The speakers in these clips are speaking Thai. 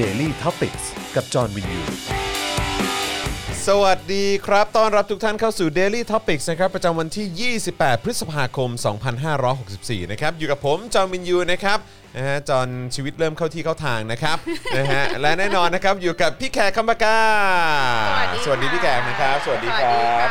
Daily t o p i c กกับจอห์นวินยู สวัสดีครับ ต้อนรับทุกท่านเข้าสู่ Daily Topics นะครับประจำวันที่ 28 พฤษภาคม 2564 นะครับ อยู่กับผมจอห์นวินยูนะครับนะฮะจอห์นชีวิตเริ่มเข้าที่เข้าทางนะครับ นะฮะและแน่นอนนะครับอยู่กับพี่แขกคำปากาสวัสดีพี่แขกนะครับ สวัสดีครับ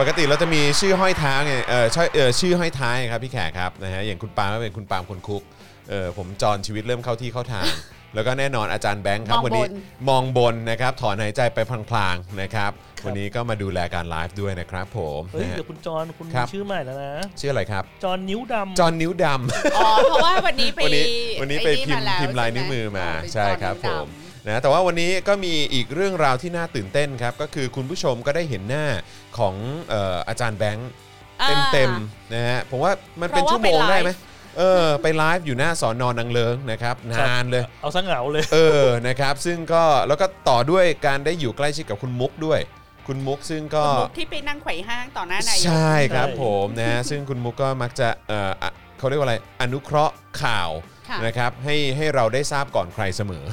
ปกติเราจะมีชื่อห้อยท้ายไงเออชื่อเออชื่อห้อยท้ายครับพี่แขกครับนะฮะอย่างคุณปาล์มก็เป็นคุณปาล์มคนคุกเออผมจอนชีวิตเริ่มเข้าที่เข้าทาง แล้วก็แน่นอนอาจารย์แบงค์ครับมองวันนี้บนมองบนนะครับถอนหายใจไปพลางๆนะครับวันนี้ก็มาดูแลการไลฟ์ด้วยนะครับผมเฮ้ยนะฮะ เดี๋ยวคุณจอนคุณครับ มีชื่อใหม่แล้วนะชื่ออะไรครับ จอนนิ้วดำจอนนิ้วดำ อ๋อเพราะว่าวันนี้ไปวันนี้วันนี้ไปอ้พิมพ์แวพิมพ์ลายนิ้วมือมาเป็นใช่ครับจผอมดำนะแต่ว่าวันนี้ก็มีอีกเรื่องราวที่น่าตื่นเต้นครับ ก็คือคุณผู้ชมก็ได้เห็นหน้าของเอ่ออาจารย์แบงค์อ่าเต็มๆนะฮะผมว่ามันเป็นเพราะว่าชั่วโมงไปไลฟ์ได้ไหม เออไปไลฟ์อยู่หน้าสอนอนนางเลิงนะครับนานเลย เอาซะเหงาเลย เออนะครับซึ่งก็แล้วก็ต่อด้วยการได้อยู่ใกล้ชิดกับคุณมุกด้วย คุณมุกซึ่งก็ คุณมุกที่ไปนั่งไขว่ห้างต่อหน้านายกใช่ครับใช่ผมนะฮะซึ่งคุณมุกก็มักจะเอ่ออะเขาเรียกว่าอะไรอนุเคราะห์ข่าวค่ะ นะครับให้ให้เราได้ทราบก่อนใครเสมอ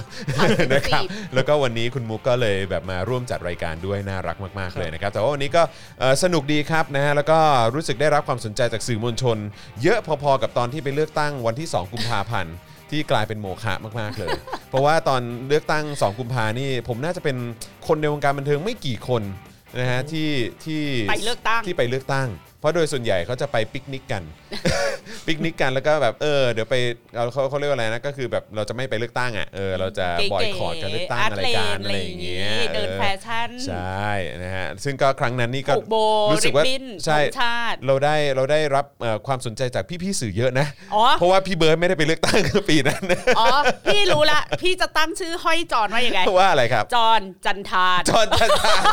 นะครับแล้วก็วันนี้คุณมุกก็เลยแบบมาร่วมจัดรายการด้วยน่ารักมาก ๆ เลยนะครับแต่ว่าวันนี้ก็เอ่อสนุกดีครับนะฮะแล้วก็รู้สึกได้รับความสนใจจากสื่อมวลชน เยอะพอๆกับตอนที่ไปเลือกตั้งวันที่ 2 กุมภาพันธ์ที่กลายเป็นโมฆะมากๆเลย เพราะว่าตอนเลือกตั้ง 2 กุมภานี่ ผมน่าจะเป็นคนในวงการบันเทิงไม่กี่คนนะฮะที่ที่ไปเลือกตั้งที่ไปเลือกตั้งเพ ราะโดยส่วนใหญ่เขาจะไปปิกนิกกัน ปิกนิกกันแล้วก็แบบเออเดี๋ยวไปเราเขาเขาเรียกว่าอะไรนะก็คือแบบเราจะไม่ไปเลือกตั้งอะเออเราจะเก๋ๆบอยคอตการเลือกตั้งอะไรกัน Art Lane อะไรอย่างเงี้ยอะไรอย่างงี้เดินแฟชั่นใช่นะฮะซึ่งก็ครั้งนั้นนี่ก็ผูกโบรู้สึกว่าริบบิ้นใช่ธงชาติเราได้เราได้รับเอ่อความสนใจจากพี่ๆสื่อเยอะนะอ๋อเพราะว่าพี่เบิร์ดไม่ได้ไปเลือกตั้งปีนั้นอ๋อพี่รู้ละพี่จะตั้งชื่อห้อยจอนว่ายังไงว่าอะไรครับจอนจันทานจอนจันทาน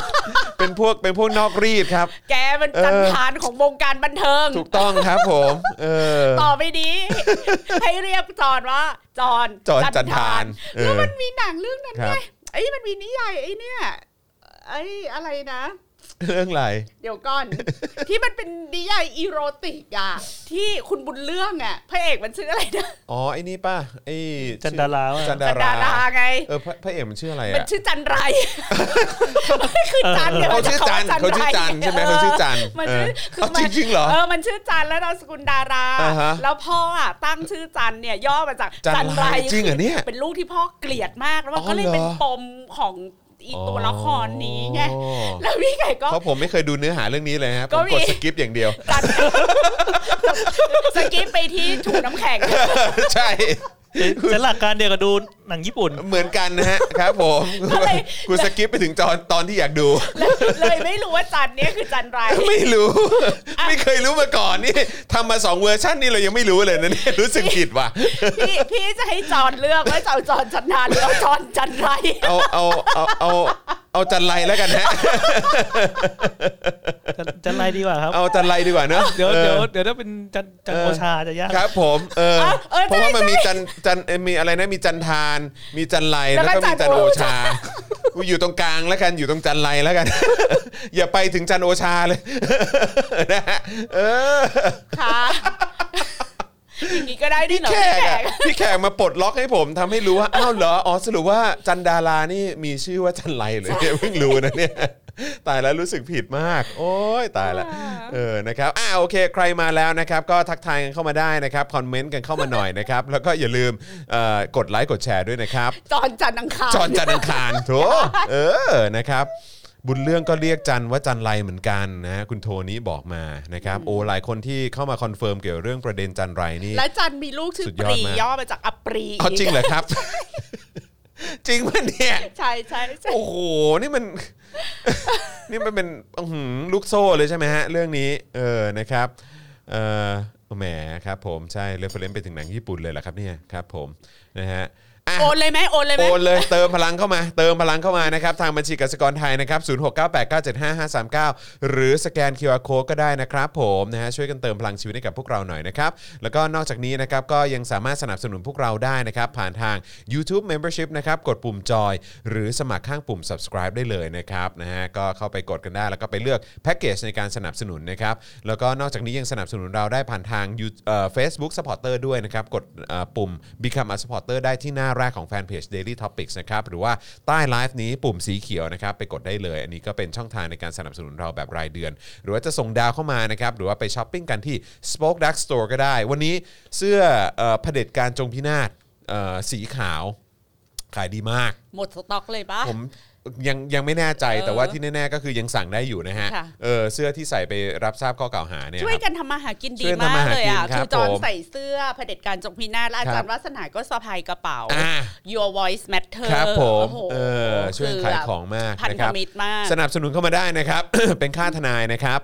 เป็นพวกเป็นพวกนอกรีดครับ แกเป็นเออจันทานของวงการบันเทิง ถูกต้องครับผมเออต่อไปนี้ ให้เรียกจอนว่าจอนจอนจันทานเออแล้วมันมีหนังเรื่องนั้นครัไงบไอ้ยมันมีนิยายไอ้เนี่ยไอ้อะไรนะ เรื่องอะไร เดี๋ยวก่อน ที่มันเป็นนิยายอีโรติกอะที่คุณบุญเรื่องอะพระเอกมันชื่ออะไรนะอ๋อไอ้นี่ป่ะไอ้จันดาราว่ะจันจัดานดาราราไงเออพระพระเอกมันชื่ออะไรมันอะชื่อจันไรคือจันเนี่ยเขามจชื่กอจันคำว่าเขาชื่อจันใช่ไหมเขาชื่อจันมันเอชื่ออคือเอามันจริงๆเหรอเออมันชื่อจันแล้วนามสกุลดาราอ่าฮะแล้วพ่ออะตั้งชื่อจันเนี่ยย่อมาจากจันไรจริงเหรอเนี่ยเป็นลูกที่พ่อเกลียดมากแล้วมันอ๋อก็เลยเหรอเป็นปมของ อีตัวละครนี้ไงอ๋อแล้วพี่ไก่ก็เพราะผมไม่เคยดูเนื้อหาเรื่องนี้เลยครับผมก็มีกด skip อย่างเดียวจัน skip ไปที่ถูน้ำแข็งใช่แต่หลักการเดียวกับดูหนังญี่ปุ่น เหมือนกันนะฮะ ครับผมอะไรกู skip ไปถึงตอนตอนที่อยากดู เลยไม่รู้ว่าจันเนี่ยคือจันไร ไม่รู้ ไม่เคยรู้มาก่อนนี่ทำมาสองเวอร์ชันนี่เรายังไม่รู้เลยนะเนี่ยรู้สึกผิดว่ะพี่พี่จะให้จอนเลือกว่าจะเอาจอนจันทานหรือเอาจอนจันไร เอาเอาเอาเอาเอาจันไรแล้วกันฮะจันจันไรดีกว่าครับ เอาจันไรดีกว่าเนอะเดี๋ยวออเดี๋ยวเดี๋ยวถ้าเป็นจันจันเออโอชาจะยากครับ ผมเอออะเออเพราะว่ามันใช่มีจันจันเอ่อมีอะไรนะมีจันทานมีจันไรแล้แล้ววก็ก็มีจันจันโอโอชาชากูอยู่ตรงกลางแล้วกันอยู่ตรงจันไรแล้วกัน อย่าไปถึงจันโอชาเลยนะฮะเออค่ะอย่างนี้ก็ได้ด้วยเหรอแขพี่กแขอะกพี่แขกมาปลดล็อกให้ผมทำให้รู้ว่าอ้าวเหรออ๋อสรุปว่าจันดารานี่มีชื่อว่าจันไรเลยเนี่ยเพิ่งรู้นะเนี่ย ตายแล้วรู้สึกผิดมาก โอ้ยตายละเออนะครับอ่าโอเค ใครมาแล้วนะครับ ก็ทักทายกันเข้ามาได้นะครับคอมเมนต์กันเข้ามาหน่อยนะครับ แล้วก็อย่าลืมเอ่อกดไลค์กดแชร์ด้วยนะครับจอนจันทร์อังคารจอนจันทร์อังคารโถเออนะครับบุญเรื่องก็เรียกจันว่าจันไรเหมือนกันนะคุณโทนี้บอกมานะครับโอ้หลายคนที่เข้ามา confirm เกี่ยวเรื่องประเด็นจันไรนี่และจันมีลูกชื่อสุดปยอดรีมากย่อมาจากอัปรีเอาจริงเหรอครับ จริงป่ะเนี่ยใช่ใช่ใช่โอ้โหนี่มัน นี่มันเป็นอื้อหือลูกโซ่เลยใช่ไหมฮะ เรื่องนี้ เออนะครับเออแหมครับผมใช่ reference ไปถึงหนังญี่ปุ่นเลยเหรอครับเนี่ยครับผมนะฮะ โอนเลยไหมโอนเลยไหมโอนเลยเติมพลังเข้ามา เติมพลังเข้ามานะครับทางบัญชีกสิกรไทยนะครับ0698975539หรือสแกน QR Code ก็ได้นะครับผมนะฮะช่วยกันเติมพลังชีวิตให้กับพวกเราหน่อยนะครับแล้วก็นอกจากนี้นะครับก็ยังสามารถสนับสนุนพวกเราได้นะครับผ่านทาง YouTube Membership นะครับกดปุ่มจอยหรือสมัครข้างปุ่ม subscribe ได้เลยนะครับนะฮะก็เข้าไปกดกันได้แล้วก็ไปเลือกแพ็กเกจในการสนับสนุนนะครับแล้วก็นอกจากนี้ยังสนับสนุนเราได้ผ่านทาง You- เอ่อ Facebook Supporter ด้วยนะครับกดเอ่อปุ่ม Become a supporter ได้ที่หน้าแรแรกของแฟนเพจ Daily Topics นะครับหรือว่าใต้ไลฟ์นี้ปุ่มสีเขียวนะครับไปกดได้เลย อันนี้ก็เป็นช่องทางในการสนับสนุนเราแบบรายเดือน หรือว่าจะส่งดาวเข้ามานะครับหรือว่าไปช้อปปิ้งกันที่ Spoke Dark Store ก็ได้ วันนี้เสื้อเอ่อเผด็จการจงพินาศเอ่อสีขาวขายดีมาก หมดสต็อกเลยปะผม ยังยังไม่แน่ใจเออแต่ว่าที่แน่ๆก็คือยังสั่งได้อยู่นะฮะ ค่ะ เออเสื้อที่ใส่ไปรับทราบข้อกล่าวหาเนี่ยช่วยครับ กันทำมาหากินดีช่วยทำมามากหาเลยอะกินครับคือจอนผมใส่เสื้อเผด็จการจงพินาศและอาจารย์วัฒนาก็สะพายกระเป๋า อ่า Your Voice Matter ครับผมโอ้โหเออช่วยขายของมากพันนะธครับ มิตรมาก สนับสนุนเข้ามาได้นะครับ เป็นค่าทนายนะครับ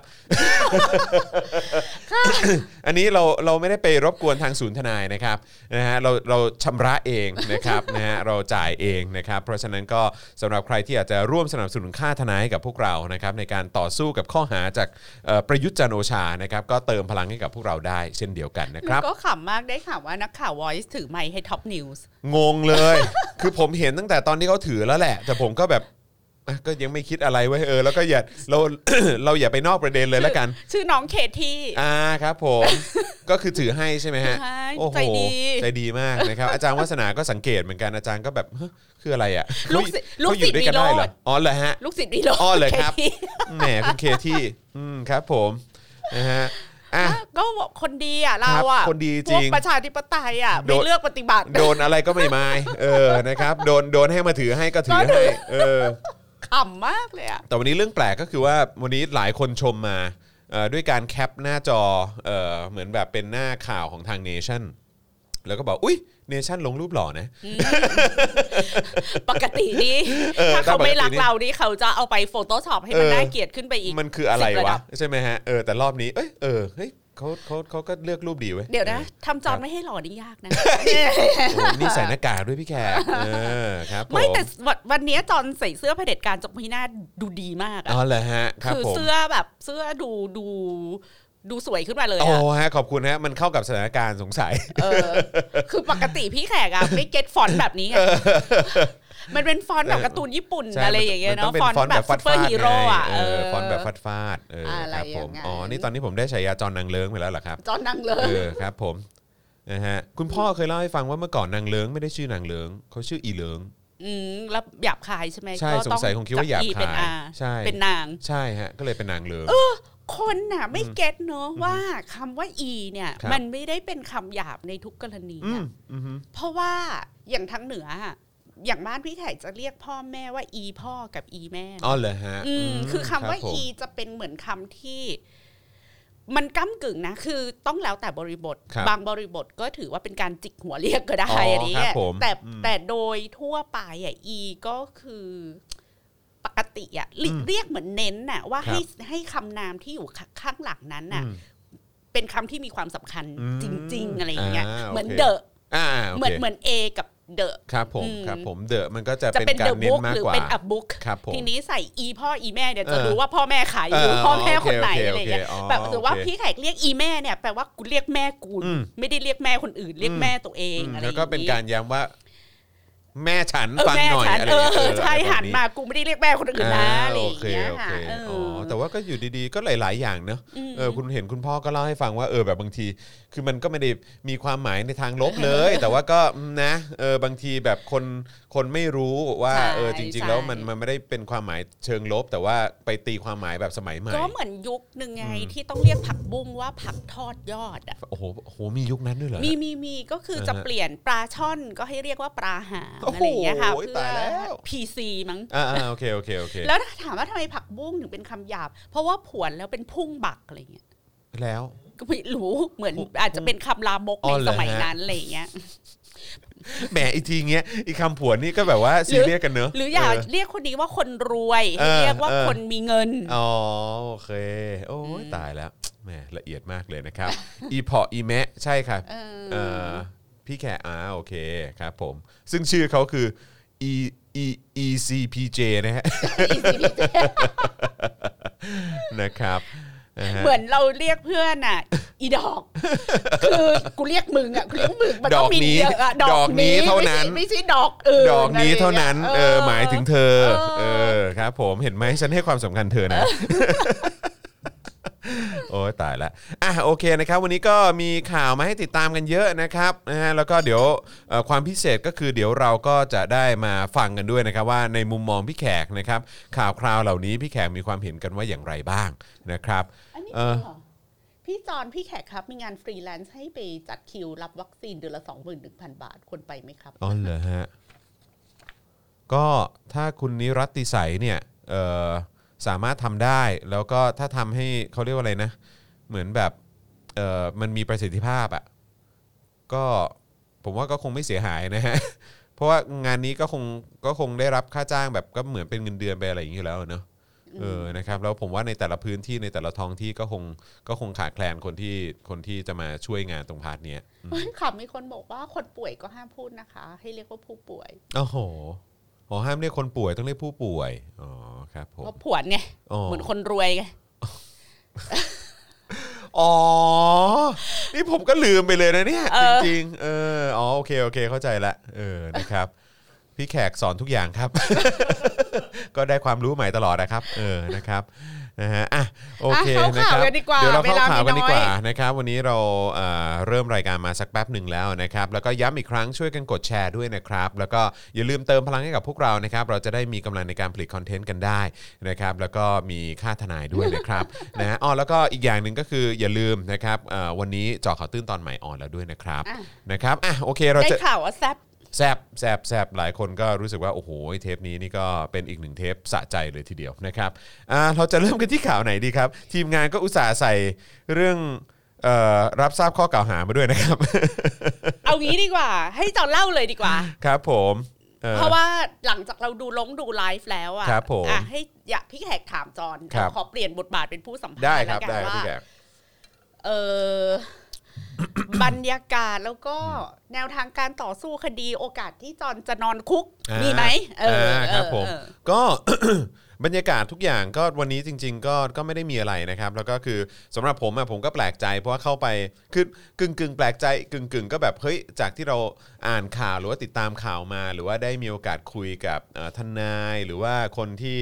อันนี้เราเราไม่ได้ไปรบกวนทางศูนย์ทนายนะครับนะฮะเราเราชำระเองนะครับ นะฮะเราจ่ายเองนะครับ เพราะฉะนั้นก็สำหรับใครที่อยากจะร่วมสนับสนุนค่าทนายให้กับพวกเรานะครับในการต่อสู้กับข้อหาจากเอ่อประยุทธ์จันทร์โอชานะครับก็เติมพลังให้กับพวกเราได้เช่นเดียวกันนะหคนูรับ ก็ขำมากได้ข่าวว่านักข่าว Voice ถือไมค์ให้ Top News งงเลย คือผมเห็นตั้งแต่ตอนที่เขาถือแล้วแหละ แต่ผมก็แบบอะ ก็ยังไม่คิดอะไรไว้ยเออแล้วก็อย่าเรา เราอย่าไปนอกประเด็นเลยแล้วกัน ชื่อน้องเคที่อ่าครับผม ก็คือถือให้ใช่ไหมฮะถือให้โอ้โหใจดีใจดีมากนะครับ อาจารย์วัฒนาก็สังเกตเหมือนกันอาจารย์ก็แบบเฮ้ยคืออะไรอะลูกศิษย์เขาลูกศิษย์เขาอยู่ด้วยกันได้เหรอวิโรจน์อ๋อเหรอฮะลูกศิษย์วิโรจน์อ๋อเลยครับที่แหมคุณเคที่อืมครับ ผมนะฮะอะก็คนดีอะเราอะคนดีจริงพวกประชาธิปไตยอะโดไม่นเลือกปฏิบัติ โดนอะไรก็ไม่มายเออนะครับ โดนโดนให้มาถือให้ก็ถือให้ เออ ขำมากเลยอะแต่วันนี้เรื่องแปลกก็คือว่าวันนี้หลายคนชมมาเอ่อด้วยการแคปหน้าจอเอ่อเหมือนแบบเป็นหน้าข่าวของทางเนชั่นแล้วก็บอกอุ้ยเนชั่นลงรูปหล่อนะ ปกตินี่เออถ้าเขาไม่รักแต่ปกตินี่เรานี่เขาจะเอาไปโฟโต้ช็อปให้มันเออ น่าเกลียดขึ้นไปอีกมันคืออะไรสิบระวะดับใช่ไหมฮะเออแต่รอบนี้เอ้ยเออเฮ้ย เขาเขาเขาก็เลือกรูปดีเว้ยเดี๋ยวนะออทำจอนไม่ให้หล่อนี่ยากนะโอ้โหนี่ใส่หน้ากากด้วยพี่แขกเออครับผมไม่แต่วันวันนี้จอนใส่เสื้อเผด็จการจงพินาศดูดีมากอ๋อะอเหรอฮะครับคือผมเสื้อแบบเสื้อดูดูดูสวยขึ้นมาเลยโอ้อะฮะขอบคุณฮะมันเข้ากับสถานการณ์สงสัย เออ คือปกติพี่แขกอะไม่เก็ตฟอนต์แบบนี้ไง มันเป็นฟอนต์แบบการ์ตูนญี่ปุ่นใช่อะไรอย่างเงี้ยมันต้เนาะเป็นฟอนต์ฟอนต์แบแบบบซูฟาดเปอร์ๆฮีโร่ไงอะเออฟอนต์แบบฟาดฟาดๆเออออะไรครับผมอย่างนั้นอ๋อนี่ตอนนี้ผมได้ฉายาจอนนางเลิ้งไปแล้วเหรอครับจอนนั่งเลเอยอครับ ผมนะฮะคุณพ่อเคยเล่าให้ฟังว่าเมื่อก่อนนางเลิ้งไม่ได้ชื่อนางเลิ้งเขาชื่ออีเลิ้งอืมแล้วหยาบคายใช่ไหมใช่ก็สต้งสัยคงคิดว่าหยาบจั E เป็นคายอาใช่เป็นนางใช่ฮะก็เลยเป็นนางเลิ้งคนน่ะไม่เก็ตเนอะว่าคำว่า e เนี่ยครับมันไม่ได้เป็นคำหยาบในทุกกรณีอืมอะอืมฮึเพราะว่าอย่างทางเหนือ อะอย่างบ้านพี่แขกจะเรียกพ่อแม่ว่า e พ่อกับ e แม่นะอ๋อเหรอฮะอืมคือคำว่ารับผม e จะเป็นเหมือนคำที่มันก้ากึ่งนะ คือต้องแล้วแต่บริบทครับบางบริบทก็ถือว่าเป็นการจิกหัวเรียกก็ได้อ๋ออัอันนี้ครับผมแต่อืมแต่โดยทั่วไปอะ e ก็คือปกติอะเรียกเรียกเหมือนเน้นน่ะว่าครับให้ให้คำนามที่อยู่ข้างหลังนั้นน่ะอืมเป็นคำที่มีความสำคัญอืมจริง ๆ อะไรอย่างเงี้ยอ่าเหมือนโอเคเดอะอ่าโอเหมือนเคเหมือน A กับ เดอะครับผมอืมครับผมเดอะมันก็จะจะเป็นเป็นกาเดรอะเน้บุ๊นกมากหรือกว่าเป็นอับบุ๊กครับผมทีนี้ใส่อีพ่ออีแม่เนี่ยจะเออรู้ว่าพ่อแม่ขายอยู่เออพ่อแม่โอเคคนไหนโอเคอะไรเงี้ยโอเคอ๋อแบบหรือว่าโอเคพี่แขกเรียกอีแม่เนี่ยแปลว่ากูเรียกแม่กูอืมไม่ได้เรียกแม่คนอื่น เรียกแม่ตัวเองอืมอะไรอแล้วย่างก็เป็นงี้การย้ำว่า แม่ฉันเออฟังแม่หน่อยฉันอะไรเออย่างอเงี้ยใช่อะไรแบบหันมากูไม่ได้เรียกแม่คนอื่นนะอ่าอะไรอโอย่างเคเงี้ยโอค่ะเคเออ๋ออ แต่ว่าก็อยู่ดีๆ ก็หลาย ๆ อย่างเนอะมเออคุณเห็นคุณพ่อก็เล่าให้ฟังว่าเออแบบบางที คือมันก็ไม่ได้มีความหมายในทางลบเลย แต่ว่าก็นะเออบางทีแบบคนคนไม่รู้ว่าใช่เออจริงใช่ๆแล้วมันมันไม่ได้เป็นความหมายเชิงลบ แต่ว่าไปตีความหมายแบบสมัยใหม่ ก็เหมือนยุคหนึ่งไงที่ต้องเรียกผักบุ้งว่าผักทอดยอดอะ โอ้โหโอ้โหมียุคนั้นด้วยเหรอ มีมีมีก็คือจะอ่าฮะเปลี่ยนปลาช่อนก็ให้เรียกว่าปลาหางโอ้โหอะไรอย่างเงี้ยค่ะตายแล้ว พีซีมั้งอ่าอ่าโอเคโอเคโอเคแล้วถ้าถามว่าทำไมผักบุ้งถึงเป็นคำหยาบ เพราะว่าผวนแล้วเป็นพุ่งบักอะไรเงี้ยแล้ว ก็ไม่รู้เหมือนพุ่งอาจจะเป็นคำลามกอ๋ในอเหรอสมัยฮะ นั้นอะไรอย่างเงี้ย แหมอีกทีเงี้ยอีกคำผวนนี่ก็แบบว่าซีเรียสกันเนอะหรืออย่าเเรียกคนนี้ว่าคนรวยเออเรียกว่าเออคนมีเงินอ๋อโอเค โอ้ยตายแล้วแหมละเอียดมากเลยนะครับ อีพออีแมะใช่ครับเออเออพี่แขกอ่าโอเคครับผม ซึ่งชื่อเขาคือ e e e c p j นะฮะนะครับนะฮะ เหมือนเราเรียกเพื่อนอะ อีดอก คือกูเรียกมึงอะกูเรียกมึงมันต้องมีเยอะอะดอกนี้เท่านั้นไม่ใช่ไม่ใช่ดอกอื่นดอกนี้เท่านั้นะไรเองี้อหมายถึงเธอเอเอออครับ ผมเห็นไหมฉันให้ความสำคัญเธอนะ โออ้ยตายแล้วอะโอเคนะครับ วันนี้ก็มีข่าวมาให้ติดตามกันเยอะนะครับนะฮะแล้วก็เดี๋ยวเอ่อความพิเศษก็คือเดี๋ยวเราก็จะได้มาฟังกันด้วยนะครับ ว่าในมุมมองพี่แขกนะครับ ข่าวคราวเหล่านี้พี่แขกมีความเห็นกันว่าอย่างไรบ้างนะครับ อันนี้เออเหรอพี่จอนพี่แขกครับ มีงานฟรีแลนซ์ให้ไปจัดคิวรับวัคซีนเดือนละ 21,000 บาทควรไปไหมครับ อ๋อเหรอฮะ ก็ถ้าคุณนิรัตติสัยเนี่ยเอ่อ สามารถทำได้ แล้วก็ถ้าทำให้เขาเรียกว่าอะไรนะ เหมือนแบบเอ่อมันมีประสิทธิภาพอะ่ะก็ผมว่าก็คงไม่เสียหายนะฮะเพราะว่างานนี้ก็คงก็คงได้รับค่าจ้างแบบก็เหมือนเป็นเงินเดือนไปอะไรอย่างนี้อยู่แล้วเนอะเออนะครับแล้วผมว่าในแต่ละพื้นที่ในแต่ละท้องที่ก็คงก็คงขาดแคลนคนที่คนที่จะมาช่วยงานตรงพาร์ทเนี้ยเฮ้ยขำมีคนบอกว่าคนป่วยก็ห้ามพูดนะคะ ให้เรียกว่าผู้ป่วยโอ้โห อ๋อห้ามเรียกคนป่วยต้องเรียกผู้ป่วยอ๋อครับผมก็ผวนไงอ๋อเหมือนคนรวยไงอ๋อ นี่ผมก็ลืมไปเลยนะเนี่ย เอจอ ริงๆเอออ๋อโอเคโอเคเข้าใจละเออนะครับ พี่แขกสอนทุกอย่างครับ ก็ได้ความรู้ใหม่ตลอดนะครับ เออนะครับ นะฮะอะโอเคอะเข้านะข่าวครับกันดีกว่าเดี๋ยวเราเข้าเวลาข่าวกันมีดีน้อยกว่านะครับวันนี้เราเอ่อเริ่มรายการมาสักแป๊บหนึ่งแล้วนะครับแล้วก็ย้ำอีกครั้งช่วยกันกดแชร์ด้วยนะครับแล้วก็อย่าลืมเติมพลังให้กับพวกเรานะครับเราจะได้มีกำลังในการผลิตคอนเทนต์กันได้นะครับแล้วก็มีค่าทนายด้วยนะครับนะฮะอ๋อแล้วก็อีกอย่างหนึ่งก็คืออย่าลืมนะครับเอ่อวันนี้เจอข่าวตื้นตอนใหม่ออนแล้วด้วยนะครับอะนะครับอะโอเคเราได้จะข่าวว่าแซบ แซบแซบแซบหลายคนก็รู้สึกว่า โอ้โห เทปนี้นี่ก็เป็นอีกหนึ่งเทปสะใจเลยทีเดียวนะครับอ่าเราจะเริ่มกันที่ข่าวไหนดีครับ ทีมงานก็อุตส่าห์ใส่เรื่องเอ่อรับทราบข้อกล่าวหามาด้วยนะครับ เอางี้ดีกว่า ให้จอนเล่าเลยดีกว่า ครับผมออเพราะว่าหลังจากเราดูลงดูไลฟ์แล้วอะครับผมอะให้อยากพี่แขกถามจอนครับขอเปลี่ยนบทบาทเป็นผู้สัมภาษณ์ได้ครับแล้วกันได้ครับว่าพี่แขกเออ บรรยากาศแล้วก็แนวทางการต่อสู้คดีโอกาสที่จอนจะนอนคุกอ่ามีมีไหมเอออ่าครับเออผมเออก็บรรยากาศทุกอย่างก็วันนี้จริง ๆ ก็ก็ไม่ได้มีอะไรนะครับ แล้วก็คือสำหรับผมอะผมก็แปลกใจ เพราะว่าเข้าไปคือกึ่งกึ่งๆแปลกใจกึ่งกึ่งๆก็แบบเฮ้ยจากที่เราอ่านข่าวหรือว่าติดตามข่าวมา หรือว่าได้มีโอกาสคุยกับเอ่อทนายหรือว่าคนที่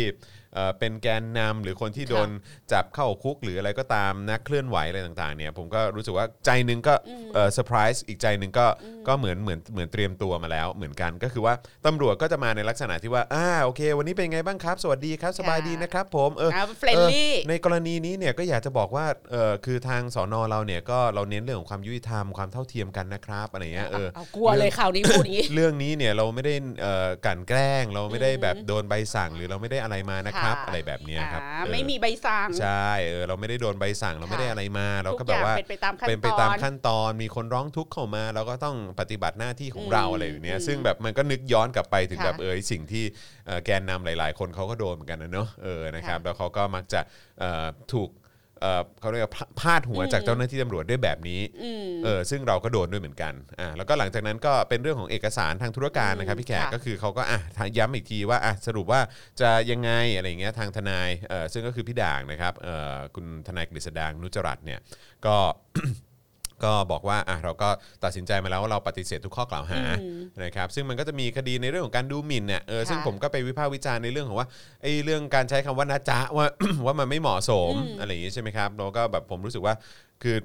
เอ่อเป็นแกนนำหรือคนที่โดนจับเข้าคุกหรืออะไรก็ตามนักเคลื่อนไหวอะไรต่างๆเนี่ยผมก็รู้สึกว่าใจหนึงก็เออเซอร์ไพรส์อีกใจหนึ่งก็ก็เหมือนเหมือนเหมือนเตรียมตัวมาแล้วเหมือนกันก็คือว่าตำรวจก็จะมาในลักษณะที่ว่าอ่าโอเค วันนี้เป็นไงบ้างครับ สวัสดีครับสบายดีนะครับผมเอออ่า friendly เออในกรณีนี้เนี่ยก็อยากจะบอกว่าเออคือทางสอนอเราเนี่ยก็เราเน้นเรื่องของความยุติธรรมความเท่าเทียมกันนะครับอะไรเงี้ยเออเอากลัวเลยข่าวนี้พูดอย่างนี้เรื่องนี้เนี่ยเราไม่ได้เอ่อกลั่นแกล้งเราไม่ได้แบบโดนใบสั่งหรือเราไม่ได้อะไรมานะครับค่ะอะไรแบบเนี้ยครับอ่าเออไม่มีใบสั่งใช่เออเราไม่ได้โดนใบสั่งเราไม่ได้อะไรมา เราก็ทุกแบอบย่างว่าเป็นไปตามขั้นเป็นไปตตามอนขั้นตอนมีคนร้องทุกข์เข้ามา เราก็ต้องปฏิบัติหน้าที่ของอืมเราอะไรอย่างเนี้ยอืมซึ่งแบบมันก็นึกย้อนกลับไปถึงค่ะแบบเออสิ่งที่เอ่อแกนนำหลาย ๆ คนเขาก็โดนเหมือนกันนะเนอะเออนะครับค่ะแล้วเขาก็มักจะเอ่อถูก เอ่อเขาเรียกว่าพาพาดหัวอืมจากเจ้าหน้าที่ตำรวจด้วยแบบนี้อืมเออซึ่งเราก็โดนด้วยเหมือนกันอ่าแล้วก็หลังจากนั้นก็เป็นเรื่องของเอกสารทางธุรการนะครับพี่แขกค่ะก็คือเขาก็อะย้ำอีกทีว่าอะสรุปว่าจะยังไงอะไรอย่างเงี้ยทางทนายเออซึ่งก็คือพี่ด่างนะครับเออคุณทนายกฤษดางนุจรัตน์เนี่ยก็ ก็บอกว่าอะเราก็ตัดสินใจมาแล้วว่าเราปฏิเสธทุกข้อกล่าวหาอืมนะครับซึ่งมันก็จะมีคดีในเรื่องของการดูหมิ่นเนี่ยเออค่ะซึ่งผมก็ไปวิพากษ์วิจารณ์ในเรื่องของว่าไอ้เรื่องการใช้คำว่านะจ๊ะว่าว่ามันไม่เหมาะสมอืมอะไรอย่างงี้ใช่ไหมครับแล้วก็แบบผมรู้สึกว่าคือ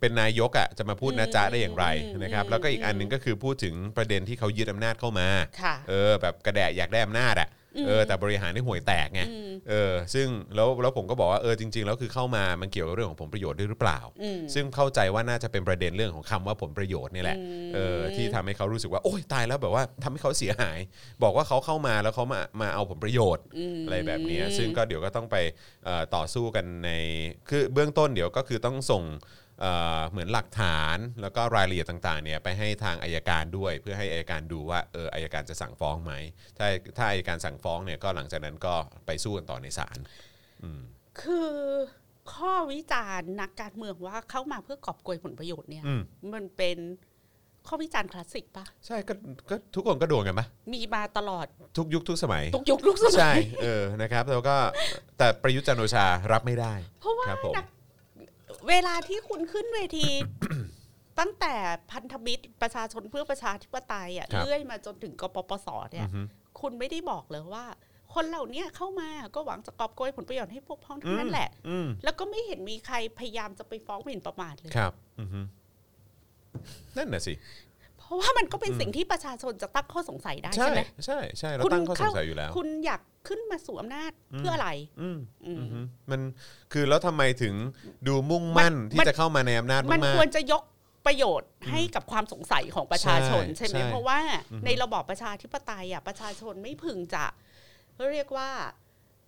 เป็นนายกอะจะมาพูดนะจ๊ะได้อย่างไรอืมนะครับแล้วก็อีกอันหนึงก็คือพูดถึงประเด็นที่เขายึดอำนาจเข้ามาค่ะเออแบบกระแดะอยากได้อำนาจอะ เออแต่บริหารได้ห่วยแตกไงอืมเออซึ่งแล้วแล้วผมก็บอกว่าเออจริง ๆ แล้วคือเข้ามามันเกี่ยวกับเรื่องของผลประโยชน์ด้วยหรือเปล่าอืมซึ่งเข้าใจว่าน่าจะเป็นประเด็นเรื่องของคำว่าผลประโยชน์นี่แหละอืมเออที่ทำให้เขารู้สึกว่าโอ๊ยตายแล้วแบบว่าทำให้เขาเสียหาย บอกว่าเขาเข้ามาแล้วเขามามาเอาผลประโยชน์มอะไรแบบเนี้ยซึ่งก็เดี๋ยวก็ต้องไปเอ่อต่อสู้กันในคือเบื้องต้นเดี๋ยวก็คือต้องส่ง เอ่อเหมือนหลักฐานแล้วก็รายละเอียดต่างๆเนี่ยไปให้ทางอายการด้วย เพื่อให้อายการดูว่าเอออายการจะสั่งฟ้องไหมถ้าถ้าอายการสั่งฟ้องเนี่ยก็หลังจากนั้นก็ไปสู้กันต่อในศาลคือข้อวิจารณ์นักการเมืองว่าเข้ามาเพื่อกอบโกยผลประโยชน์เนี่ยอืมมันเป็นข้อวิจารณ์คลาสสิกปะใช่ก็ก็ทุกคนก็โดนกันปะมีมาตลอดทุกยุคทุกสมัย ทุกยุคทุกสมัย ใช่เออนะครับแล้วก็แต่ประยุทธ์จันทร์โอชารับไม่ได้ เพราะว่าครับผมนัก เวลาที่คุณขึ้นเวที ตั้งแต่พันธมิตรประชาชนเพื่อประชาธิปไตยอะครับเลื่อยมาจนถึงกปปสเนี่ยอือฮึคุณไม่ได้บอกเลยว่า คนเหล่านี้เข้ามาก็หวังจะกอบโกยผลประโยชน์ให้พวกพ้องทั้งนั้นแหละอืมแล้วก็ไม่เห็นมีใครพยายามจะไปฟ้องหมิ่นประมาทเลยครับอือฮึนั่นน่ะสิเพ ราะว่ามันก็เป็นสิ่งที่ประชาชนจะตั้งข้อสงสัยได้ใช่ใช่ไหมใช่ใช่เราคุณตั้งข้อสเข้างสัยอยู่แล้ว คุณอยากขึ้นมาสู่อำนาจเพื่ออะไรอืมอืมอือฮึมันคือแล้วทำไมถึงดูมุ่งมั่นมันที่มันจะเข้ามาในอำนาจมันมากควรจะยกประโยชน์ให้กับความสงสัยของประชาชน ใช่ใช่ไหมใช่เพราะว่าอือฮึในระบอบประชาธิปไตยอะประชาชนไม่พึงจะเรียกว่า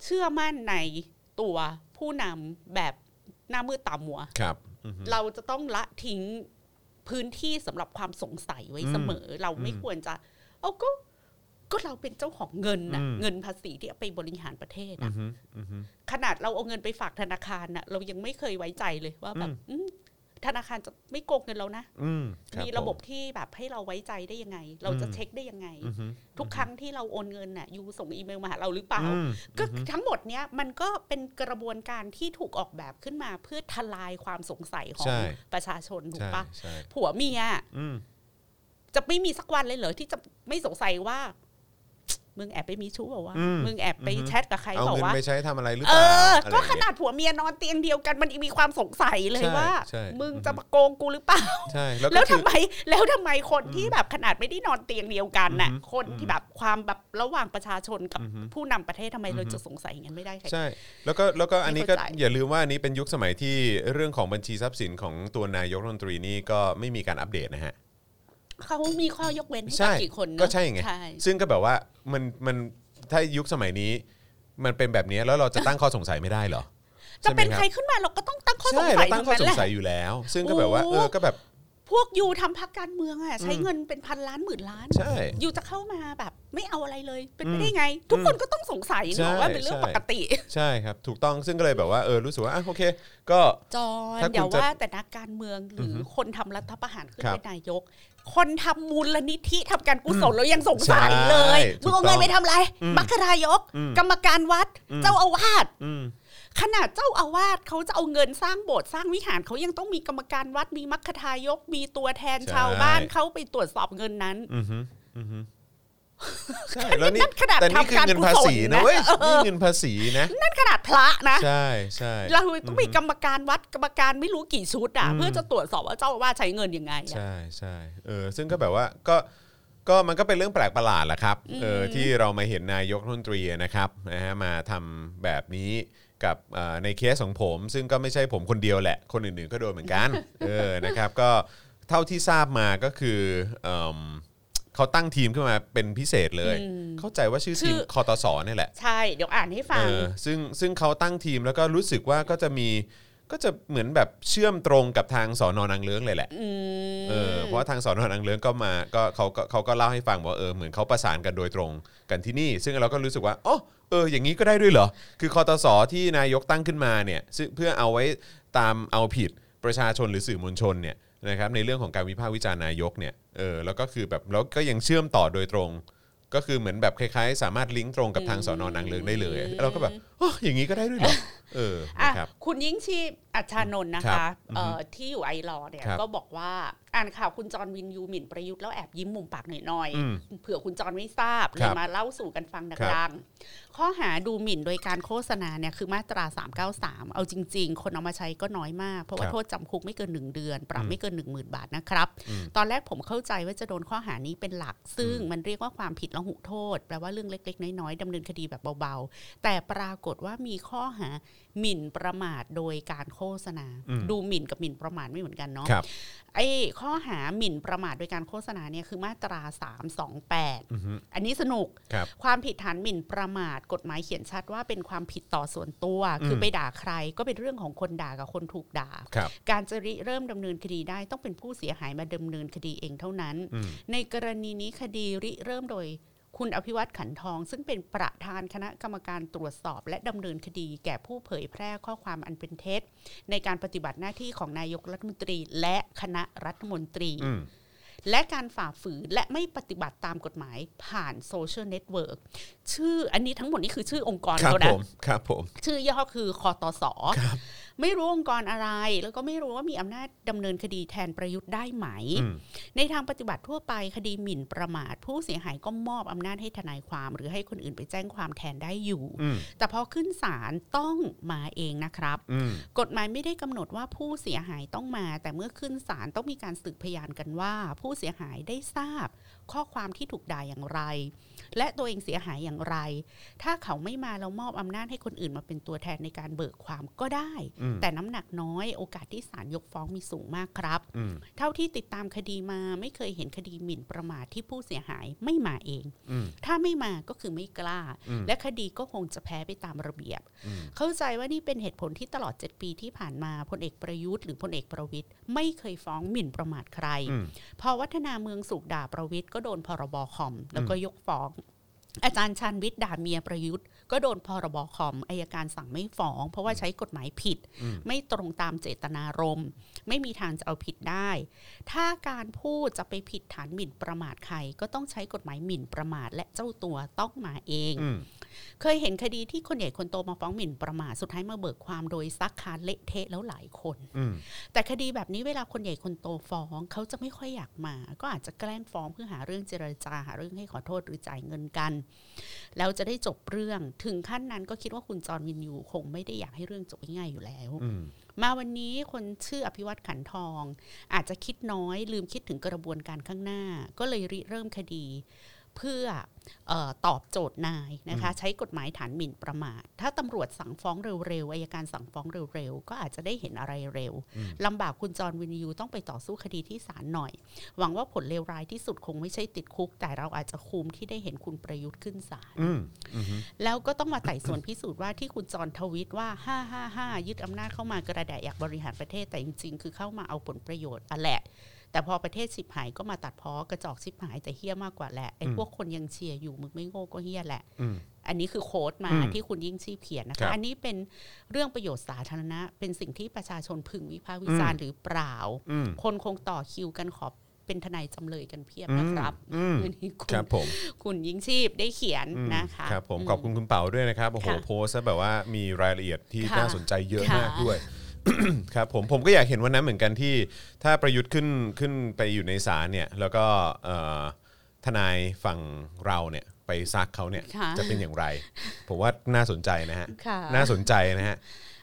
เชื่อมั่นในตัวผู้นำแบบหน้ามืดตามัวๆครับอือฮึเราจะต้องละทิ้ง พื้นที่สำหรับความสงสัยไว้เสมอ เราไม่อืมควรจะ เอาก็ก็เราเป็นเจ้าของเงินนะอืมเงินภาษีที่เอาไปบริหารประเทศอือะอฮึอือฮึขนาดเราเอาเงินไปฝากธนาคารน่ะเรายังไม่เคยไว้ใจเลยว่าแบบอืมอืม ธนาคารจะไม่โกงเงินเรานะอืมคมีระบบผมที่แบบให้เราไว้ใจได้ยังไง เราจะอืมเช็คได้ยังไงอือฮึทุกครั้งที่เราโอนเงินน่ะยูส่งอีเมลมาหาเราหรือเปล่าอืมก็ทั้งหมดเนี้ยมันก็เป็นกระบวนการที่ถูกออกแบบขึ้นมาเพื่อทลายความสงสัยของใช่ประชาชนถูกใช่ปะใช่ผัวเมียอืมจะไม่มีสักวันเลยเหรอที่จะไม่สงสัยว่า มึงแอบไปมีชู้เปล่าวะอืม มึงแอบไปอือฮึแชทกับใครเอาเปล่าเงินวะไปใช้ทำอะไรหรือเอเปล่าออะไรก็อย่งขเงี้ย นาดผัวเมียนอนเตียงเดียวกันมันยังมีความสงสัยเลยใช่ว่า ใช่ มึงอือฮึจะมาโกงกูหรือเปล่า ใช่แล้วก็แล้วคืทำอไมแล้วทำไมคนที่แบบขนาดไม่ได้นอนเตียงเดียวกันน่ะ อือฮึคนที่แบบความแบบระหว่างประชาชนกับอือฮึผู้นำประเทศทำไมเราจะสงสัยอย่างนั้นไม่ได้ใคร ใช่ แล้วก็แล้วก็อันนี้ก็ไม่เข้าใจ อย่าลืมว่าอันนี้เป็นยุคสมัยที่เรื่องของบัญชีทรัพย์สินของตัวนายกรัฐมนตรีนี่ก็ไม่มีการอัปเดตนะฮะ เขามีข้อยกเว้นให้ใช่กับกี่คนเนอะก็ใช่ไงใช่ซึ่งก็แบบว่ามันมันถ้ายุคสมัยนี้มันเป็นแบบนี้แล้วเราจะตั้งข้อสงสัยไม่ได้เหรอจะเป็นใช่ไหมใครขึ้นมาเราก็ต้องตั้งข้อสงใช่สัเรายตั้ทั้งงข้อนั้นสแหงละสัยอยู่แล้ว ซึ่งก็แบบว่าโอ้เออก็แบบพวกยูทำพักการเมืองอะใช้เงินเป็นพันล้านหมื่นล้านใช่ยูจะเข้ามาแบบไม่เอาอะไรเลยเป็นอืไปมได้ไง ทุกคนก็ต้องสงสัยใช่เนอะว่าเป็นเรื่องใช่ปกติ ใช่ครับ ถูกต้องซึ่งก็เลยแบบว่าเออรู้สึกว่าอะโอเค ก็จอถ้าคุณเดี๋ยวจะว่าแต่นักการเมืองหรือออฮึคนทำรัฐประหารขึ้นครับเป็นนายก คนทำมูลนิธิทำการกุศลเรายังสงสัยใช่เลยถูมึกงเอาเงิต้อนงไปทำอะไรอืมมัคคารายกอืมกรรมการวัดอืมเจ้าอาวาสอืมขนาดเจ้าอาวาสเขาจะเอาเงินสร้างโบสถ์สร้างวิหารเขายังต้องมีกรรมการวัดมีมัคคทายกมีตัวแทนใช่ชาวบ้านเข้าไปตรวจสอบเงินนั้นอือฮึอือฮึ ใช่แล้วนี่นั่นขนาดแต่นี่คือทำการเงินกุภาศลษีนะนะเว้ยเออนี่เงินภาษีนะนั่นขนาดพระนะ ใช่ใช่เราต้องมีกรรมการวัดกรรมการไม่รู้กี่ชุดอะอืมเพื่อจะตรวจสอบว่าเจ้าอาวาสใช้เงินยังไงอะใช่ใช่เออซึ่งก็แบบว่าก็ก็มันก็เป็นเรื่องแปลกประหลาดแหละครับเอออืมที่เรามาเห็นนายกรัฐมนตรีนะครับนะฮะมาทำแบบนี้กับเอ่อในเคสของผม ซึ่งก็ไม่ใช่ผมคนเดียวแหละ คนอื่นๆก็โดนเหมือนกันเออนะครับ ก็เท่าที่ทราบมาก็คือ เอิ่มเขาตั้งทีมขึ้นมาเป็นพิเศษเลยอืมเข้าใจว่าชื่อชื่ทีอมคอตสนี่แหละใช่ เดี๋ยวอ่านให้ฟัเองอซึ่งซึ่งเขาตั้งทีมแล้วก็รู้สึกว่าก็จะมีก็จะเหมือนแบบเชื่อมตรงกับทางสอนอนางเลื้งเลยแหละ อืม เออเพราะว่าทางสอนอนางเลื้งก็มาก็เขาก็เขาก็เล่าให้ฟังว่าเออเหมือนเขาประสานกันโดยตรงกันที่นี่ ซึ่งเราก็รู้สึกว่าอ๋อเอออย่างนี้ก็ได้ด้วยเหรอ คือคอตสที่นายกตั้งขึ้นมาเนี่ยซึ่งเพื่อเอาไว้ตามเอาผิด ประชาชนหรือสื่อมวลชนเนี่ยนะครับในเรื่องของการวิพากษ์วิจารณ์นายกเนี่ยเออแล้วก็คือแบบแล้วก็ยังเชื่อมต่อโดยตรง ก็คือเหมือนแบบคล้ายๆ สามารถลิงก์ตรงกับทางสอนอนางเลิงได้เลย เราก็แบบอ๋ออย่างนี้ก็ได้ด้วยเหรอเอออะนะครับคุณยิ่งชีพอัชชานนท์นะครัคะบเอ่อที่อยู่ไอรอว์เนี่ยครับก็บอกว่าอ่านข่าวคุณจรวินยูหมิ่นประยุทธ์แล้วแอบยิ้มมุมปากหน่อยอืมๆเผื่อคุณจรไม่ทราบเลครัยบมาเล่าสู่กันฟังครัดับงๆข้อหาดูหมิ่นโดยการโฆษณาเนี่ยคือมาตรา 393 เอาจริง ๆ คนเอามาใช้ก็น้อยมาก เพราะว่าครับโทษจำคุกไม่เกิน 1 เดือน ปรับอืมไม่เกิน 10,000 บาทนะครับอืมตอนแรกผมเข้าใจว่าจะโดนข้อหานี้เป็นหลัก ซึ่งมันเรียกว่าความผิดละหุโทษ แปลว่าเรื่องเล็ก ๆ น้อยๆดำเนินคดีแบบเบาๆ แต่ปรากฏว่ามีข้อหา หมิ่นประมาทโดยการโฆษณาอืมดูหมิ่นกับหมิ่นประมาทไม่เหมือนกันเนาะครับไอ้ข้อหาหมิ่นประมาทโดยการโฆษณาเนี่ยคือมาตรา 328อือฮึอันนี้สนุกครับความผิดฐานหมิ่นประมาทกฎหมายเขียนชัดว่าเป็นความผิดต่อส่วนตัว คือมไปด่าใครก็เป็นเรื่องของคนด่ากับคนถูกด่าครับการจะริเริ่มดำเนินคดีได้ต้องเป็นผู้เสียหายมาดำเนินคดีเองเท่านั้นอืมในกรณีนี้คดีริเริ่มโดย คุณอภิวัตขันทอง ซึ่งเป็นประธานคณะกรรมการตรวจสอบ และดำเนินคดีแก่ผู้เผยแพร่ข้อความอันเป็นเท็จ ในการปฏิบัติหน้าที่ของนายกรัฐมนตรี และคณะรัฐมนตรีอืมและการฝ่าฝืนและไม่ปฏิบัติตามกฎหมายผ่านโซเชียลเน็ตเวิร์กชื่ออันนี้ทั้งหมดนี่คือชื่อองค์กรครับเขาผนะมครับผม ชื่อย่อคือคอตสไม่รู้องค์กรอะไร แล้วก็ไม่รู้ว่ามีอำนาจดำเนินคดีแทนประยุทธ์ได้ไหมอืมในทางปฏิบัติทั่วไปคดีหมิ่นประมาท ผู้เสียหายก็มอบอำนาจให้ทนายความ หรือให้คนอื่นไปแจ้งความแทนได้อยู่อืมแต่พอขึ้นศาลต้องมาเองนะครับอืมกฎหมายไม่ได้กำหนดว่าผู้เสียหายต้องมา แต่เมื่อขึ้นศาลต้องมีการสืบพยานกันว่า ผู้เสียหายได้ทราบข้อความที่ถูกด่าอย่างไร และตัวเองเสียหายอย่างไร ถ้าเขาไม่มาแล้วมอบอำนาจให้คนอื่นมาเป็นตัวแทนในการเบิกความก็ได้อืมแต่น้ำหนักน้อยโอกาสที่ศาลยกฟ้องมีสูงมากครับอืมเท่าที่ติดตามคดีมาไม่เคยเห็นคดีหมิ่นประมาทที่ผู้เสียหายไม่มาเองอืมถ้าไม่มาก็คือไม่กล้าอืมและคดีก็คงจะแพ้ไปตามระเบียบอืมเข้าใจว่านี่เป็นเหตุผลที่ตลอด 7 ปีที่ผ่านมาพลเอกประยุทธ์หรือพลเอกประวิทย์ไม่เคยฟ้องหมิ่นประมาทใครอืมพอวัฒนาเมืองสุขด่าประวิทย์ก็โดนพรบคอม แล้วก็ยกฟ้อง อาจารย์ชันวิทย์ด่าเมียประยุทธ์ ก็โดนพรบคอมอายการสั่งไม่ฟ้อง เพราะว่าใช้กฎหมายผิดอืมไม่ตรงตามเจตนารมณ์ ไม่มีทางจะเอาผิดได้ ถ้าการพูดจะไปผิดฐานหมิ่นประมาทใคร ก็ต้องใช้กฎหมายหมิ่นประมาทและเจ้าตัวต้องมาเองอืม เคยเห็นคดีที่คนใหญ่คนโตมาฟ้องหมิ่นประมาทสุดท้ายมาเบิกความโดยซักคานเละเทะแล้วหลายคนอืมแต่คดีแบบนี้เวลาคนใหญ่คนโตฟ้องเขาจะไม่ค่อยอยากมา ก็อาจจะแกล้งฟ้องเพื่อหาเรื่องเจรจาหาเรื่องให้ขอโทษหรือจ่ายเงินกัน แล้วจะได้จบเรื่องถึงขั้นนั้นก็คิดว่าคุณจอร์นวินยูคงไม่ได้อยากให้เรื่องจบง่ายๆอยู่แล้วอืมมาวันนี้คนชื่ออภิวัตขันทอง อาจจะคิดน้อยลืมคิดถึงกระบวนการข้างหน้า ก็เลยริเริ่มคดี เพื่อเออตอบโจทย์นายนะคะใช้กฎหมายฐานหมิ่นประมาท ถ้าตำรวจสั่งฟ้องเร็วๆอายการสั่งฟ้องเร็วๆ ก็อาจจะได้เห็นอะไรเร็วลำบากคุณจรวินยูต้องไปต่อสู้คดีที่ศาลหน่อย หวังว่าผลเลวร้ายที่สุดคงไม่ใช่ติดคุก แต่เราอาจจะคุ้มที่ได้เห็นคุณประยุทธ์ขึ้นศาลอืมอืมแล้วก็ต้องมาไต่สวนพิสูจน์ว่าที่คุณจรทวิตว่า555ยึดอำนาจเข้ามากระแดะอยากบริหารประเทศแต่จริง ๆ คือเข้ามาเอาผลประโยชน์อะแหละ แต่พอประเทศสิบหายก็มาตัดพ้อกระจอกสิบหายแต่เฮี้ยมากกว่าแหละไอ้อืมพวกคนยังเชียร์อยู่มึงไม่โง่ก็เฮี้ยแหละอืมอันนี้คือโค้ดมาอืมที่คุณยิ่งชีพเขียนนะครัคะบอันนี้เป็นเรื่องประโยชน์สาธารณะ เป็นสิ่งที่ประชาชนพึงวิพากษ์วิจารณ์หรือเปล่าอืมคนคงต่อคิวกันขอเป็นทนายจำเลยกันเพียบนะครับอืมอันนี้คุคณรับผมคุณยิ่งชีพได้เขียนอืมนะคะครับผมอืขอบคุณคุณเป๋าด้วยนะครับโอ้โหค่ะโพสต์ซะแบบว่ามีรายละเอียดที่ค่ะน่าสนใจเยอะค่ะมากด้วย ครับผมผมก็อยากเห็นวันนั้นเหมือนกันที่ ถ้าประยุทธ์ขึ้นขึ้นไปอยู่ในศาลเนี่ย แล้วก็เอ่อทนายฝั่งเราเนี่ยไปซักเขาเนี่ยค่ะ จะเป็นอย่างไร ผมว่าน่าสนใจนะฮะค่ะน่าสนใจนะฮะ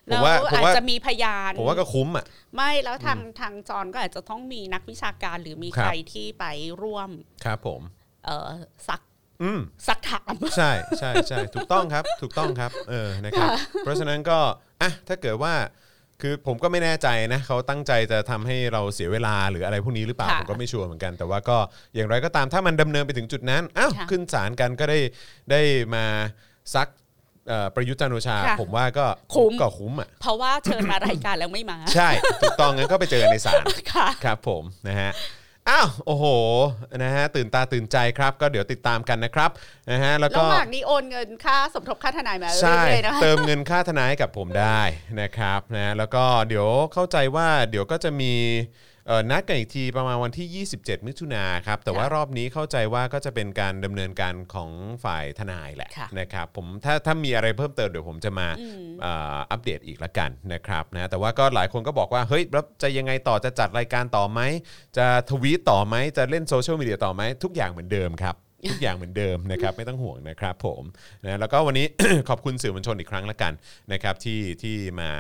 ผแล้มวว่าผมอาจว่าจะมีพยาน ผมว่าก็คุ้มอะ ไม่แล้วทางทางจอนก็อาจจะต้องมีนักวิชาการหรือมีครับ ใครที่ไปร่วมครับผม เอ่อซักอืม ซักถาม ใช่ใช่ใช่ถูกต้องครับ ถูกต้องครับ เออนะครับ เพราะฉะนั้นก็อะถ้าเกิดว่า คือผมก็ไม่แน่ใจนะเขาตั้งใจจะทำให้เราเสียเวลาหรืออะไรพวกนี้หรือเปล่า ค่ะผมก็ไม่ชัวร์เหมือนกัน แต่ว่าก็อย่างไรก็ตามถ้ามันดำเนินไปถึงจุดนั้นอ้าวค่ะขึ้นศาลกันก็ได้ได้มาซักเอ่อประยุทธ์จันทร์โอชา ค่ะผมว่าก็คุ้ม ก็คุ้มอะ เพราะว่าเชิญมารายการแล้วไม่มา ใช่ ถูกต้องงั้นก็ไปเจอกันในศาลค่ะ ครับผมนะฮะ อ้าว โอ้โห นะฮะ ตื่นตาตื่นใจครับ ก็เดี๋ยวติดตามกันนะครับ นะฮะ แล้วก็ระหว่างนี้โอนเงินค่าสมทบค่าทนายมาใช่เรื่อยๆนะคะเติมเงินค่าทนายให้กับผมได้นะครับ นะ แล้วก็เดี๋ยวเข้าใจว่าเดี๋ยวก็จะมีเอ่อ นัดกันอีกทีประมาณวันที่ 27 มิถุนาครับ แต่ว่ารอบนี้เข้าใจว่าก็จะเป็นการดำเนินการของฝ่ายทนายแหละค่ะนะครับผมถ้าถ้ามีอะไรเพิ่มเติมเดี๋ยวผมจะมาอืมเอ่ออัปเดตอีกละกันนะครับนะแต่ว่าก็หลายคนก็บอกว่าเฮ้ยแล้วจะยังไงต่อจะจัดรายการต่อไหมจะทวีตต่อไหมจะเล่นโซเชียลมีเดียต่อไหมทุกอย่างเหมือนเดิมครับ ทุกอย่างเหมือนเดิมนะครับไม่ต้องห่วงนะครับผมนะแล้วก็วันนี้ ขอบคุณสื่อมวลชนอีกครั้งละกันนะครับที่ที่มา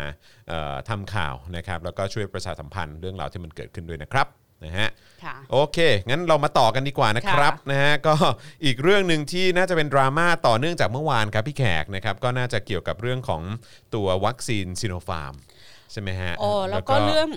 เอ่อทำข่าวนะครับแล้วก็ช่วยประชาสัมพันธ์เรื่องราวที่มันเกิดขึ้นด้วยนะครับนะฮะค่ะโอเค งั้นเรามาต่อกันดีกว่านะครับค่ะนะฮะก็อีกเรื่องหนึ่งที่น่าจะเป็นดราม่าต่อเนื่องจากเมื่อวานครับพี่แขกนะครับก็น่าจะเกี่ยวกับเรื่องของตัววัคซีนซิโนฟาร์มใช่ไหมฮะโอ้แล้วก็เรื่อง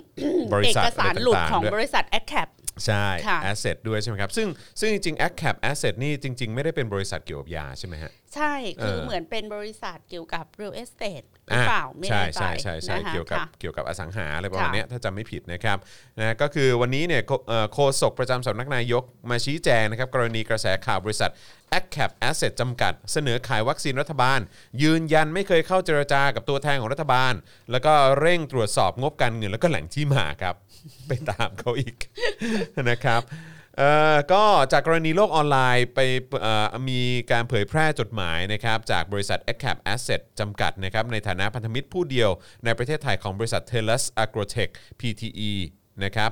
บริเอษัทกสารหลุดะไต่าๆของด้วยบริษัท a d c a p ใช่ ค่ะ Asset ด้วยใช่ไหมครับ ซึ่งซึ่งจริงๆ a c a p Asset นี่จริง ๆ ไม่ได้เป็นบริษัทเกี่ยวกับยาใช่ไหมฮะ ใช่ คือเออเหมือนเป็นบริษัทเกี่ยวกับ real estate หรือเปล่าไม่ใช่แน่ใจใช่ใช่ใช่นะคะเกี่ยวกับค่ะเกี่ยวกับอสังหาอะไรประมาณค่ะเนี้ยถ้าจำไม่ผิดนะครับนะก็คือวันนี้เนี่ยโคเอ่อโฆษกประจำสำนักนายกมาชี้แจงนะครับกรณีกระแสข่าวบริษัท a c c a p Asset จำกัด เสนอขายวัคซีนรัฐบาล ยืนยันไม่เคยเข้าเจรจากับตัวแทนของรัฐบาล แล้วก็เร่งตรวจสอบงบการเงินแล้วก็แหล่งที่มาครับ ไปตามเขาอีกนะครับ เอ่อก็จากกรณีโลกออนไลน์ไปเอ่อมีการเผยแพร่จดหมายนะครับจากบริษัท a c a p Asset จำกัดนะครับในฐานะพันธมิตรผู้เดียวในประเทศไทยของบริษัท t e l u s Agrotech Pte นะครับ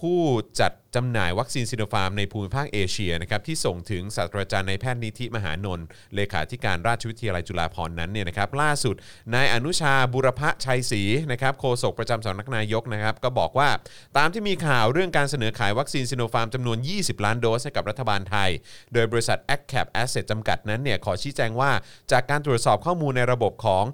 ผู้จัดจำหน่ายวัคซีนซิโนฟาร์มในภูมิภาคเอเชียนะครับที่ส่งถึงศาสตราจารย์นายแพทย์นิธิมหานนท์เลขาธิการราชวิทยาลัยจุฬาภรณ์นั้นเนี่ยนะครับล่าสุดนายอนุชาบุรพชัยศรีนะครับโฆษกประจำสำนักนายกนะครับก็บอกว่าตามที่มีข่าวเรื่องการเสนอขายวัคซีนซิโนฟาร์มจำนวน 20 ล้านโดสให้กับรัฐบาลไทย โดยบริษัท a c c a p Asset จำกัดนั้นเนี่ยขอชี้แจงว่าจากการตรวจสอบข้อมูลในระบบของ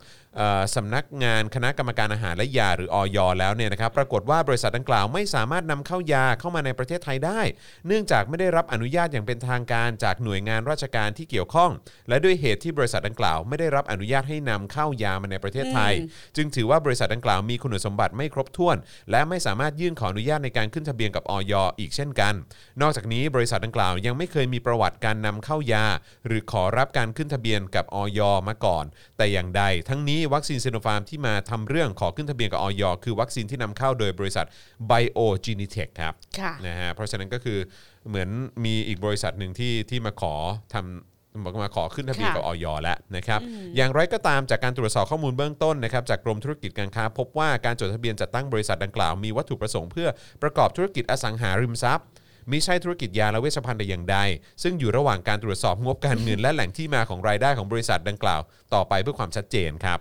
สำนักงานคณะกรรมการอาหารและยาหรืออยแล้วเนี่ยนะครับปรากฏว่าบริษัทดังกล่าวไม่สามารถนำเข้ายาเข้ามาในประเทศไทยได้ เนื่องจากไม่ได้รับอนุญาตอย่างเป็นทางการจากหน่วยงานราชการที่เกี่ยวข้อง และด้วยเหตุที่บริษัทดังกล่าว ไม่ได้รับอนุญาตให้นำเข้ายามาในประเทศไทย จึงถือว่าบริษัทดังกล่าวมีคุณสมบัติไม่ครบถ้วน และไม่สามารถยื่นขออนุญาตในการขึ้นทะเบียนกับอยอีกเช่นกัน นอกจากนี้บริษัทดังกล่าวยังไม่เคยมีประวัติการนำเข้ายา หรือขอรับการขึ้นทะเบียนกับอยมาก่อน แต่อย่างใด ทั้งนี้วัคซีนซิโนฟาร์มที่มาทำเรื่องขอขึ้นทะเบียนกับอยคือวัคซีนที่นำเข้าโดยบริษัท BioGenetech ครับค่ะนะฮะเพราะฉะนั้นก็คือเหมือนมีอีกบริษัทหนึ่งที่ที่มาขอทำบอกมาขอขึ้นทะเบียนค่ะกับอยแล้วนะครับ อย่างไรก็ตามจากการตรวจสอบข้อมูลเบื้องต้นนะครับจากกรมธุรกิจการค้า พบว่าการจดทะเบียนจัดตั้งบริษัทดังกล่าวมีวัตถุประสงค์เพื่อประกอบธุรกิจอสังหาริมทรัพย์มิใช่ธุรกิจยาและเวชภัณฑ์แต่อย่างใด ซึ่งอยู่ระหว่างการตรวจสอบงบการเงินและแหล่งที่มาของรายได้ของบริษัทดังกล่าว ต่อไปเพื่อความชัดเจนครับ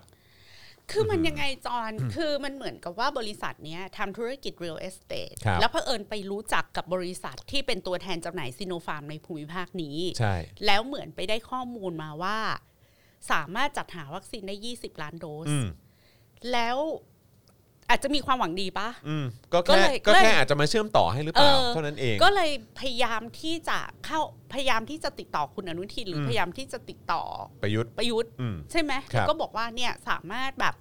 คือมันยังไงจอนคือมันเหมือนกับว่าบริษัทเนี้ยทำธุรกิจ real estate ครับแล้วเผอิญไปรู้จักกับบริษัทที่เป็นตัวแทนจำหน่ายซีโนฟาร์มในภูมิภาคนี้ ใช่ แล้วเหมือนไปได้ข้อมูลมาว่า สามารถจัดหาวัคซีนได้ 20 ล้านโดสอืมแล้ว อาจจะมีความหวังดีปะ อืมก็ก็แค่เลยก็ก็เลยแค่อาจจะมาเชื่อมต่อให้หรือเปล่าเออเท่านั้นเอง ก็เลยพยายามที่จะเข้าพยายามที่จะติดต่อคุณอนุทินหรืออม พยายามที่จะติดต่อประยุทธ์ประยุทธ์ อืม ใช่ไหมครับ แล้วก็บอกว่าเนี่ยสามารถแบบ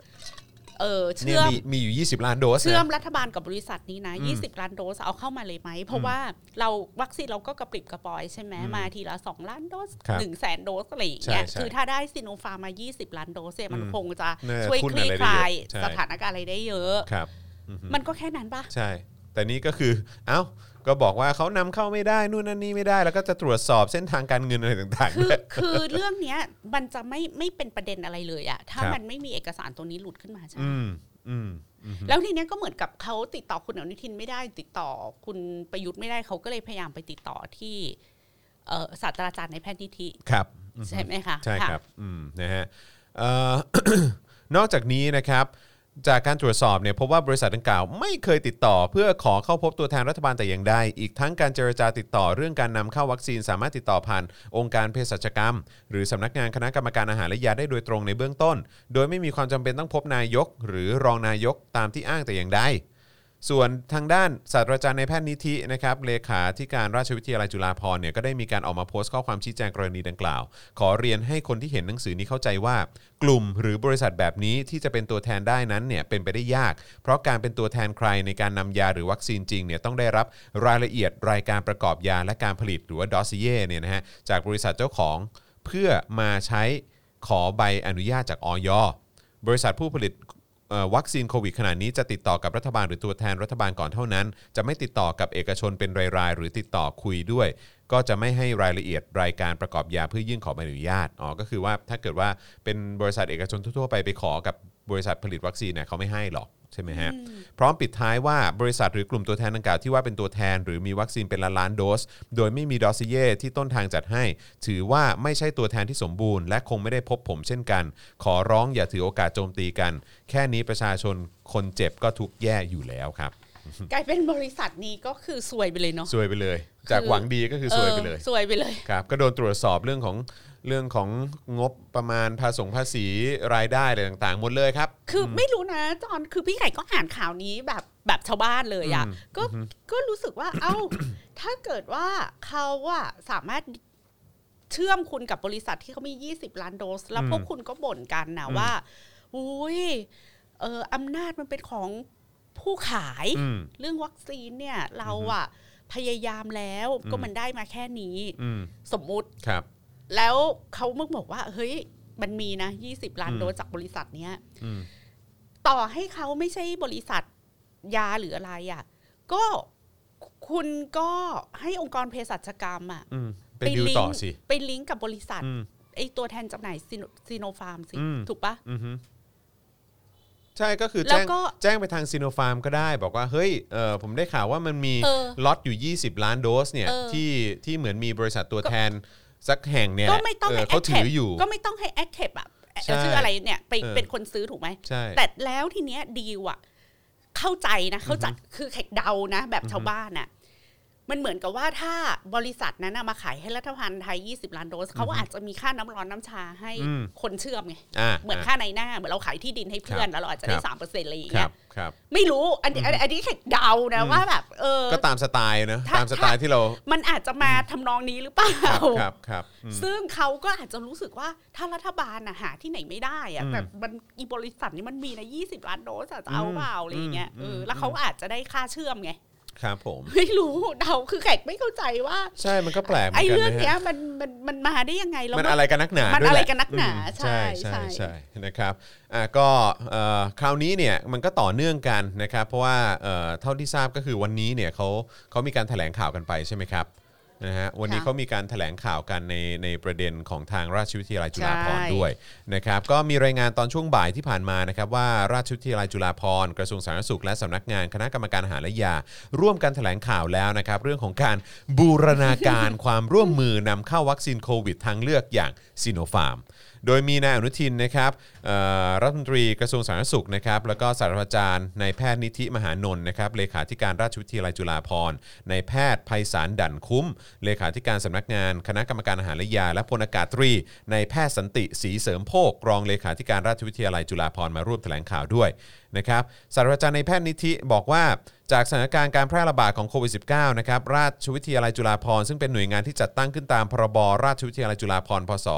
เออเนี่ยเชื่อมมีมีอยู่ 20 ล้านโดสนะ เชื่อมรัฐบาลกับบริษัทนี้นะ อืม20 ล้านโดสเอาเข้ามาเลยไหม เพราะว่าเราวัคซีนเราก็กระปริบกระปอยใช่ไหมอืมมาทีละ 2 ล้านโดสครับ1แสนโดสอะไรอย่างเงี้ยใช่ใช่คือถ้าได้ซิโนฟาร์มมา20 ล้านโดสเนี่ยมันอืมคงจะน่าจะช่วยทุ่นคลี่อะไรคได้เยอะลายใช่ สถานการณ์อะไรได้เยอะ ครับอือฮึมันก็แค่นั้นปะ ใช่ แต่นี่ก็คือ เอ้า ก็บอกว่าเขานำเข้าไม่ได้นู่นนั่นนี่ไม่ได้ แล้วก็จะตรวจสอบเส้นทางการเงินอะไรต่างๆคือด้วยคือเรื่องเนี้ยมันจะไม่ไม่เป็นประเด็นอะไรเลยอะถ้าครับมันไม่มีเอกสารตัวนี้หลุดขึ้นมาใช่ไหมอืมอืมอืมแล้วทีเนี้ยก็เหมือนกับเขาติดต่อคุณอนุทินไม่ได้ ติดต่อคุณประยุทธ์ไม่ได้เขาก็เลยพยายามไปติดต่อที่เอ่อศาสตราจารย์ในแพทย์นิธิครับใช่ไหมคะใช่ะครับอืมนะฮะเอ่อนอกจากนี้นะครับ จากการตรวจสอบเนี่ยพบว่าบริษัทดังกล่าวไม่เคยติดต่อ เพื่อขอเข้าพบตัวแทนรัฐบาลแต่อย่างใด อีกทั้งการเจรจาติดต่อเรื่องการนำเข้าวัคซีน สามารถติดต่อผ่านองค์การเภสัชกรรม หรือสำนักงานคณะกรรมการอาหารและยาได้โดยตรงในเบื้องต้น โดยไม่มีความจำเป็นต้องพบนายก หรือรองนายกตามที่อ้างแต่อย่างใด ส่วนทางด้านศาสตราจารย์ในแพทย์นิธินะครับเลขาที่การราชวิทยาลัยจุฬาภรณ์เนี่ยก็ได้มีการออกมาโพสต์ข้อความชี้แจงกรณีดังกล่าว ขอเรียนให้คนที่เห็นหนังสือนี้เข้าใจว่า กลุ่มหรือบริษัทแบบนี้ที่จะเป็นตัวแทนได้นั้นเนี่ยเป็นไปได้ยาก เพราะการเป็นตัวแทนใครในการนำยาหรือวัคซีนจริงเนี่ยต้องได้รับรายละเอียดรายการประกอบยาและการผลิตหรือว่าดอสเย่เนี่ยนะฮะจากบริษัทเจ้าของเพื่อมาใช้ขอใบอนุญาตจากอยบริษัทผู้ผลิต วัคซีนโควิดขนาดนี้จะติดต่อกับรัฐบาลหรือตัวแทนรัฐบาลก่อนเท่านั้น จะไม่ติดต่อกับเอกชนเป็นรายๆ หรือติดต่อคุยด้วย ก็จะไม่ให้รายละเอียดรายการประกอบยาเพื่อยื่นขอใบอนุญาตอ๋อก็คือว่าถ้าเกิดว่าเป็นบริษัทเอกชนทั่วๆไปไปขอกับบริษัทผลิตวัคซีนเนี่ยเขาไม่ให้หรอก ใช่ไหมฮะพร้อมปิดท้ายว่าบริษัทหรือกลุ่มตัวแทนดังกล่าวที่ว่าเป็นตัวแทน หรือมีวัคซีนเป็นล้านล้านๆโดส โดยไม่มีดอสซิเย่ที่ต้นทางจัดให้ ถือว่าไม่ใช่ตัวแทนที่สมบูรณ์และคงไม่ได้พบผมเช่นกัน ขอร้องอย่าถือโอกาสโจมตีกัน แค่นี้ประชาชนคนเจ็บก็ทุกข์แย่อยู่แล้วครับกลายเป็นบริษัทนี้ก็คือซวยไปเลยเนาะซวยไปเลย จากหวังดีก็คือซวยไปเลยออซวยไปเลยครับก็โดนตรวจสอบเรื่องของ เรื่องของงบประมาณภาษงภาษีรายได้อะไรต่างๆหมดเลยครับ คือไม่รู้นะจอนคือพี่ไก่ก็อ่านข่าวนี้แบบแบบชาวบ้านเลยอะอืมก็ก็รู้สึกว่า เอ้า ถ้าเกิดว่าเขาอะสามารถเชื่อมคุณกับบริษัทที่เขามี 20 ล้านโดส แล้วอืมพวกคุณก็บ่นกันนะอืม ว่าอุ้ยเอออำนาจมันเป็นของผู้ขาย อืม เรื่องวัคซีนเนี่ย เราอะพยายามแล้วก็อืม มันได้มาแค่นี้ อืมสมมุติ ครับ แล้วเขามึงบอกว่า เฮ้ย มันมีนะ20ล้านอืมโดสจากบริษัทเนี้ยอืมต่อให้เขาไม่ใช่บริษัทยาหรืออะไรอะ่ะ ก็คุณก็ให้องค์กรเภสัชกรรมอะอืมไปดิวต่อสิไปลิงก์กับบริษัทอืมไอตัวแทนจำหน่ายซิโนฟาร์มสิอืมถูกปะอือฮึใช่ก็คือแล้แจ้วงก็แจ้งไปทางซีโนฟาร์มก็ได้ บอกว่าเฮ้ยเออผมได้ข่าวว่ามันมีเออล็อตอยู่ 20 ล้านโดสเนี่ยเออที่ที่เหมือนมีบริษัทตัวแทน สักแห่งเนี่ยก็ไม่ต้องเออให้เขาถืออยู่ก็ไม่ต้องให้แอคเคปอะใช่ชื่ออะไรเนี่ยไปเออเป็นคนซื้อถูกไหมใช่แต่แล้วทีเนี้ยดีลอะเข้าใจนะ เข้าใจคือแขกเดานะ แบบชาวบ้านน่ะ มันเหมือนกับว่าถ้าบริษัทนั้นน่ะมาขายให้รัฐบาลไทย 20 ล้านโดสเขาอาจจะมีค่าน้ำร้อนน้ำชาให้อืมคนเชื่อมไงอ่าเหมือนค่าในหน้าเหมือนเราขายที่ดินให้เพื่อนครับแล้วเราอาจจะได้ครับสามเปอร์เซ็นต์อะไรอย่างครัเงี้บยครับไม่รู้อันนี้อันอันนี้แขกเดานะว่าแบบเออก็ตามสไตล์นะถ้าตามสไตล์ที่เรา มันอาจจะมาทำนองนี้หรือเปล่าครับครับครับอืมซึ่งเขาก็อาจจะรู้สึกว่าถ้ารัฐบาลน่ะหาที่ไหนไม่ได้อะอืมแต่มันอีบริษัทนี้มันมีนะ20 ล้านโดสอะจะเอาเปล่าอะไรอย่างเงี้ยอืมเอออมแล้วเขาอาจจะได้ค่าเชื่อมไง ครับผมไม่รู้เดาคือแขกไม่เข้าใจว่า ใช่มันก็แปลกเหมือนไอ้กันเรื่องนะเนี้ฮะยมันมันมันมาได้ยังไงแล้วมันอะไรกันนักหนามันด้วยอะไรแหลกันนักหนาอืมใช่ใช่ใช่ใช่นะครับอะก็เอ่อคราวนี้เนี่ยมันก็ต่อเนื่องกันนะครับ เพราะว่าเอ่อเท่าที่ทราบก็คือวันนี้เนี่ยเขาเขามีการแถลงข่าวกันไปใช่ไหมครับ นะฮะวันนี้เขามีการแถลงข่าวกันในในประเด็นของทางราชวิทยาลัยจุฬาภรณ์ด้วยนะครับก็มีรายงานตอนช่วงบ่ายที่ผ่านมานะครับว่าราชวิทยาลัยจุฬาภรณ์กระทรวงสาธารณสุข และสำนักงานคณะกรรมการอาหารและยา ร่วมกันแถลงข่าวแล้วนะครับเรื่องของการบูรณาการความร่วมมือนำเข้าวัคซีนโควิดทางเลือกอย่างซีโนฟาร์ม โดยมีนายอนุทินนะครับรัฐมนตรีกระทรวงสาธารณสุขนะครับแล้วก็ศาสตราจารย์นายแพทย์นิธิมหานนท์นะครับเลขาธิการราชวิทยาลัยจุฬาภรณ์นายแพทย์ไพศาลดั่นคุ้ม เลขาธิการสำนักงาน คณะกรรมการอาหารและยา และพลอากาศตรีนายแพทย์สันติศรีเสริมโภครองเลขาธิการราชวิทยาลัยจุฬาภรณ์มาร่วมแถลงข่าวด้วย นะครับศาสตราจารย์นายแพทย์นิธิบอกว่าจากสถานการณ์การแพร่ระบาดของโควิด -19 นะครับราชวิทยาลัยจุฬาภรณ์ซึ่งเป็นหน่วยงานที่จัดตั้งขึ้นตามพรบราชวิทยาลัยจุฬาภรณ์พศ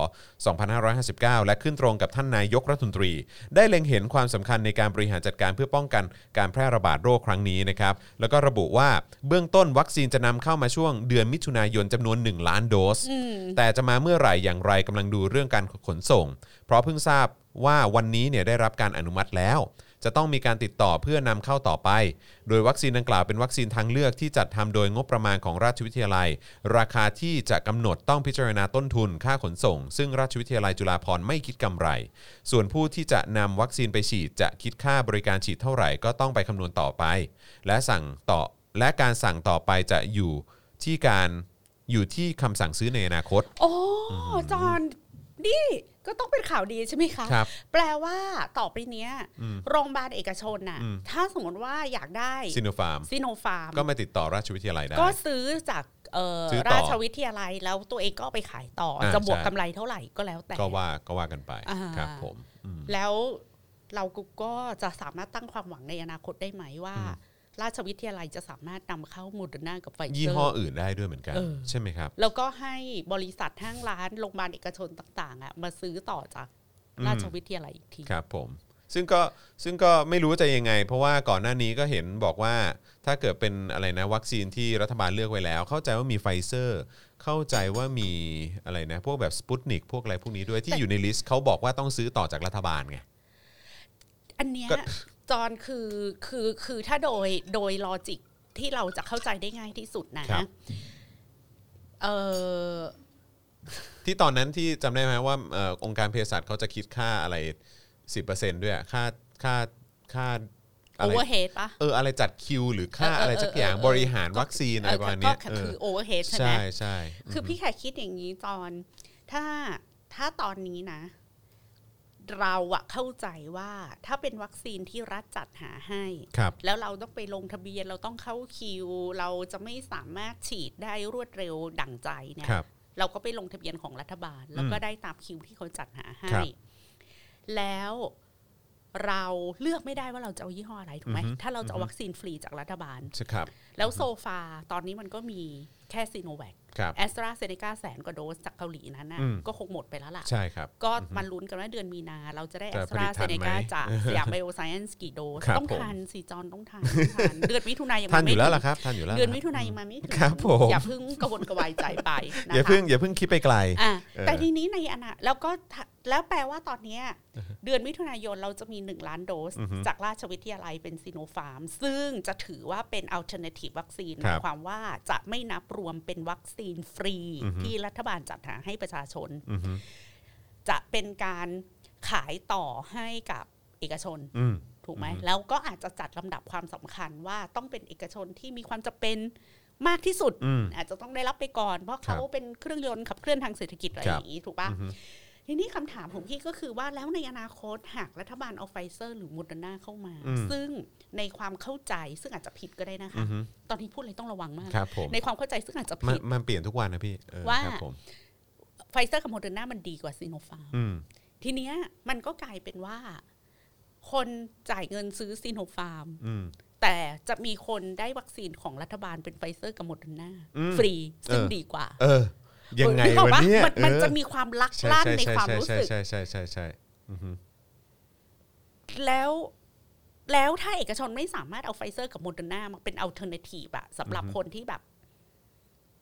2559 และขึ้นตรงกับท่านนายกรัฐมนตรี ได้เล็งเห็นความสำคัญในการบริหารจัดการเพื่อป้องกันการแพร่ระบาดโรคครั้งนี้นะครับแล้วก็ระบุว่าเบื้องต้นวัคซีนจะนำเข้ามาช่วงเดือนมิถุนายนจำนวน 1 ล้านโดส แต่จะมาเมื่อไหร่อย่างไรกำลังดูเรื่องการขนส่ง เพราะเพิ่งทราบว่าวันนี้เนี่ยได้รับการอนุมัติแล้ว จะต้องมีการติดต่อเพื่อนำเข้าต่อไป โดยวัคซีนดังกล่าวเป็นวัคซีนทางเลือกที่จัดทำโดยงบประมาณของราชวิทยาลัย ราคาที่จะกำหนดต้องพิจารณาต้นทุน ค่าขนส่ง ซึ่งราชวิทยาลัยจุฬาภรณ์ไม่คิดกำไร ส่วนผู้ที่จะนำวัคซีนไปฉีดจะคิดค่าบริการฉีดเท่าไหร่ก็ต้องไปคำนวณต่อไป และสั่งต่อและการสั่งต่อไปจะอยู่ที่การอยู่ที่คำสั่งซื้อในอนาคต โอ้จอนนี่ ก็ต้องเป็นข่าวดีใช่ไหมคะ ครับ แปลว่าต่อไปเนี้ยโรงพยาบาลเอกชนน่ะ อืม ถ้าสมมติว่าอยากได้ซิโนฟาร์ม ซิโนฟาร์ม ก็มาติดต่อราชวิทยาลัยได้ ก็ซื้อจากเอ่อซื้อต่อราชวิทยาลัยแล้วตัวเองก็เอาไปขายต่ออาจจะบวกใช่ กำไรเท่าไหร่ก็แล้วแต่ ก็ว่าก็ว่ากันไปอ่า ครับผมอืม แล้วเราก็จะสามารถตั้งความหวังในอนาคตได้ไหมว่า ราชวิทยาลัยจะสามารถนำเข้าโมเดอร์นากับไฟเซอร์ยี่ห้ออื่นได้ด้วยเหมือนกันเออใช่ไหมครับ แล้วก็ให้บริษัทห้างร้านโรงพยาบาลเอกชนต่างๆอะมาซื้อต่อจากราชวิทยาลัยอีกทีครับผมซึ่งก็ซึ่งก็ไม่รู้จะยังไง เพราะว่าก่อนหน้านี้ก็เห็นบอกว่าถ้าเกิดเป็นอะไรนะวัคซีนที่รัฐบาลเลือกไว้แล้ว เข้าใจว่ามีไฟเซอร์ เข้าใจว่ามีอะไรนะ พวกแบบสปุตนิกพวกอะไรพวกนี้ด้วยที่แต่อยู่ใน list เขาบอกว่าต้องซื้อต่อจากรัฐบาลไงอันเนี้ยก็ จอนคือคือคือถ้าโดยโดย logic ที่เราจะเข้าใจได้ง่ายที่สุดนะครับ เออที่ตอนนั้นที่จำได้ไหมว่าเอ่อองค์การเภสัชเขาจะคิดค่าอะไร10%ด้วยอะค่าค่าค่าอะไร overhead ปะ เอออะไรจัดคิว หรือค่าเออเอออะไรสักอย่างเออเออ บริหารวัคซีนอะไรประมาณเนี้ยก็เออคือ overhead ใช่ไหม ใช่ใช่คือพี่แขกคิดอย่างนี้จอน ถ้าถ้าตอนนี้นะ เราอะเข้าใจว่าถ้าเป็นวัคซีนที่รัฐจัดหาให้ครับแล้วเราต้องไปลงทะเบียนเราต้องเข้าคิว เราจะไม่สามารถฉีดได้รวดเร็วดั่งใจเนี่ยครับเราก็ไปลงทะเบียนของรัฐบาล แล้วก็ได้ตามคิวที่เขาจัดหาให้ครับแล้วเราเลือกไม่ได้ว่าเราจะเอายี่ห้ออะไรถูกไหมอือฮึถ้าเราจะเอาวัคซีนฟรีจากรัฐบาลใช่ครับแล้ว so far ตอนนี้มันก็มีแค่ซีโนแวคครับ แอสตราเซเนกาแสนกว่าโดสจากเกาหลีนั้นนะอืมก็คงหมดไปแล้วล่ะ ใช่ครับ ก็มันลุ้นกันว่าเดือนมีนา เราจะได้แอสตราเซเนกาจะสผลิตทันไหมจากสยามไบโอไซเอนซ์กี่โดสครับต้องผมทันสิจอนต้องทันต้องทันเดือนมิถุนายนยังมาไม่ถึงทันอยู่แล้วล่ะครับทันอยู่แล้วเดือนล่ะมิถุนายนยังมาไม่ถึงครับผมอย่าเพิ่งกระวนกระวายใจไปนะอย่าคะเพิ่งอย่าเพิ่งคิดไปไกลอะเออแต่ทีนี้ในอนาแล้วก็ถ้าแล้วแปลว่าตอนเนี้ยเดือนมิถุนายนเราจะมี 1 ล้านโดสอือฮึจากราชวิทยาลัยเป็นซีโนฟาร์ม ซึ่งจะถือว่าเป็น alternative vaccine ครับมายความว่าจะไม่นับรวมเป็นวัคซีนฟรีอือฮึที่รัฐบาลจัดหาให้ประชาชนอือฮึจะเป็นการขายต่อให้กับเอกชนอืมถูกไหมอือฮึแล้วก็อาจจะจัดลำดับความสำคัญว่าต้องเป็นเอกชนที่มีความจำเป็นมากที่สุดอืมอาจจะต้องได้รับไปก่อน เพราะเขาครับเป็นเครื่องยนต์ขับเคลื่อนทางเศรษฐกิจอะไรครับอย่างนี้ถูกปะอือฮึ ทีนี้คำถามของพี่ก็คือว่าแล้วในอนาคตหากรัฐบาลเอาไฟเซอร์ หรือโมเดอร์นาเข้ามาอืมซึ่งในความเข้าใจซึ่งอาจจะผิดก็ได้นะคะอือฮึตอนนี้พูดอะไรต้องระวังมากครับผมในความเข้าใจซึ่งอาจจะมันผิด มันเปลี่ยนทุกวันนะพี่เออว่าครับผมไฟเซอร์กับโมเดอร์นามันดีกว่าซีโนฟาร์มอืมทีเนี้ยมันก็กลายเป็นว่า คนจ่ายเงินซื้อซีโนฟาร์มอืมแต่จะมีคนได้วัคซีนของรัฐบาลเป็นไฟเซอร์กับโมเดอร์นาอืมฟรีซึ่งเออดีกว่า เออ ยังไงนึกออกวะปะเนี่ยมันมันเออจะมีความลักลั่นในความรู้สึกใช่ใช่ใช่ใช่ใช่ใช่ใช่ใช่ใช่อือฮึแล้วแล้วถ้าเอกชนไม่สามารถเอาไฟเซอร์กับโมเดอร์นามาเป็น alternative อะสำหรับคนที่แบบ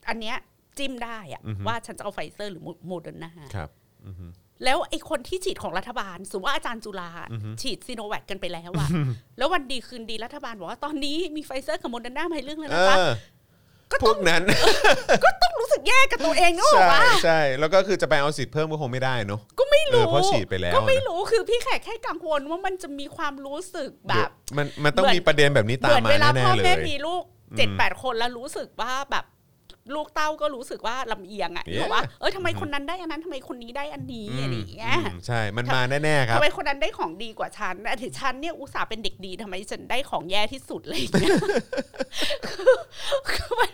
อันเนี้ยจิ้มได้อะว่าฉันจะเอาไฟเซอร์หรือโมเดอร์นาครับอือฮึแล้วไอ้คนที่ฉีดของรัฐบาลสมมติว่าอาจารย์จุฬาอือฮึฉีดซีโนแวคกันไปแล้วอะแล้ววันดีคืนดีรัฐบาลบอกว่าตอนนี้มีไฟเซอร์กับโมเดอร์นามาให้เลือกแล้วนะจ๊ะเออ พวกนั้นก็ต้องต้องรู้สึกแย่กับตัวเองนึกออกใช่ปะใช่ แล้วก็คือจะไปเอาสิทธิ์เพิ่มก็คงไม่ได้เนอะก็ไม่เออรู้ เพราะฉีดไปแล้วก็ไม่รู้นะคือพี่แขกแค่กังวลว่ามันจะมีความรู้สึกแบเดี๋ยวบ มันมันต้องเหมือน มีประเด็นแบบนี้ตามมือนเวลาพ่อแม่ มีลูกอืมเจ็ดแปดคนแล้วรู้สึกว่าแบบ ลูกเต้าก็รู้สึกว่าลำเอียงอะ Yeah บอกว่าเออทำไมคนนั้นได้อันนั้นทำไมคนนี้ได้อันนี้อะไรอย่างเงี้ยอืมใช่มันมาแน่ๆครัทำบไมคนนั้นได้ของดีกว่าฉันแต่ถึงฉันเนี่ยอุตส่าห์เป็นเด็กดีทำไมฉันได้ของแย่ที่สุดอะไรอย่างเงี้ยคือคือมัน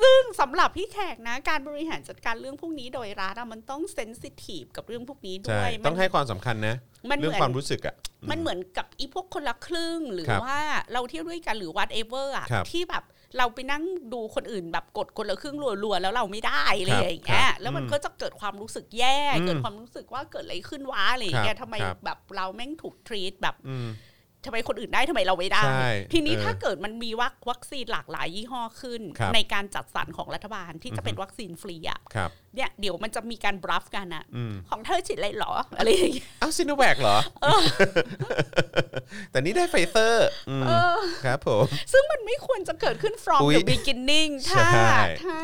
ซึ่งสำหรับพี่แขกนะ การบริหารจัดการเรื่องพวกนี้โดยรัฐอะมันต้องเซนซิทีฟกับเรื่องพวกนี้ด้ใช่วยต้องให้ความสำคัญนะมันเหเรื่องมือนความรู้สึกอะมันเหมือนกับอีพวกคนละครึ่งหรือครับว่าเราเที่ยวด้วยกันหรือ whatever อะครับที่แบบ เราไปนั่งดูคนอื่นแบบกดคนละครึ่งรัวๆแล้วเราไม่ได้อะไรครับอย่างเงี้ยคยรับแล้วมันอืมก็จะเกิดความรู้สึกแย่อืมเกิดความรู้สึกว่าเกิดอะไรขึ้นวะอะไรอย่างเงี้ยครับทำไมครับแบบเราแม่งถูก treat แบบอืม ทำไมคนอื่นได้ทำไมเราไม่ได้ใช่ทีนี้เออถ้าเกิดมันมีวัควัคซีนหลากหลายยี่ห้อขึ้นครับในการจัดสรรของรัฐบาลที่จะเป็นวัคซีนฟรีอะครับเนี่ยเดี๋ยวมันจะมีการ bluff กันอะอืมของเธอฉีดอะไรเหรออะไรอย่างเงี้ยอ้าวซิโนแวคเหรอ แต่นี่ได้ไฟเซอร์อืมเออครับผม ซึ่งมันไม่ควรจะเกิดขึ้น from อุ๊ย the beginning ใช่ถ้าถ้า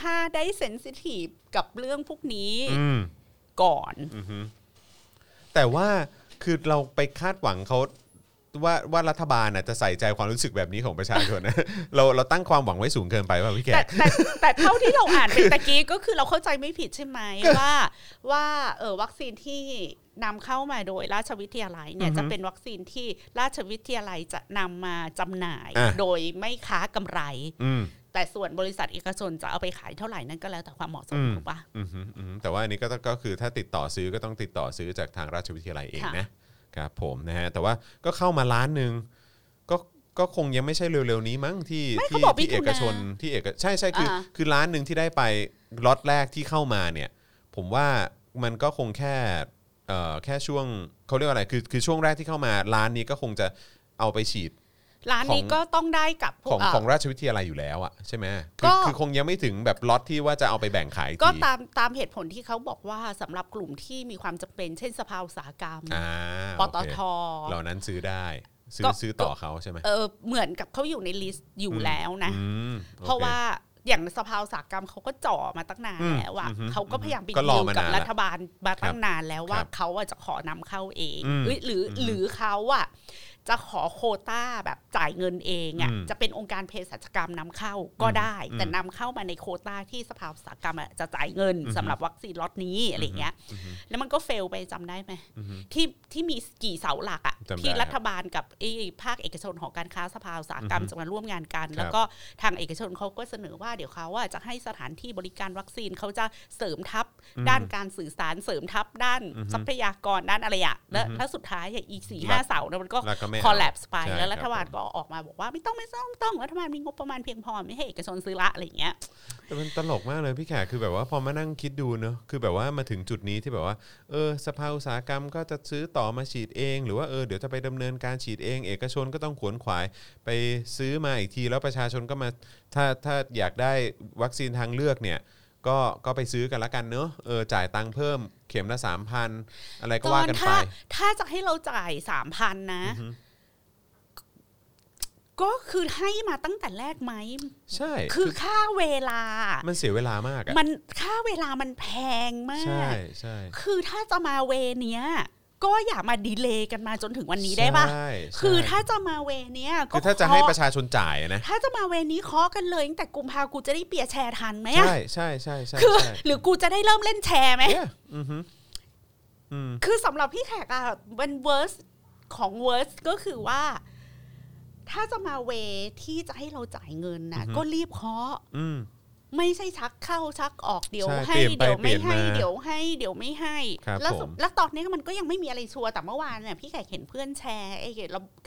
ถ้าได้ sensitive กับเรื่องพวกนี้อืมก่อน แต่ว่าคือเราไปคาดหวังเขา ว่าว่ารัฐบาลน่ะจะใส่ใจความรู้สึกแบบนี้ของประชาชนนะ เราเราตั้งความหวังไว้สูงเกินไปป่ะพี่แขแต่กแต่แต่เท่าที่เราอ่านเป็นตะกี้ก็คือเราเข้าใจไม่ผิดใช่ไหมว่า ว่าเออวัคซีนที่นำเข้ามาโดยราชวิทยาลัยเนี่ยอือฮึจะเป็นวัคซีนที่ราชวิทยาลัยจะนำมาจำหน่ายอะโดยไม่ค้ากำไรอืมแต่ส่วนบริษัทเอกชนจะเอาไปขายเท่าไหร่นั่นก็แล้วแต่ความเหมาะสมอืมถูกปะอืมฮึอืมแต่ว่าอันนี้ก็ต้องก็คือถ้าติดต่อซื้อก็ต้องติดต่อซื้อจากทางราชวิทยาลัยเองค่ะนะ ครับผมนะฮะแต่ว่าก็เข้ามาล้านหนึ่งก็ก็คงยังไม่ใช่เร็วๆนี้มั้งที่ไม่ที่เขาบอกที่มิถุนา เอกชนที่เอกใช่ใช่คืออ่าคือล้านหนึ่งที่ได้ไปล็อตแรกที่เข้ามาเนี่ย ผมว่ามันก็คงแค่เอ่อแค่ช่วงเขาเรียกว่าอะไรคือคือช่วงแรกที่เข้ามาล้านนี้ก็คงจะเอาไปฉีด ร้านนี้ของก็ต้องได้กับพขวอกงเอ่อของราชวิทยาลัยอยู่แล้วอะใช่ไหมก็คือคือคงยังไม่ถึงแบบล็อตที่ว่าจะเอาไปแบ่งขายอีกทีก็ตามตามเหตุผลที่เขาบอกว่าสำหรับกลุ่มที่มีความจำเป็นเช่นสภาอุตสาหกรรมอ่าปโอตเคทเหล่านั้นซื้อได้ซื้อก็ซื้อต่อเขาใช่ไหมเออเหมือนกับเขาอยู่ใน list อยู่แล้วนะอืมโอเคเพราะว่าอย่างสภาอุตสาหกรรมเขาก็จ่อมาตั้งนานอืมแล้วอะอือฮึเขาก็พยายามไปก็รอมานานแล้วรัฐบาลมาตั้งนานแล้วครับว่าเขาอะจะขอนำเข้าเองอืมเอ้ยหรืออมหรือเขาอะ จะขอโควต้าแบบจ่ายเงินเองอะอืมจะเป็นองค์การเภสัชกรรมนำเข้าก็ได้อืมแต่นำเข้ามาในโควต้าที่สภาอุตสาหกรรมอะจะจ่ายเงินอือฮึสำหรับวัคซีนล็อตนี้อะไรอย่างเงี้ยอือฮึแล้วมันก็ fail ไปจำได้ไหมอือฮึที่ที่มีกี่เสาหลักอะจำได้ที่รัฐบาลกับไอ้ภาคเอกชนของการค้าสภาอุตสาหกรรมอือฮึจะมาร่วมงานกันครับแล้วก็ทางเอกชนเขาก็เสนอว่าเดี๋ยวเขาอะจะให้สถานที่บริการวัคซีนเขาจะเสริมทัพอืม ด้านการสื่อสารเสริมทัพด้านอือฮึทรัพยากรด้านอะไรอะแล้วอือฮึแล้วสุดท้ายอะอีสี่รัห้าฐเสาเนี่ยมันก็แล้วก็ไม่เอาคอลแลบไปใช่แล้วรัฐบาลครับก็ออกมาบอกว่าไม่ต้องไม่ต้องไม่ต้องรัฐบาลมีงบประมาณเพียงพอไม่ให้เอกชนซื้อละอะไรอย่างเงี้ยแต่มันตลกมากเลยพี่แขกคือแบบว่าพอมานั่งคิดดูเนอะคือแบบว่ามาถึงจุดนี้ที่แบบว่า เออสภาอุตสาหกรรมก็จะซื้อต่อมาฉีดเอง หรือว่าเออเดี๋ยวจะไปดำเนินการฉีดเอง เอกชนก็ต้องขวนขวายไปซื้อมาอีกทีแล้วประชาชนก็มาถ้าถ้าอยากได้วัคซีนทางเลือกเนี่ย ก็ก็ไปซื้อกันละกันเนอะเออจ่ายตังค์เพิ่มเคข็มละสามพันอะไรก็ตว่าอนกันไป ถ้าถ้าจะให้เราจ่ายสามพันนะ ก็คือให้มาตั้งแต่แรกไหมใช่ คือค่าเวลา มันเสียเวลามากอะมันค่าเวลามันแพงมากใช่ใช่คือถ้าจะมา way เนี้ย ก็อย่ามา delay กันมาจนถึงวันนี้ได้ปะใช่ใช่คือถ้าจะมา way เนี้ยก็คือถ้าจะให้เคาประชาชนจ่ายอะนะ ถ้าจะมา way นี้เคาะกันเลยตั้งแต่กุมภากูจะได้เปียร์แชร์ทันไหมอะใช่ใช่ใช่ใช่คือ ใช่หรือกูจะได้เริ่มเล่นแชร์ไหม เนี่ยอือฮึอืม คือสำหรับพี่แขกอะเป็น worst ของ worst ก็คือว่า ถ้าจะมา way ที่จะให้เราจ่ายเงินนะก็รีบเคาะ อืม ไม่ใช่ชักเข้าชักออกเดี๋ยวใช่ให้เปลี่ยนไปเดี๋ยวไม่ให้เปลี่ยนมาเดี๋ยวให้เดี๋ยวไม่ให้ครับแล้วผมแล้วตอนนี้มันก็ยังไม่มีอะไร sure แต่เมื่อวานเนี่ยพี่แขกเห็นเพื่อนแชร์ไอ้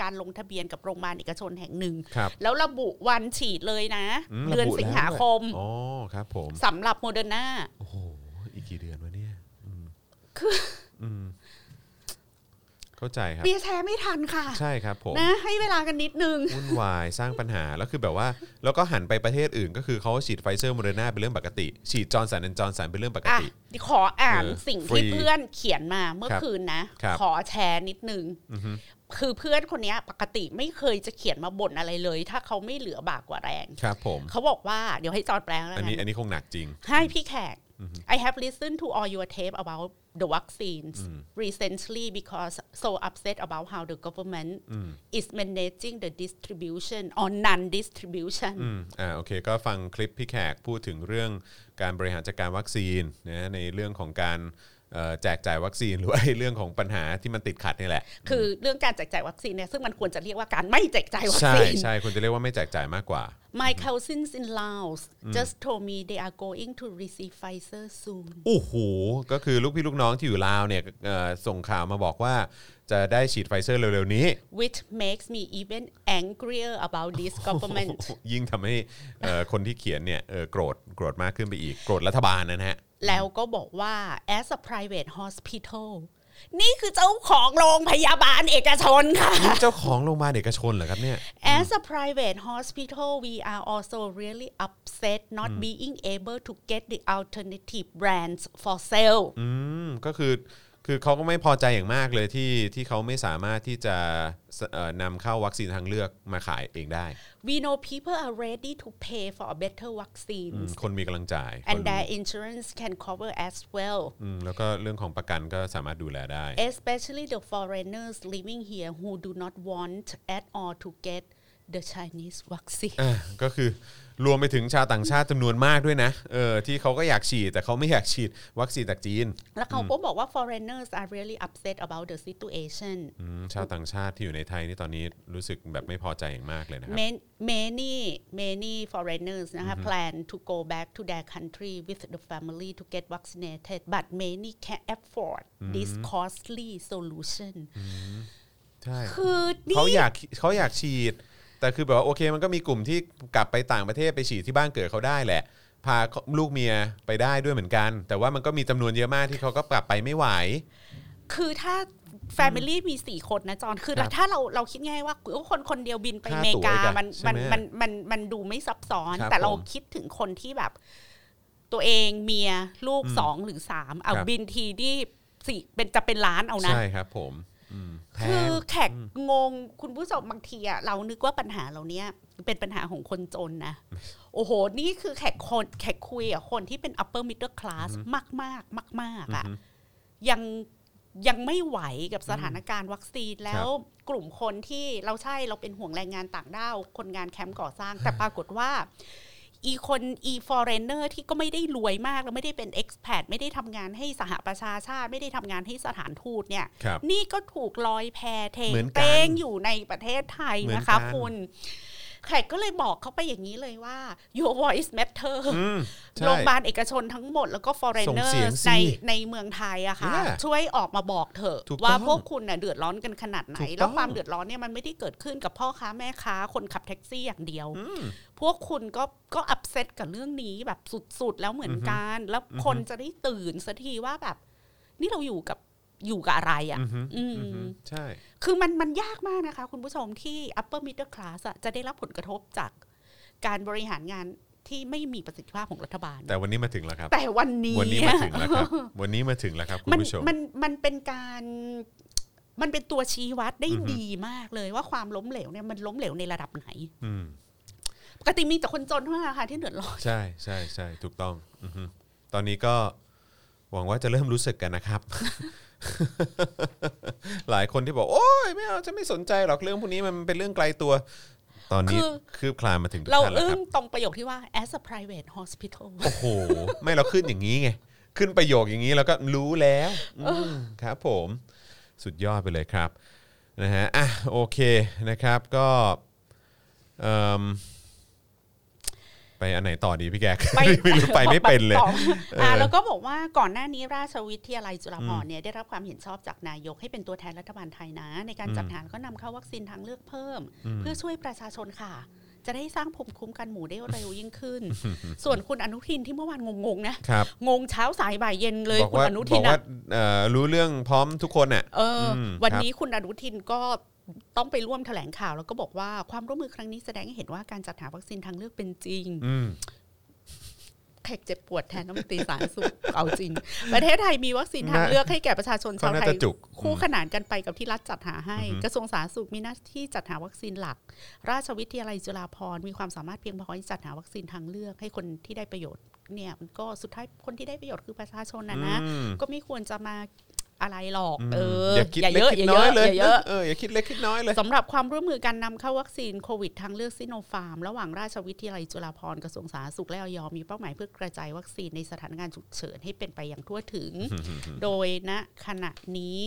การลงทะเบียนกับโรงพยาบาลเอกชนแห่งหนึ่งครับแล้วระบุวันฉีดเลยนะระบุเดือนสิงหาคมแล้วด้วยอ๋อครับผมสำหรับโมเดอร์นาโอ้โหอีกกี่เดือนวะเนี่ยอืมคืออืม เข้าใจครับเปียร์แชร์ไม่ทันค่ะ ใช่ครับผมนะให้เวลากันนิดนึงวุ่นวายสร้างปัญหาแล้วคือแบบว่า แล้วก็หันไปประเทศอื่น ก็คือเขาฉีดไฟเซอร์โมเดอร์นาเป็นเรื่องปกติ ฉีดจอร์นสันและจอร์นสันเป็นเรื่องปกอะติขออ่านเออสิ่งฟรีที่เพื่อนเขียนมาเมื่อคืนครับนะครับขอแชร์นิดนึงอือฮึคือเพื่อนคนเนี้ยปกติไม่เคยจะเขียนมาบ่นอะไรเลย ถ้าเขาไม่เหลือบ่ากว่าแรง ครับ ผมเขาบอกว่าเดี๋ยวให้จอร์ดแปลงแล้วอันนี้กัอันนนี้คงหนักจริง ให้พี่แขก I have listened to all your tape about the vaccines recently because so upset about how the government is managing the distribution or non-distribution อืมอ่าโอเค ก็ฟังคลิปพี่แขกพูดถึงเรื่องการบริหารจัดการวัคซีนนะในเรื่องของการเอ่อ แจกจ่ายวัคซีนหรือว่าไอ้เรื่องของปัญหาที่มันติดขัดนี่แหละ คือเรื่องการแจกจ่ายวัคซีนเนี่ยซึ่งมันควรจะเรียกว่าการไม่แจกจ่ายวัคใช่ซีน ใช่คุณจะเรียกว่าไม่แจกจ่ายมากกว่า My cousins in Laos just told me they are going to receive Pfizer soon โอ้โห ก็คือลูกพี่ลูกน้องที่อยู่ลาวเนี่ยเอ่อส่งข่าวมาบอกว่า จะได้ฉีดไฟเซอร์เร็วๆนี้ which makes me even angrier about this government ยิ่งทำให้เอ่อคนที่เขียนเนี่ยเอ่อโกรธโกรธมากขึ้นไปอีก โกรธรัฐบาลนะฮะ แล้วก็บอกว่า as a private hospital นี่คือเจ้าของโรงพยาบาลเอกชนค่ะ นี่เจ้าของโรงพยาบาลเอกชนเหรอครับเนี่ย As a private hospital we are also really upset not being able to get the alternative brands for sale อืมก็คือ คือเขาก็ไม่พอใจอย่างมากเลยที่ที่เขาไม่สามารถที่จะสเอ่อนำเข้าวัคซีนทางเลือกมาขายเองได้ we know people are ready to pay for a better อืม vaccines คนมีกำลังจ่ายคน and their insurance can cover as well อืมแล้วก็เรื่องของประกันก็สามารถดูแลได้ especially the foreigners living here who do not want at all to get the Chinese vaccine อะก็คือ รวมไปถึงชาวต่างชาติจำนวนมากด้วยนะเออที่เขาก็อยากฉีดแต่เขาไม่อยากฉีดวัคซีนจากจีน แล้วเขาก็บอกว่า foreigners are really upset about the situation อืมชาวต่างชาติที่อยู่ในไทยนี่ตอนนี้รู้สึกแบบไม่พอใจอย่างมากเลยนะครับ Man- many many foreigners นะคะ plan to go back to their country with the family to get vaccinated but many can't afford this costly solution ใช่คือนี่เขาอยากเขาอยากฉีด แต่คือแบบว่าโอเคมันก็มีกลุ่มที่กลับไปต่างประเทศไปฉีดที่บ้านเกิดเขาได้แหละ พาลูกเมียไปได้ด้วยเหมือนกัน แต่ว่ามันก็มีจำนวนเยอะมากที่เขาก็กลับไปไม่ไหว คือถ้า Family มีสี่คนนะจอนคือครับถ้าเราเราคิดง่ายว่าคนคนเดียวบินไปค่าอเมริกาตั๋วอีกอะมันใช่มันไหมมันมันมันดูไม่ซับซ้อนครับแต่เราผมคิดถึงคนที่แบบ ตัวเองเมียลูกสองหรือสามเอาครับบินทีนี่สี่เป็นจะเป็นล้านเอานะ ใช่ครับผมอืมแพ คืองแขกงงคุณผู้ชมบางทีอะเรานึกว่าปัญหาเราเนี้ยเป็นปัญหาของคนจนนะ โอ้โห นี่คือแขกคนแขกคุยอะคนที่เป็น upper middle class มากมากมากมากๆอะยังยังไม่ไหวกับสถานการณ์วัคซีนแล้วกลุ่มคนที่เราใช่เราเป็นห่วงแรงงานต่างด้าวคนงานแคมป์ก่อสร้าง แต่ปรากฏว่า อีคนอี foreigner ที่ก็ไม่ได้รวยมากแล้วไม่ได้เป็น expat ไม่ได้ทำงานให้สหประชาชาติ ไม่ได้ทำงานให้สถานทูตเนี่ยครับนี่ก็ถูกลอยแพเท้งเต้งเหมือนกันอยู่ในประเทศไทยเหมือนกันนะคะคุณ แขกก็เลยบอกเขาไปอย่างนี้เลยว่า your voice matter อืมใช่โรงพยาบาลเอกชนทั้งหมดแล้วก็ส่งเสียง foreigners สิในในเมืองไทยอะค่ะ Yeah ช่วยออกมาบอกเถอะถูกว่าต้องพวกคุณน่ะเดือดร้อนกันขนาดไหนถูกต้องแล้วความเดือดร้อนเนี่ยมันไม่ได้เกิดขึ้นกับพ่อค้าแม่ค้าคนขับแท็กซี่อย่างเดียว พวกคุณก็ก็อับเซตกับเรื่องนี้แบบสุดๆ แล้วเหมือนกัน แล้วคนจะได้ตื่นสักทีว่าแบบ นี่เราอยู่กับ อยู่กับอะไรอะ่ะอือฮึอืมอือฮึใช่ คือมันมันยากมากนะคะ คุณผู้ชมที่ upper middle class อะจะได้รับผลกระทบจากการบริหารงานที่ไม่มีประสิทธิภาพของรัฐบาล แต่วันนี้มาถึงแล้วครับ แต่วันนี้วันนี้มาถึงแล้วครับ วันนี้มาถึงแล้วครับคุณมันผู้ชมมันมันเป็นการมันเป็นตัวชี้วัดได้อือฮึดีมากเลยว่าความล้มเหลวเนี่ยมันล้มเหลวในระดับไหนอืมปกติมีแต่คนจนเท่านั้นนะคะที่เดือดร้อนใช่ใช่ใช่ถูกต้องอือฮึตอนนี้ก็หวังว่าจะเริ่มรู้สึกกันนะครับ หลายคนที่บอก โอ้ยไม่เอาจะไม่สนใจหรอกเรื่องพวกนี้มันเป็นเรื่องไกลตัว ตอนนี้คือ คืบคลานมาถึงทุกเราท่านแล้วอึ้คงรับตรงประโยคที่ว่า as a private hospital โอ้โห ไม่เราขึ้นอย่างนี้ไง ขึ้นประโยคอย่างนี้เราก็รู้แล้วอืมครับผมสุดยอดไปเลยครับนะฮะอะโอเคนะครับก็เอิ่ม ไปอันไหนต่อดีพี่แกไปไม่รู้ไปไม่เป็นเลยต่อเอออ่าแล้วก็บอกว่าก่อนหน้านี้ราชวิทยาลัยจุฬาภรณ์เนี่ยได้รับความเห็นชอบจากนายกให้เป็นตัวแทนรัฐบาลไทยนะ ในการจัดหาแล้วก็นำเข้าวัคซีนทางเลือกเพิ่ม เพื่อช่วยประชาชนค่ะ จะได้สร้างภูมิคุ้มกันหมู่ได้เร็วยิ่งขึ้น ส่วนคุณอนุทินที่เมื่อวานงงๆนะครับงงเช้าสายบ่ายเย็นเลยบอกคุณว่าอนุบทิอกนว่าอะเอ่อรู้เรื่องพร้อมทุกคนอะเอออมวันครับนี้คุณอนุทินก็ต้องไปร่วมแถลงข่าวแล้วก็บอกว่าความร่วมมือครั้งนี้แสดงให้เห็นว่าการจัดหาวัคซีนทางเลือกเป็นจริง อืมแขกเจ็บปวดแทนน้ำมนตรีสาธารณสุขเอาจริง ประเทศไทยมีวัคซีนทางน่าเลือกให้แก่ประชาชนชาวเขาน่าไทยจะจุกคู่อืมขนานกันไปกับที่รัฐจัดหาให้อือฮึกระทรวงสาธารณสุขมีหน้าที่จัดหาวัคซีนหลัก ราชวิทยาลัยจุฬาภรณ์มีความสามารถเพียงพอที่จัดหาวัคซีนทางเลือกให้คนที่ได้ประโยชน์เนี่ยมันก็สุดท้ายคนที่ได้ประโยชน์คือประชาชนนะนะอืมก็ไม่ควรจะมา อะไรหรอกมเอออย่าคิดอย่าเล็เยกอะคิอดย่าน้เยอยอะเลยอย่าเยอะเอออย่าคิดเล็กคิดน้อยเลยสำหรับความร่วมมือการนำเข้าวัคซีนโควิดทางเลือกซิโนฟาร์ม ระหว่างราชวิทยาลัยจุฬาภรณ์กระทรวงสาธารณสุขและอย.มีเป้าหมายเพื่อกระจายวัคซีนในสถานการณ์ฉุกเฉินให้เป็นไปอย่างทั่วถึง โดยณขณะนี้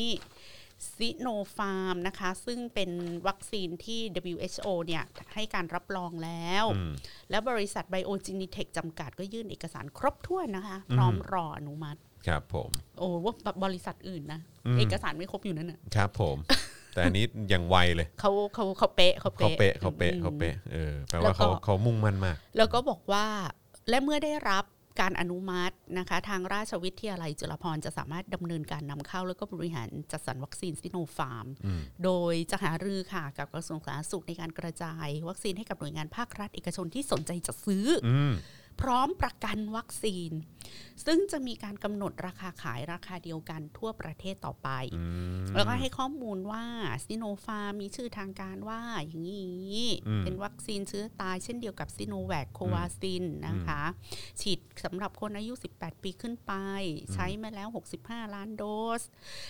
ซิโนฟาร์มนะคะ ซึ่งเป็นวัคซีนที่ WHO เนี่ยให้การรับรองแล้วอืมและบริษัทไบโอจินิเทคจำกัดก็ยื่นเอกสารครบถ้วนนะคะ พร้อมรออนุมัติ ครับผม โอ้ว่าบริษัทอื่นนะอืมเอกสารไม่ครบอยู่นั่นน่ะครับผม แต่อันนี้ยังไวเลยเขาเขาเขาเป๊ะเขาเขาเป๊ะเป๊ะเขาเป๊ะอืมเขาเป๊ะเออแปลแล้ว่าวก็เขาเขามุ่งมั่นมาก แล้วก็บอกว่าและเมื่อได้รับการอนุมัตินะคะทางราชวิทยาลัยจุฬาภรณ์จะสามารถดำเนินการนำเข้า แล้วก็บริหารจัดสรรวัคซีนซิโนฟาร์มอืมโดยจะหารือค่ะกับกระทรวงสาธารณสุขในการกระจาย วัคซีนให้กับหน่วยงานภาครัฐเอกชนที่สนใจจะซื้อออืม พร้อมประกันวัคซีน ซึ่งจะมีการกำหนดราคาขายราคาเดียวกันทั่วประเทศต่อไปอืมแล้วก็ให้ข้อมูลว่าซิโนฟาร์มมีชื่อทางการว่าอย่างนี้อืมเป็นวัคซีนเชื้อตายเช่นเดียวกับซิโนแวคโควาซินนะคะ ฉีดสำหรับคนอายุ 18 ปีขึ้นไป ใช้มาแล้ว 65 ล้านโดส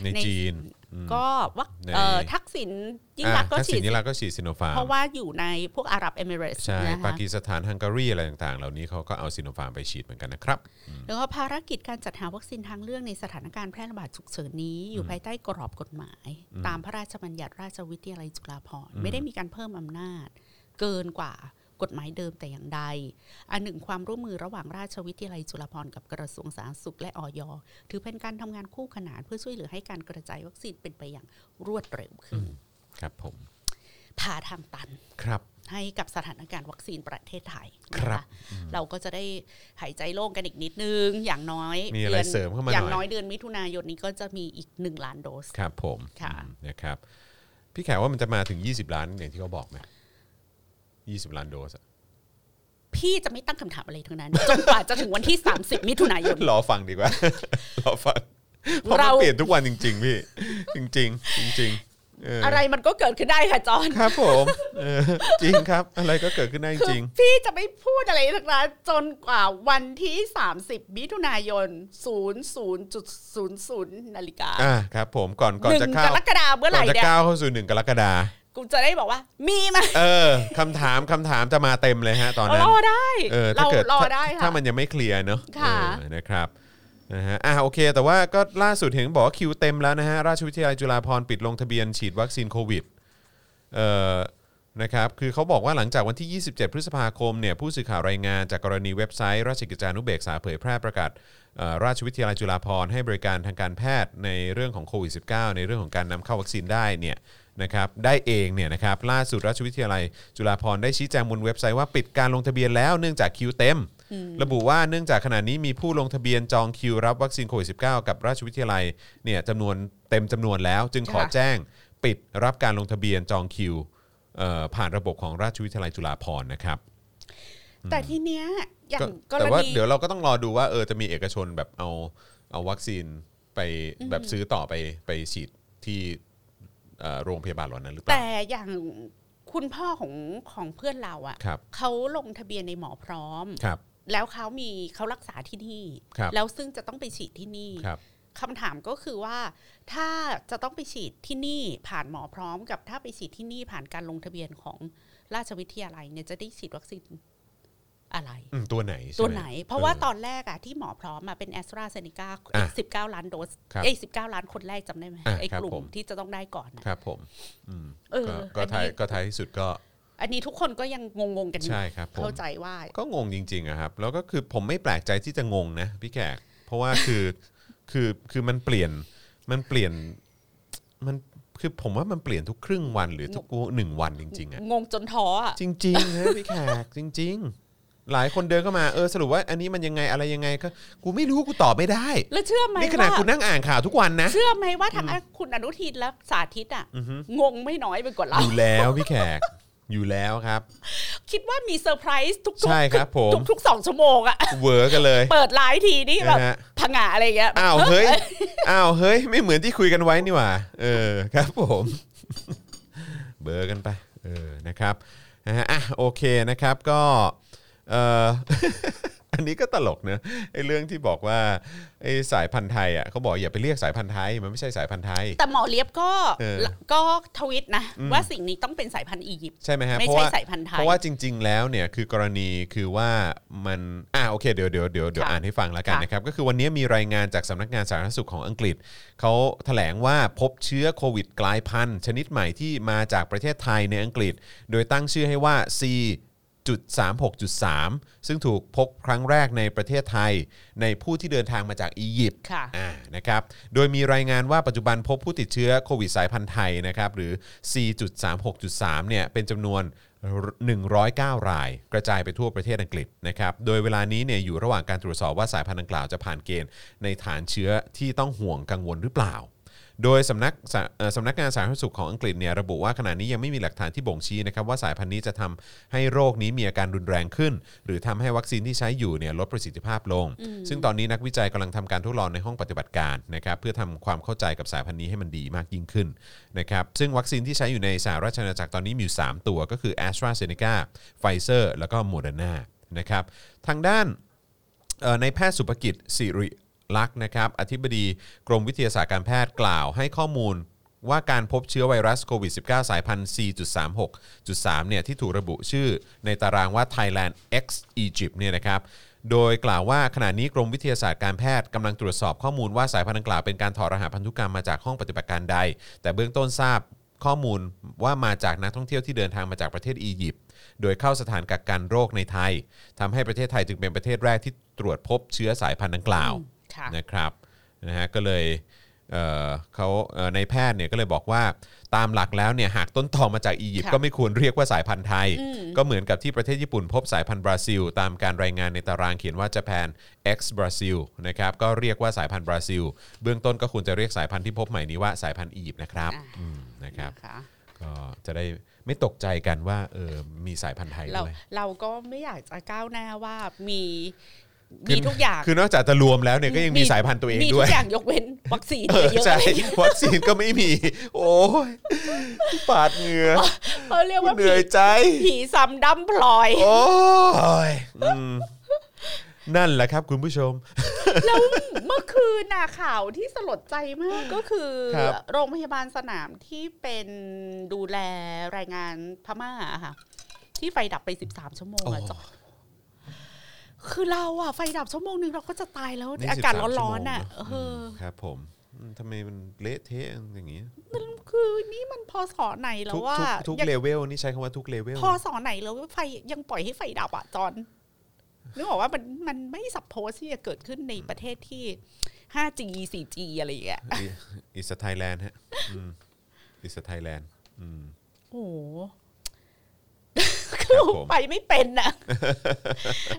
ในในจีนอืม ก็วัคในเอ่อทักษิณยิ่งรักษณ์ก็อะทัฉีษิดณยิ่งรักษณ์ก็ฉีดซิโนฟาร์มเพราะว่าอยู่ในพวกอาหรับเอมิเรตส์ใช่นะปาคะกีสถานฮังการีอะไรต่างๆ เหล่านี้เขาก็เอาซิโนฟาร์มไปฉีดเหมือนกันนะครับ แล้วก็ภารกิจการจัดหาวัคซีนทางเลือกในสถานการณ์แพร่ระบาดฉุกเฉินนี้อยู่ภายใต้กรอบกฎหมาย ตามพระราชบัญญัติราชวิทยาลัยจุฬาภรณ์ไม่ได้มีการเพิ่มอำนาจเกินกว่า กฎหมายเดิมแต่อย่างใด อันหนึ่งความร่วมมือระหว่างราชวิทยาลัยจุฬาภรณ์กับกระทรวงสาธารณสุขและออยถือเป็นการทำงานคู่ขนานเพื่อช่วยเหลือให้การกระจายวัคซีนเป็นไปอย่างรวดเร็วขึ้น ครับผมพาทางตันครับให้กับสถานการณ์วัคซีนประเทศไทยครับนะคะเราก็จะได้หายใจโล่งกันอีกนิดนึง อย่างน้อยมีอะไรดืนเสริมเข้ามาอย่างหน่อยน้อยเดือนมิถุนายนนี้ก็จะมีอีกหนึ่งล้านโดสครับผมค่ะอืมนะครับพี่แขกว่ามันจะมาถึง 20 ล้านอย่างที่เขาบอกไหม 20 ล้านโดสอะพี่จะไม่ตั้งคำถามอะไรทั้งนั้นจนกว่าจะถึงวันที่ 30 มิถุนายน รอฟังดีกว่า รอฟังเพราะมันเราเปลี่ยนทุกวันจริง ๆ พี่ จริง ๆ จริงๆเออออะไรมันก็เกิดขึ้นได้ค่ะจอห์นครับผมเออจริงครับ อะไรก็เกิดขึ้นได้จคือริง พี่จะไม่พูดอะไรทั้งนั้นจนกว่าวันที่ 30 มิถุนายน 00.00นาฬิกาอ่าครับผมก่อนก่อนหนึ่จะงเข้ากรกฎาคมเมื่อไหก่อร่นจะเนี่ย ก้าวเข้าสู่หนึ่งกรกฎา กูจะได้บอกว่ามีไหมเออคำถามคำถามจะมาเต็มเลยฮะ ตอนนั้นรอได้เออถ้าเราเกิดรอถ้าได้ถ้าค่ะมันยังไม่เคลียร์เนอะค่ะ เออนะครับนะฮะอะโอเค แต่ว่าก็ล่าสุดเห็นบอกว่าคิวเต็มแล้วนะฮะราชวิทยาลัยจุฬาภรณ์ปิดลงทะเบียนฉีดวัคซีนโควิดเอ่อนะครับคือเขาบอกว่าหลังจากวันที่ 27 พฤษภาคมเนี่ยผู้สื่อข่าวรายงานจากกรณีเว็บไซต์ราชกิจจานุเบกษาเผยแพร่ประกาศเอ่อราชวิทยาลัยจุฬาภรณ์ให้บริการทางการแพทย์ในเรื่องของโควิด -19 ในเรื่องของการนำเข้าวัคซีนได้เนี่ย นะครับได้เองเนี่ยนะครับล่าสุดราชวิทยาลัย จุฬาภรณ์ได้ชี้แจงบนเว็บไซต์ว่าปิดการลงทะเบียนแล้วเนื่องจากคิวเต็ม ระบุว่าเนื่องจากขณะนี้มีผู้ลงทะเบียนจองคิวรับวัคซีนโควิด -19 กับราชวิทยาลัยเนี่ยจำนวนเต็มจำนวนแล้ว จึงขอค่ะแจ้งปิดรับการลงทะเบียนจองคิวเอ่อผ่านระบบของราชวิทยาลัยจุฬาภรณ์นะครับ แต่ทีเนี้ยอย่างก็กรแต่ว่าณีเดี๋ยวเราก็ต้องรอดูว่าเออจะมีเอกชนแบบเอาเอาวัคซีนไปแบบซื้อต่อไปไปฉีดที่เอ่อ โรงพยาบาลเหล่านั้นหรือเปล่าแต่อย่างคุณพ่อของของเพื่อนเราอะครับเขาลงทะเบียนในหมอพร้อมครับ แล้วเขามีเขารักษาที่นี่ครับแล้วซึ่งจะต้องไปฉีดที่นี่ครับคำถามก็คือว่าถ้าจะต้องไปฉีดที่นี่ผ่านหมอพร้อมกับถ้าไปฉีดที่นี่ผ่านการลงทะเบียนของราชวิทยาลัยเนี่ยจะได้ฉีดวัคซีน อะไรอืมตัวไหนใช่ตัวมไหน เพราะว่าออตอนแรกอะที่หมอพร้อมอะเป็นแอสตราเซเนกาอะสิบเก้าล้านโดสครับเอ้สิบเก้าล้านคนแรกจำได้ไหมอะไอ้ครับกลุ่ผมมที่จะต้องได้ก่อนอะครับผมอืมเออก็ก็อันท้ายนี้ก็ท้ายที่สุดก็ อันนี้ทุกคนก็ยังงงๆกันอยู่ใช่ครับผมเข้าใจว่าก็งงจริงๆอะครับ แล้วก็คือผมไม่แปลกใจที่จะงงนะพี่แขกเพราะว่าคือคือคือมันเปลี่ยนมันเปลี่ยนมันคือผมว่ามันเปลี่ยนทุกครึ่งวันหรือทุกหนึ่งวันจริงๆอะงงจนท้ออะจริงๆนะพี่แขกจริง ๆ หลายคนเดินเข้ามาเออสรุปว่าอันนี้มันยังไงอะไรยังไงก็กูไม่รู้กูตอบไม่ได้ แล้วเชื่อไหมนี่ขนาดว่ากูนั่งอ่านข่าวทุกวันนะ เชื่อไหมว่าทางคุณอนุทินและสาธิตอะงงไม่น้อยไปกว่าเรา อยู่แล้วพี่แขกอยู่แล้วครับ คิดว่ามีเซอร์ไพรส์ทุกๆใช่ครับผม ทุกทุกๆสองชั่วโมงอะ เวอร์กันเลย เปิดไลฟ์ทีนี่แบบนะฮะ ผงาอะไรเงี้ยอ้าวเฮ้ยอ้าวเฮ้ย ไม่เหมือนที่คุยกันไว้นี่หว่า เออครับผม เวอร์กันไป เออนะครับนะฮะอะโอเคนะครับก็เอออันนี้ก็ตลกเนอะไอ้เรื่องที่บอกว่าไอ้สายพันธุ์ไทยอะเขาบอกอย่าไปเรียกสายพันธุ์ไทยมันไม่ใช่สายพันธุ์ไทย แต่หมอเลียบก็เออก็ทวิตนะ ว่าสิ่งนี้ต้องเป็นสายพันธุ์อียิปต์ใช่ไหมฮะไม่เพราะใช่ว่าสายพันธุ์ไทยเพราะว่าจริง ๆ แล้วเนี่ยคือกรณีคือว่ามันอ่าโอเคเดี๋ยวเดี๋ยวเดี๋ยวเดี๋ยวค่ะอ่านให้ฟังแล้วกันค่ะนะครับก็คือวันนี้มีรายงานจากสำนักงานสาธารณสุขของอังกฤษเขาแถลงว่าพบเชื้อโควิดกลายพันธุ์ชนิดใหม่ที่มาจากประเทศไทยในอังกฤษ โดยตั้งชื่อให้ว่า C จุด 36.3 ซึ่งถูกพบครั้งแรกในประเทศไทย ในผู้ที่เดินทางมาจากอียิปต์ค่ะอ่านะครับ โดยมีรายงานว่าปัจจุบันพบผู้ติดเชื้อโควิดสายพันธุ์ไทยนะครับหรือ 4.36.3 เนี่ยเป็นจำนวน 109 ราย กระจายไปทั่วประเทศอังกฤษนะครับโดยเวลานี้เนี่ยอยู่ระหว่างการตรวจสอบว่าสายพันธุ์ดังกล่าวจะผ่านเกณฑ์ในฐานเชื้อที่ต้องห่วงกังวลหรือเปล่า โดยสำนักสาเอ่อสำนักงานสาธารณสุขของอังกฤษเนี่ยระบุว่าขณะนี้ยังไม่มีหลักฐานที่บ่งชี้นะครับว่าสายพันธุ์นี้จะทำให้โรคนี้มีอาการรุนแรงขึ้น หรือทำให้วัคซีนที่ใช้อยู่เนี่ยลดประสิทธิภาพลง ซึ่งตอนนี้นักวิจัยกำลังทำการทดลองในห้องปฏิบัติการนะครับเพื่อทำความเข้าใจกับสายพันธุ์นี้ให้มันดีมากยิ่งขึ้นนะครับซึ่งวัคซีนที่ใช้อยู่ในสหราชอาณาจักรตอนนี้มีอยู่3ตัวก็คือ a s t r a z เซ e c a Pfizer แล้วก็ Moderna นะครับทางด้านเอ่อในแพทย์สุภกิจสิริ ลักษณ์นะครับอธิบดีกรมวิทยาศาสตร์การแพทย์กล่าวให้ข้อมูลว่าการพบเชื้อไวรัสโควิด -19 สายพันธุ์4.36.3 เนี่ยที่ถูกระบุชื่อในตารางว่า Thailand X Egypt เนี่ยนะครับ โดยกล่าวว่าขณะนี้กรมวิทยาศาสตร์การแพทย์กำลังตรวจสอบข้อมูลว่าสายพันธุ์ดังกล่าวเป็นการถอดรหัสพันธุกรรมมาจากห้องปฏิบัติการใด แต่เบื้องต้นทราบข้อมูลว่ามาจากนักท่องเที่ยวที่เดินทางมาจากประเทศอียิปต์โดยเข้าสถานกักกันโรคในไทยทำให้ประเทศไทยจึงเป็นประเทศแรกที่ตรวจพบเชื้อสายพันธุ์ดังกล่าว นะครับนะฮะก็เลยเอ่อเขาเอ่อในแพทย์เนี่ยก็เลยบอกว่าตามหลักแล้วเนี่ยหากต้นตอมาจากอียิปต์ค่ะก็ไม่ควรเรียกว่าสายพันธุ์ไทย ก็เหมือนกับที่ประเทศญี่ปุ่นพบสายพันธุ์บราซิล ตามการรายงานในตารางเขียนว่า Japan X Brazil นะครับก็เรียกว่าสายพันธุ์บราซิล เบื้องต้นก็ควรจะเรียกสายพันธุ์ที่พบใหม่นี้ว่าสายพันธุ์อียิปต์นะครับอ่าอืมนะครับนะคะก็จะได้ไม่ตกใจกันว่าเออมีสายพันธุ์ไทยเราด้วยเราก็ไม่อยากจะก้าวหน้าว่ามีคื มีอทุกอย่างคือนอกจากจะรวมแล้วเนี่ยก็ยังมีสายพันธุ์ตัวเองมีด้ทุวย กอย่างยกเว้นวัคซีนเออเยอะๆใช่อะไรอย่างเงี้ยวัคซีนก็ไม่มี โอ้ยปาดเหงื่อเขาเรียกว่าเหผีนื่อยใจ ผีซ้ำดำพลอย โอ้ยอืมนั่นแหละครับคุณผู้ชม แล้วเมื่อคืนน่ะข่าวที่สลดใจมากก็คือ ครับ โรงพยาบาลสนามที่เป็นดูแลแรงงานพม่าอะค่ะ ที่ไฟดับไป 13 ชั่วโมงอะจอด คือเราอะไฟดับชั่วโมงหนึ่งเราก็จะตายแล้วนี่อากาศ13ร้อนๆอะชั่วโมงเออมครับผมอืมทำไมมันเละเทะอย่างนี้คือนี่มันพอสอไหนแล้ทุวกว่าทุกทุกยังเลเวลนี่ใช้คำว่าทุกเลเวลพอสอไหนแล้วไฟยังปล่อยให้ไฟดับอะจอนนึกออกว่ามันมันไม่สับโพสที่จะเกิดขึ้นในประเทศที่ 5G 4G อะไรอย่างเงี้ยอิสไทยแลนด์ฮะอิสไทยแลนด์โอ้โห ครับผมไปไม่เป็นอะ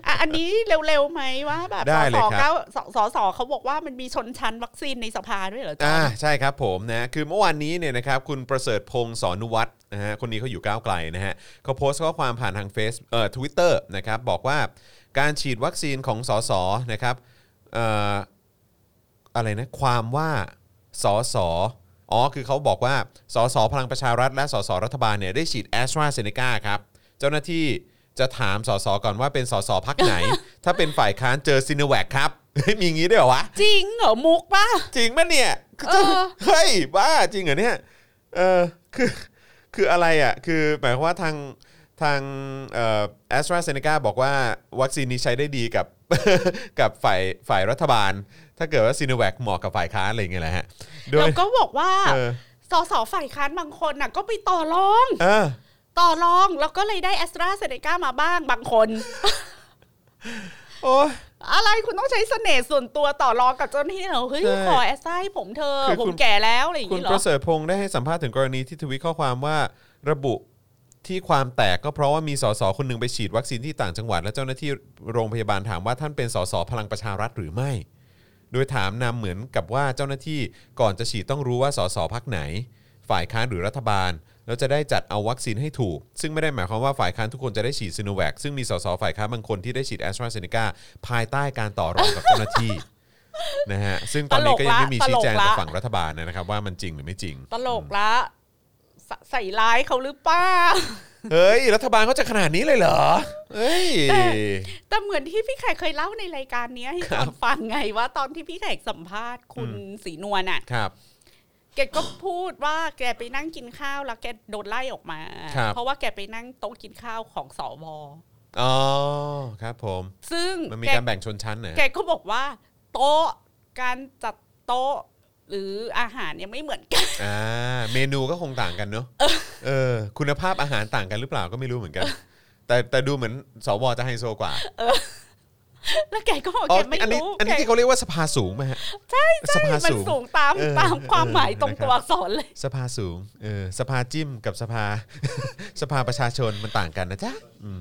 อะอันนี้เร็วๆไหมว่าแบบได้สเลยสครับเก้าสสสเขาบอกว่ามันมีชนชั้นวัคซีนในสภาด้วยเหรอจ๊ะอ่าใช่ครับผมนะคือเมื่อวานนี้เนี่ยนะครับคุณประเสริฐพงศ์สอนุวัฒน์นะฮะคนนี้เขาอยู่ก้าวไกลนะฮะเขาโพสต์ข้อความผ่านทางเฟซเอ่อทวิตเตอร์นะครับบอกว่าการฉีดวัคซีนของสสนะครับเอ่ออะไรนะความว่าสส อ๋อ คือเขาบอกว่า สสพลังประชารัฐ และสสรัฐบาลเนี่ยได้ฉีดแอสตราเซเนกาครับ เจ้าหน้าที่จะถามสสก่อนว่าเป็นสสพรรคไหน ถ้าเป็นฝ่ายค้านเจอซิโนแวคครับ มีงี้ด้วยเหรอวะ จริงเหรอ มุกป่ะ จริงปะเนี่ยคือเออ เฮ้ย บ้าจริงเหรอเนี่ย เออคือ คืออะไรอะ คือหมายความว่าทางทางเอ่อแอสตราเซเนกาบอกว่าวัคซีนนี้ใช้ได้ดีกับ กับฝ่ายฝ่ายรัฐบาล ถ้าเกิดว่าซีโนแวคเหมาะกับฝ่ายค้านอะไรอย่างเงี้ยแหละฮะโดเรายก็บอกว่าเออสสฝ่ายค้านบางคนน่ะก็ไปต่อรอง เออต่อรองแล้วก็เลยได้แอสตราเซเนกามาบ้างบางคน โอ้ย อะไรคุณต้องใช้เสน่ห์ส่วนตัวต่อรองกับเจ้าหน้าที่เหรอเฮ้ยใช่ขอแอสตราให้ผมเธอะคือผคุมณ แก่แล้วอะไรอย่างคุณนี้เหรปอ ระเสริฐพงศ์ได้ให้สัมภาษณ์ถึงกรณีที่ทวิตข้อความว่า ระบุ ที่ความแตกก็เพราะว่ามีสสคนหนึ่งไปฉีดวัคซีนที่ต่างจังหวัด และเจ้าหน้าที่โรงพยาบาลถามว่าท่านเป็นสสพลังประชารัฐหรือไม่ โดยถามนำเหมือนกับว่าเจ้าหน้าที่ก่อนจะฉีดต้องรู้ว่าสสพักไหน ฝ่ายค้านหรือรัฐบาลแล้วจะได้จัดเอาวัคซีนให้ถูก ซึ่งไม่ได้หมายความว่าฝ่ายค้านทุกคนจะได้ฉีดซิโนแวคซึ่งมีสสฝ่ายค้านบางคนที่ได้ฉีดแอสตราเซเนกาภายใต้การต่อรองกับเจ้าหน้าที่นะฮะซึ่งตอนนี้ก็ยังไม่มีชี้แจงจากฝั่งรัฐบาลนะครับว่ามันจริงหรือไม่จริง ตลกละ สใส่ร้ายเขาหรือเปล่าเฮ้ย รัฐบาลเขาจะขนาดนี้เลยเหรอเฮ้ย แต่แต่เหมือนที่พี่แขกเคยเล่าในรายการเนี้ยให้ตอนฟังไงว่าตอนที่พี่แขกสัมภาษณ์คุณศรีนวลอะ ครับ แกก็พูดว่าแกไปนั่งกินข้าวแล้วแกโดนไล่ออกมา ครับ เพราะว่าแกไปนั่งโต๊ะกินข้าวของสวอ๋อครับผม ซึ่งมันมีแกการแบ่งชนชั้นนะแกก็บอกว่า โต๊ะการจัดโต๊ะ หรืออาหารเนี่ยไม่เหมือนกัน อ่าเมนูก็คงต่างกันเนอะเออ คุณภาพอาหารต่างกันหรือเปล่าก็ไม่รู้เหมือนกัน แต่แต่ดูเหมือนสวจะไฮโซกว่าแล้วแกก็บอกอ๋อแกไม่อันนี้รู้ อันนี้แกที่เขาเรียกว่าสภาสูงไหมฮะ ใช่สภามันสูงสูงตามเออตามความหมายเออตรงนะครับตัวอักษรเลย สภาสูง เออ สภาจิ้มกับสภา สภาประชาชนมันต่างกันนะจ๊ะอืม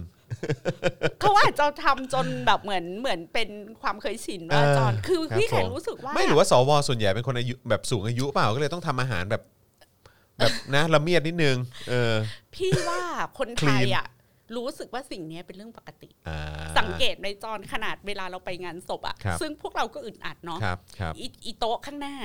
เขาอาจจะทำจนแบบเหมือนเหมือนเป็นความเคยชินว่าเออจอนคือครับพี่แขกผมรู้สึกว่าไม่หรือว่าสวส่วนใหญ่เป็นคนอายุแบบสูงอายุเปล่าก็เลยต้องทำอาหารแบบแบบนะละเมียดนิดนึง เออ พี่ว่าคนไทย Clean อะรู้สึกว่าสิ่งเนี้ยเป็นเรื่องปกติอ่าสังเกตในจอนขนาดเวลาเราไปงานศพอะครับซึ่งพวกเราก็อึดอัดเนาะครับครับอีอีโต๊ะข้างหน้า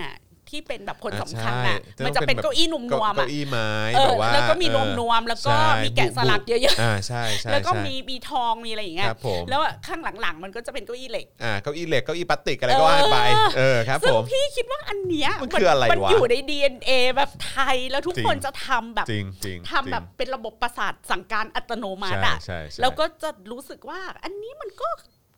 ที่เป็นแบบคนอ่าสำคัญใช่อะจะต้องมันจะเป็นเป็นแบบเก้าอี้นุ่มนวมเก้าอะอี้ไม้เอแบอบว่าแล้วก็มีเอนอมนวมแล้วก็ใช่มีแกะสลักเยอะอ่าใช่ใช่ๆแล้วก็ใช่มีมีทองมีอะไรอย่างเงี้ยครับผมแล้วข้างหลังๆ มันก็จะเป็นเก้าอี้เหล็กอ่าเก้าอี้เหล็กเก้าอี้พลาสติกอะไรก็ว่าไปเออครับซึ่ผงมพี่คิดว่าอันเนี้ยมันคืออะไรมันวะอยู่ใน DNA แบบไทยแล้วทุกจริงคนจะทำแบบจริงจริงทำแบบเป็นระบบประสาทสั่งการอัตโนมัติใช่อะใช่ใช่แล้วก็จะรู้สึกว่าอันนี้มันก็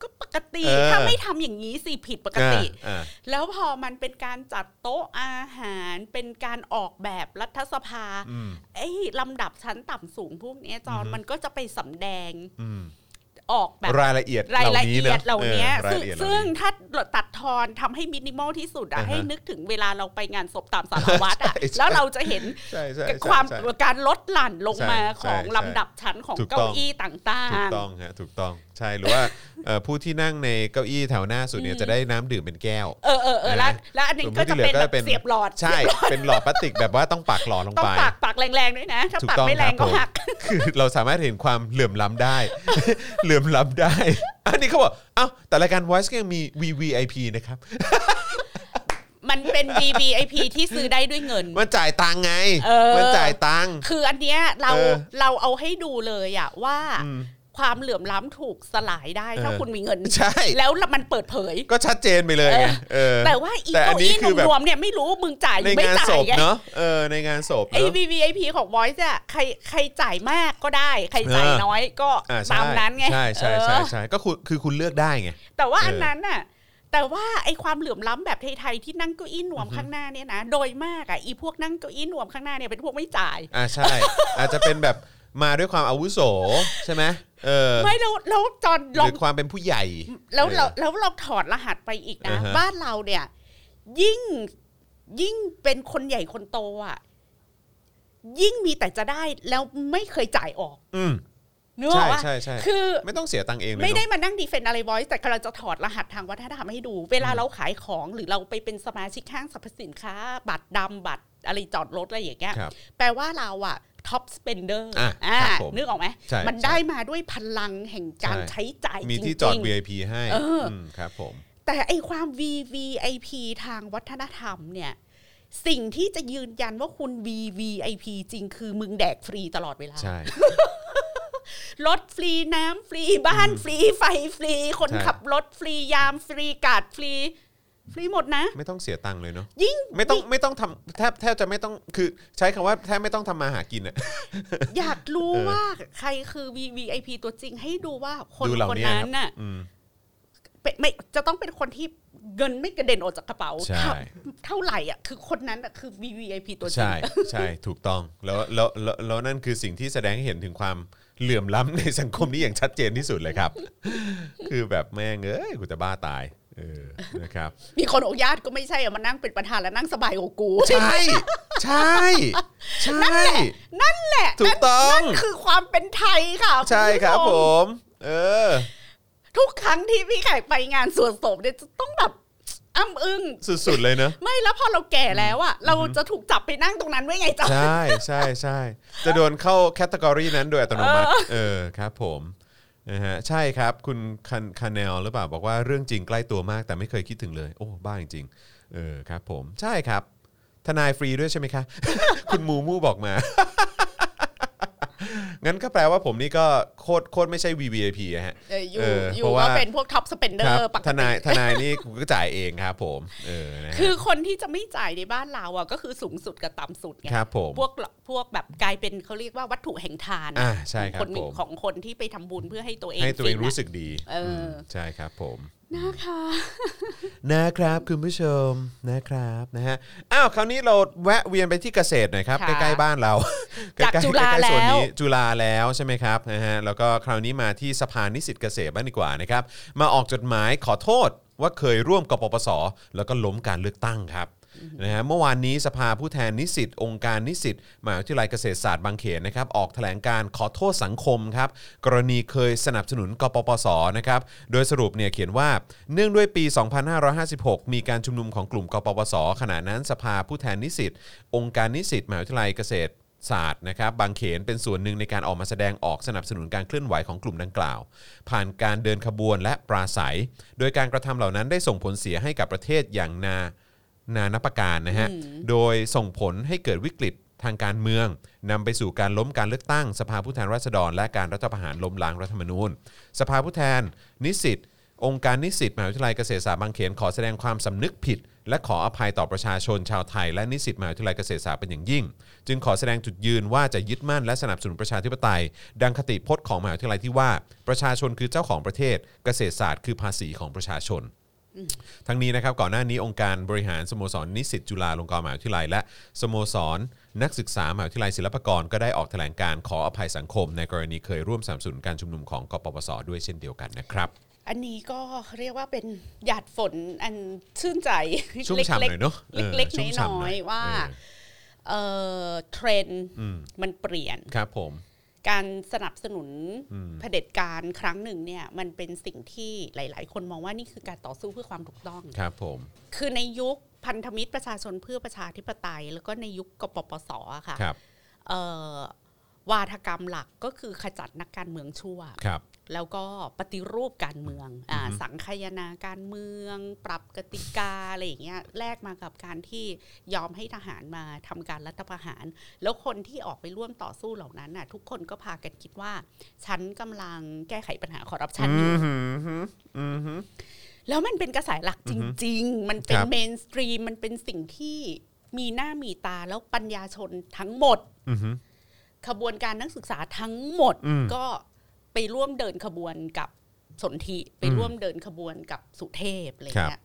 ก็ปกติ เออถ้าไม่ทำอย่างนี้สิผิดปกติ อ่าอ่า แล้วพอมันเป็นการจัดโต๊ะอาหารเป็นการออกแบบรัฐสภา อืม ไอ้ลำดับชั้นต่ำสูงพวกเนี้ยจอนอือฮึ มันก็จะไปสำแดง อืม ออกแบบรายละเอียดรายละนี้เอียดนะเหล่านี้ออรายซึ่งละเอียดเหล่าซึ่งนี้ถ้าตัดทอนทำให้มินิมอลที่สุดอะอ่าฮะให้นึกถึงเวลาเราไปงานศพตามสารวัตรอะใช่ใช่แล้วเราจะเห็นใช่ใช่ใช่ความใช่การลดหลั่นลงมาใช่ของใช่ลำดับชั้นของถูกต้องเก้าอี้ต่าถูกงต้องฮะถูกต้องใช่หรือว่าเอ่อผู้ที่นั่งในเก้าอี้แถวหน้าสุดเนี่ยจะได้น้ำดื่มเป็นแก้วๆเออเออเออแล้วแล้วอันนี้ก็จะเป็นแบบเสียบหลอด ใช่ เป็นหลอดพลาสติกแบบว่าต้องปักหลอดลงต้องไปปากปากแรงๆด้วยนะ ถ้าถูกปากต้องไม่แรงครัก็บผมหัก คือเราสามารถเห็นความเหลื่อมล้ำได้ เหลื่อมล้ำได้ อันนี้เขาบอกเอ้าแต่รายการ Voice ก็ยังมี VVIP นะครับ มันเป็น VVIP ที่ซื้อได้ด้วยเงิน มันจ่ายตังค์ไง เออ มันจ่ายตังค์ คืออันเนี้ยเราเออ เราเอาให้ดูเลยอะว่า อืม ความเหลื่อมล้ำถูกสลายได้ถ้าเออคุณมีเงินใช่แล้วมันเปิดเผย ก็ชัดเจนไปเลยไงเออแต่ว่าอีแต่อัเก้านนี้อี้คือแบบรวมๆเนี่ยไม่รู้มึงจ่ายหในรือไม่งานจ่าศยพไงเนาะเออในงานศพไอ้เนาะ VVIP ของ Voice อะใครใครจ่ายมากก็ได้ ใครจ่ายเออน้อยก็อ่าใช่ตามนั้นไงใช่ใช่เอใช่อใช่ก็คือคือคุณเลือกได้ไงแต่ว่าเอออัอันนั้นน่ะแต่ว่าไอ้ความเหลื่อมล้ำแบบไทยๆที่นั่งเก้าอี้หนวมข้างหน้าเนี่ยนะโดยมากอะอีพวกนั่งเก้าอี้หนวมข้างหน้าเนี่ยเป็นพวกไม่จ่ายอ่าใช่ อาจจะเป็นแบบ มาด้วยความอาวุโสใช่ไหมเออไม่แล้วแล้วจอนหลอรืงอความเป็นผู้ใหญ่ แล้วเราออแล้วเราถอดรหัสไปอีกนะ อ่าฮะ บ้านเราเนี่ย ยิ่งยิ่งเป็นคนใหญ่คนโตอะ ยิ่งมีแต่จะได้แล้วไม่เคยจ่ายออกอืมนึกอใช่อกว่าใช่ใช่คือ ไม่ต้องเสียตังค์เองเลยไม่ได้เนอะ มานั่งดีเฟนอะไร voice แต่กำลังจะถอดรหัสทางวัฒนธรรมให้ดู เวลาเราขายของหรือเราไปเป็นสมาชิกห้างสรรพสินค้า บัตรดำบัตรอะไรจอดรถอะไรอย่างเงี้ย ครับ แปลว่าเราอะ top spender อะครับผมนึกออกไหมใช่มันใช่ได้มาด้วยพลังแห่งการใช่ใช้จ่ายมีจที่ริจอดง VIP ให้เอออืมครับผมๆแต่ไอความ VVIP ทางวัฒนธรรมเนี่ยสิ่งที่จะยืนยันว่าคุณ VVIP จริงคือมึงแดกฟรีตลอดเวลา ใช่ รถฟรีน้ำฟรีบ้านฟรีไฟฟรี คนใช่ขับรถฟรียามฟรีการ์ดฟรี ฟรีหมดนะ ไม่ต้องเสียตังค์เลยเนาะยิ่งไม่ต้องไม่ต้องทำแทบแทบจะไม่ต้องคือใช้คำว่าแทบไม่ต้องทำมาหากินอะอยากรู้เออว่าใครคือ VVIP ตัวจริงให้ดูว่าคนดูเหล่าคนนี้นั้นครับน่ะอืมเป็นไม่จะต้องเป็นคนที่เงินไม่กระเด็นออกจากกระเป๋าใช่เท่าเท่าไหร่อะคือคนนั้นอะคือ VVIP ตัวจริง ใช่ใช่ถูกต้องแล้วแล้วแล้วแล้วนั่นคือสิ่งที่แสดงให้เห็นถึงความเหลื่อมล้ำในสังคมนี้อย่างชัดเจนที่สุดเลยครับ คือแบบแม่งเอ้ยกูจะบ้าตาย เออนะครับ มีคนบอกญาติก็ไม่ใช่อะมานั่งเป็นประธานแล้วนั่งสบายกว่ากูใช่ ใช่ใช่นั่นแหละถูกต้อง นั่นคือความเป็นไทยค่ะใช่ครับณผผู้ชมเออ ทุกครั้งที่พี่ไข่ไปงานสวนศพเนี่ยจะต้องแบบอ้ำอึ้งสุดๆเลยเนอะไม่แล้วพอเราแก่แล้วอะเราจะถูกจับไปนั่งตรงนั้นไว้ไงจ๊ะใช่ใช่ใช่จะโดนเข้าแคตตากรีนั้นโดยอัตโนมัติ เออครับผม นะฮะใช่ครับคุณคันคานลหรือเปล่าบอกว่าเรื่องจริงใกล้ตัวมาก แต่ไม่เคยคิดถึงเลย โอ้บ้าจริงๆเออครับผมใช่ครับ ทนายฟรีด้วยใช่ไหมคะ คุณมูมูบอกมา งั้นก็แปลว่าผมนี่ก็โคตรโคตรไม่ใช่ VVIP อะฮะเอออยู่เอออยู่เพราะว่าก็เป็นพวกท็อปสเปนเดอครับร์ปกทตินายทนายนี่กูก็จ่ายเองครับผมเออนะฮะคือคนที่จะไม่จ่ายในบ้านเราอะก็คือสูงสุดกับต่ำสุดไงครับผมพวกพวกแบบกลายเป็นเขาเรียกว่าวัตถุแห่งทานอ่าใช่ครับของนผมของคนที่ไปทำบุญเพื่อให้ตัวเองให้ตัวเองฟินอะรู้สึกดีเอออืมใช่ครับผม นะคะนะครับคุณผู้ชมนะครับนะฮะอ้าวคราวนี้เราแวะเวียนไปที่เกษตรหน่อยครับค่ะใกล้ๆบ้านเราจากใล้ๆจุฬาใกๆโซนแล้วนี้จุฬาแล้วใช่ไหมครับนะฮะแล้วก็คราวนี้มาที่สภานิสิตเกษตรบ้างดีกว่านะครับ มาออกจดหมายขอโทษว่าเคยร่วมกับปปสแล้วก็ล้มการเลือกตั้งครับ นะฮะเมื่อวานนี้สภาผู้แทนนิสิตองค์การนิสิตมหาวิทยาลัยเกษตรศาสตร์บางเขนนะครับออกแถลงการขอโทษสังคมครับกรณีเคยสนับสนุนกปปสนะครับโดยสรุปเนี่ยเขียนว่าเนื่องด้วยปี 2556 มีการชุมนุมของกลุ่มกปปสขณะนั้นสภาผู้แทนนิสิตองค์การนิสิตมหาวิทยาลัยเกษตรศาสตร์นะครับบางเขนเป็นส่วนหนึ่งในการออกมาแสดงออกสนับสนุนการเคลื่อนไหวของกลุ่มดังกล่าว ผ่านการเดินขบวนและปราศัย โดยการกระทำเหล่านั้นได้ส่งผลเสียให้กับประเทศอย่างนา นานับประการนะฮะ โดยส่งผลให้เกิดวิกฤตทางการเมืองนำไปสู่การล้มการเลือกตั้ง สภาผู้แทนราษฎร และการรัฐประหารล้มล้างรัฐธรรมนูญ สภาผู้แทน นิสิตองค์การนิสิตมหาวิทยาลัยเกษตรศาสตร์บางเขนขอแสดงความสำนึกผิด และขออภัยต่อประชาชนชาวไทย และนิสิตมหาวิทยาลัยเกษตรศาสตร์เป็นอย่างยิ่ง จึงขอแสดงจุดยืนว่าจะยึดมั่นและสนับสนุนประชาธิปไตย ดังคติพจน์ของมหาวิทยาลัยที่ว่า ประชาชนคือเจ้าของประเทศ เกษตรศาสตร์คือภาษีของประชาชน ทั้งนี้นะครับก่อนหน้านี้องค์การบริหารสโมสรนิสิตจุฬาลงกรณ์มหาวิทยาลัยและสโมสรนักศึกษามหาวิทยาลัยศิลปากรก็ได้ออกแถลงการขออภัยสังคม ในกรณีเคยร่วมสนับสนุนการชุมนุมของกปปสด้วยเช่นเดียวกันนะครับ อันนี้ก็เรียกว่าเป็นหยาดฝนอันชื่นใจชุ่มฉ่ำหน่อยเนอะเออเล็กชุ่มๆฉ่ำน้หน่ออยยๆว่าเออเอ่อเทรนด์อืมมันเปลี่ยนครับผม การสนับสนุนอืมเผด็จการครั้งหนึ่งเนี่ยมันเป็นสิ่งที่หลาย ๆ คนมองว่านี่คือการต่อสู้เพื่อความถูกต้องครับผมคือในยุคพันธมิตรประชาชนเพื่อประชาธิปไตย แล้วก็ในยุคกปปสอะค่ะครับเอ่อวาทกรรมหลักก็คือขจัดนักการเมืองชั่วครับ แล้วก็ปฏิรูปการเมืองอ่าสังคายนาการเมือง ปรับกติกาอะไรอย่างเงี้ยแลกมากับการที่ยอมให้ทหารมาทำการรัฐประหาร แล้วคนที่ออกไปร่วมต่อสู้เหล่านั้นน่ะ ทุกคนก็พากันคิดว่า ฉันกำลังแก้ไขปัญหาคอร์รัปชันอยู่อืมฮึอืมฮึแล้วมันเป็นกระแสหลักจริง ๆ มันเป็นครับเมนสตรีมมันเป็นสิ่งที่มีหน้ามีตาแล้วปัญญาชนทั้งหมดอืมฮึขบวนการนักศึกษาทั้งหมดอืมก็ ไปร่วมเดินขบวนกับสนธิไปอืมร่วมเดินขบวนกับสุเทพอะไรครับเงี้ย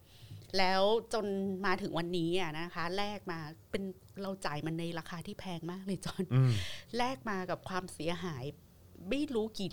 แล้วจนมาถึงวันนี้อะนะคะ แลกมาเป็นเราจ่ายมันในราคาที่แพงมากเลยจอนอืมแลกมากับความเสียหายไม่รู้กี่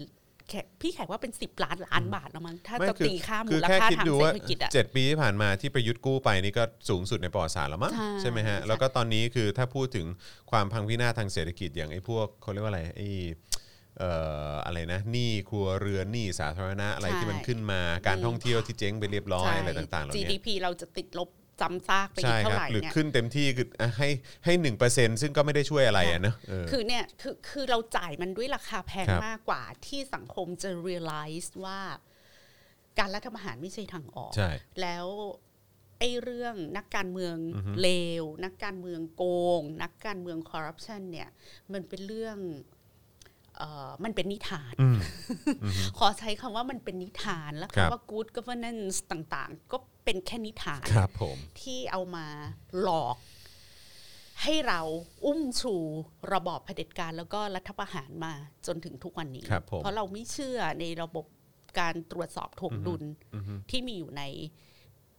แขกพี่แขกว่าเป็นสิบล้านล้านบาทแล้วมั้งถ้าไม่จะคือตีค่ามูคือลแค่ค่าคิดทางดูเศรว่าษฐกิจอะเจ็ดปีที่ผ่านมาที่ประยุทธ์กู้ไปนี่ก็สูงสุดในประวัติศาสตร์แล้วมั้งใช่ใช่ไหมฮะใช่แล้วก็ตอนนี้คือถ้าพูดถึงความพังพินาศทางเศรษฐกิจอย่างไอ้พวกเขาเรียกว่าอะไรไอ้เอ่ออะไรนะหนี้ครัวเรือนหนี้สาธารณะอะไรใช่ที่มันขึ้นมาการอืมท่องเที่ยวที่เจ๊งไปเรียบร้อยใช่อะไรต่างๆเหล่านี้ GDP เราจะติดลบจำซากไปอีใช่กเท่าครับไหร่หรือเนี่ยขึ้นเต็มที่คืออะให้ให้หนึ่งเปอร์เซ็นต์ซึ่งก็ไม่ได้ช่วยอะไรอะเนอะเออคือเนี่ยคือคือเราจ่ายมันด้วยราคาแพงครับมากกว่าที่สังคมจะ realize ว่า การรัฐประหารไม่ใช่ทางออกใช่แล้วไอ้เรื่องนักการเมืองอือฮึเลว นักการเมืองโกง นักการเมืองคอร์รัปชันเนี่ย มันเป็นเรื่องเอ่อ มันเป็นนิทานอืมขอใช้คำว่ามันเป็นนิทานแล้วครับคำว่า good governance ต่างๆ ก็เป็นแค่นิทานครับผมที่เอามาหลอกให้เราอุ้มชูระบอบเผด็จการแล้วก็รัฐประหารมาจนถึงทุกวันนี้ครับผมเพราะเราไม่เชื่อในระบบการตรวจสอบถ่วงดุลอือฮึที่มีอยู่ใน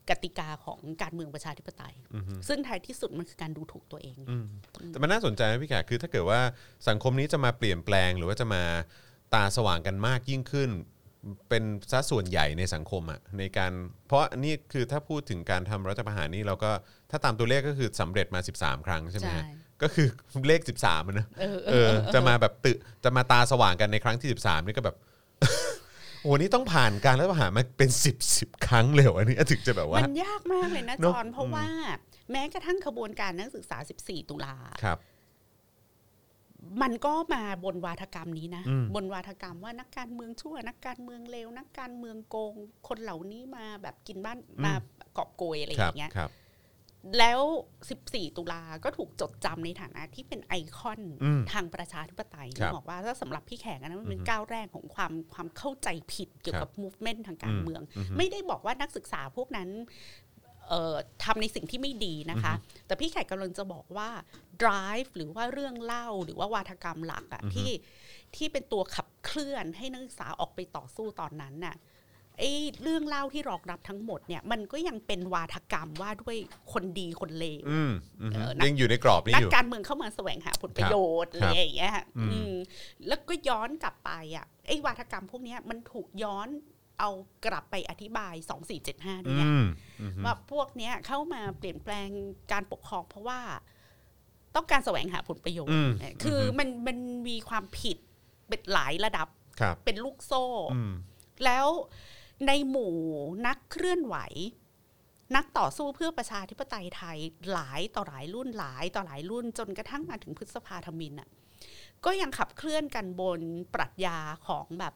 กติกาของการเมืองประชาธิปไตยอือฮึซึ่งท้ายที่สุดมันคือการดูถูกตัวเองอืมแต่มันน่าสนใจนะพี่แขกคือถ้าเกิดว่าสังคมนี้จะมาเปลี่ยนแปลงหรือว่าจะมาตาสว่างกันมากยิ่งขึ้น เป็นซะส่วนใหญ่ในสังคมอะในการเพราะอันนี่คือถ้าพูดถึงการทำรัฐประหารนี่เราก็ถ้าตามตัวเลขก็คือสำเร็จมา 13 ครั้งใช่ไหมฮะใช่ก็คือเลข 13อะนะเออเออจะมาแบบตึจะมาตาสว่างกันในครั้งที่ 13 นี่ก็แบบ โอ้โหนี่ต้องผ่านการรัฐประหารมาเป็น 10 10ครั้งเลยเหรออันนี้ถึงจะแบบว่า มันยากมากเลยนะเนจอะอนเพราะว่า แม้กระทั่งขบวนการนักศึกษา 14 ตุลาครับ มันก็มาบนวาทกรรมนี้นะอืมบนวาทกรรมว่านักการเมืองชั่ว นักการเมืองเลวนักการเมืองโกง คนเหล่านี้มาแบบกินบ้านมากอบโกยอะไรอครับย่างเงี้ยครับ แล้ว 14 ตุลาก็ถูกจดจำในฐานะที่เป็นไอคอนอืมทางประชาธิปไตยครับบอกว่าถ้าสำหรับพี่แขกอันนั้นมันเป็นอือฮึก้าวแรกของความความเข้าใจผิดเกี่ยวกับ movement ทางการอืมเมืองอือฮึไม่ได้บอกว่านักศึกษาพวกนั้นเอ่อทำในสิ่งที่ไม่ดีนะคะ แต่พี่แขกกำลังจะบอกว่า drive หรือว่าเรื่องเล่าหรือว่าวาทกรรมหลักอะอือฮึที่ที่เป็นตัวขับเคลื่อนให้นักศึกษาออกไปต่อสู้ตอนนั้นน่ะ ไอ้เรื่องเล่าที่รองรับทั้งหมดเนี่ยมันก็ยังเป็นวาทกรรมว่าด้วยคนดีคนเลวอืมอืมเออนักยังอยู่ในกรอบนี้นัอกยู่การเมืองเข้ามาแสวงหาผลประโยชน์คอะรับไรอย่างเงี้ยค่ะอืมอืมแล้วก็ย้อนกลับไปอะไอ้วาทกรรมพวกเนี้ยมันถูกย้อนเอากลับไปอธิบาย2475ด้วยอืนะมอืมว่าพวกเนี้ยเข้ามาเปลี่ยนแปลงการปกครองเพราะว่า ต้องการแสวงหาผลประโยชอืน์มคืออมมันมันมีความผิดเป็นหลายระดับครับเป็นลูกโซ่อืมแล้ว ในหมู่นักเคลื่อนไหว นักต่อสู้เพื่อประชาธิปไตยไทยหลายต่อหลายรุ่นหลายต่อหลายรุ่นจนกระทั่งมาถึงพฤษภาธมินอะก็ยังขับเคลื่อนกันบนปรัชญาของแบบ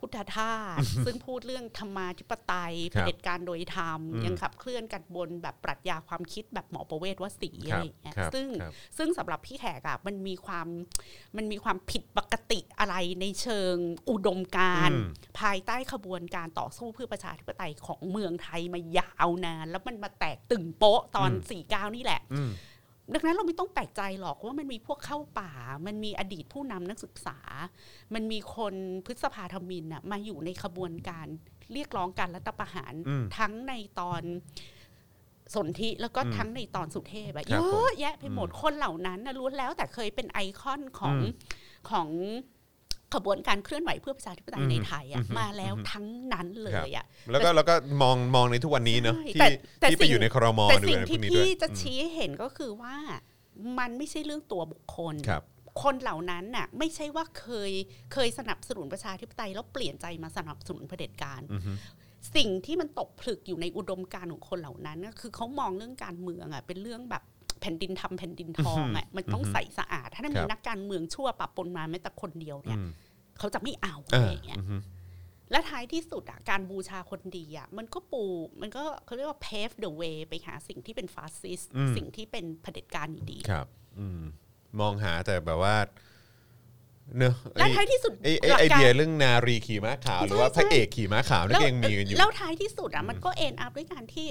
พุทธทาสซึ่งพูดเรื่องธรรมาธิปไตยคเผรับด็จการโดยธรรมอืมยังขับเคลื่อนกันบนแบบปรัชญาความคิดแบบหมอประเวศวสีคอะรัไรบอย่างเงี้ยครับซึ่งครับซึ่งสำหรับพี่แขกอะมันมีความมันมีความผิดปกติอะไรในเชิงอุดมการณ์อืมภายใต้ขบวนการต่อสู้เพื่อประชาธิปไตยของเมืองไทยมายาวนาน แล้วมันมาแตกตึงโป๊ะตอนอืม49นี่แหละอืม ดังนั้นเราไม่ต้องแปลกใจหรอกว่ามันมีพวกเข้าป่า มันมีอดีตผู้นำนักศึกษา มันมีคนพฤษภาธมินน่ะมาอยู่ในขบวนการเรียกร้องการรัฐประหารอืมทั้งในตอนสนธิแล้วก็อืมทั้งในตอนสุเทพอะคเยรับผมอะแยะไปหมดคนเหล่านั้นนะล้วนแล้วแต่เคยเป็นไอคอนของอืมของ ขบวนการเคลื่อนไหวเพื่อประชาธิปไตยในไทยอือะมมาแล้วทั้งนั้นเลยอะแล้วก็แล้วก็มองมองในทุกวันนี้เนอะใช่ที่แต่แต่ที่ไปสิ่งอยู่ในครมแต่หรือสิ่งอะไรพวที่กนี้ด้วยพี่จะอืมชี้ให้เห็นก็คือว่ามันไม่ใช่เรื่องตัวบุคคลครับคนเหล่านั้นน่ะไม่ใช่ว่าเคยเคยสนับสนุนประชาธิปไตยแล้วเปลี่ยนใจมาสนับสนุนเผด็จการอือฮึสิ่งที่มันตกผลึกอยู่ในอุดมการณ์ของคนเหล่านั้นก็คือเขามองเรื่องการเมืองอะเป็นเรื่องแบบ แผ่นดินทำแผ่นดินทองอะมันต้องใสสะอาด ถ้าคมีรับนักการเมืองชั่วปะปนมาแม้แต่คนเดียวเนี่ยอืมเขาจะไม่เอาเออะไรออย่างเงี้ยอือฮึและท้ายที่สุดอะการบูชาคนดีอะมันก็ปูมันก็เขาเรียกว่า pave the way ไปหาสิ่งที่เป็นฟาสซิสต์สิ่งที่เป็นเผด็จการอยู่ดีครับอืมมองหาแต่แบบว่าเนอะและไอ้ท้ายที่สุดไอ้ไอ้หลักการไอเดียเรื่องนารีขี่ม้าขาว หรือว่าใช่พระเอกขี่ม้าขาวนั่นก็ยังมีกันอยู่แล้วท้ายที่สุดอะมันก็ end up ด้วยการที่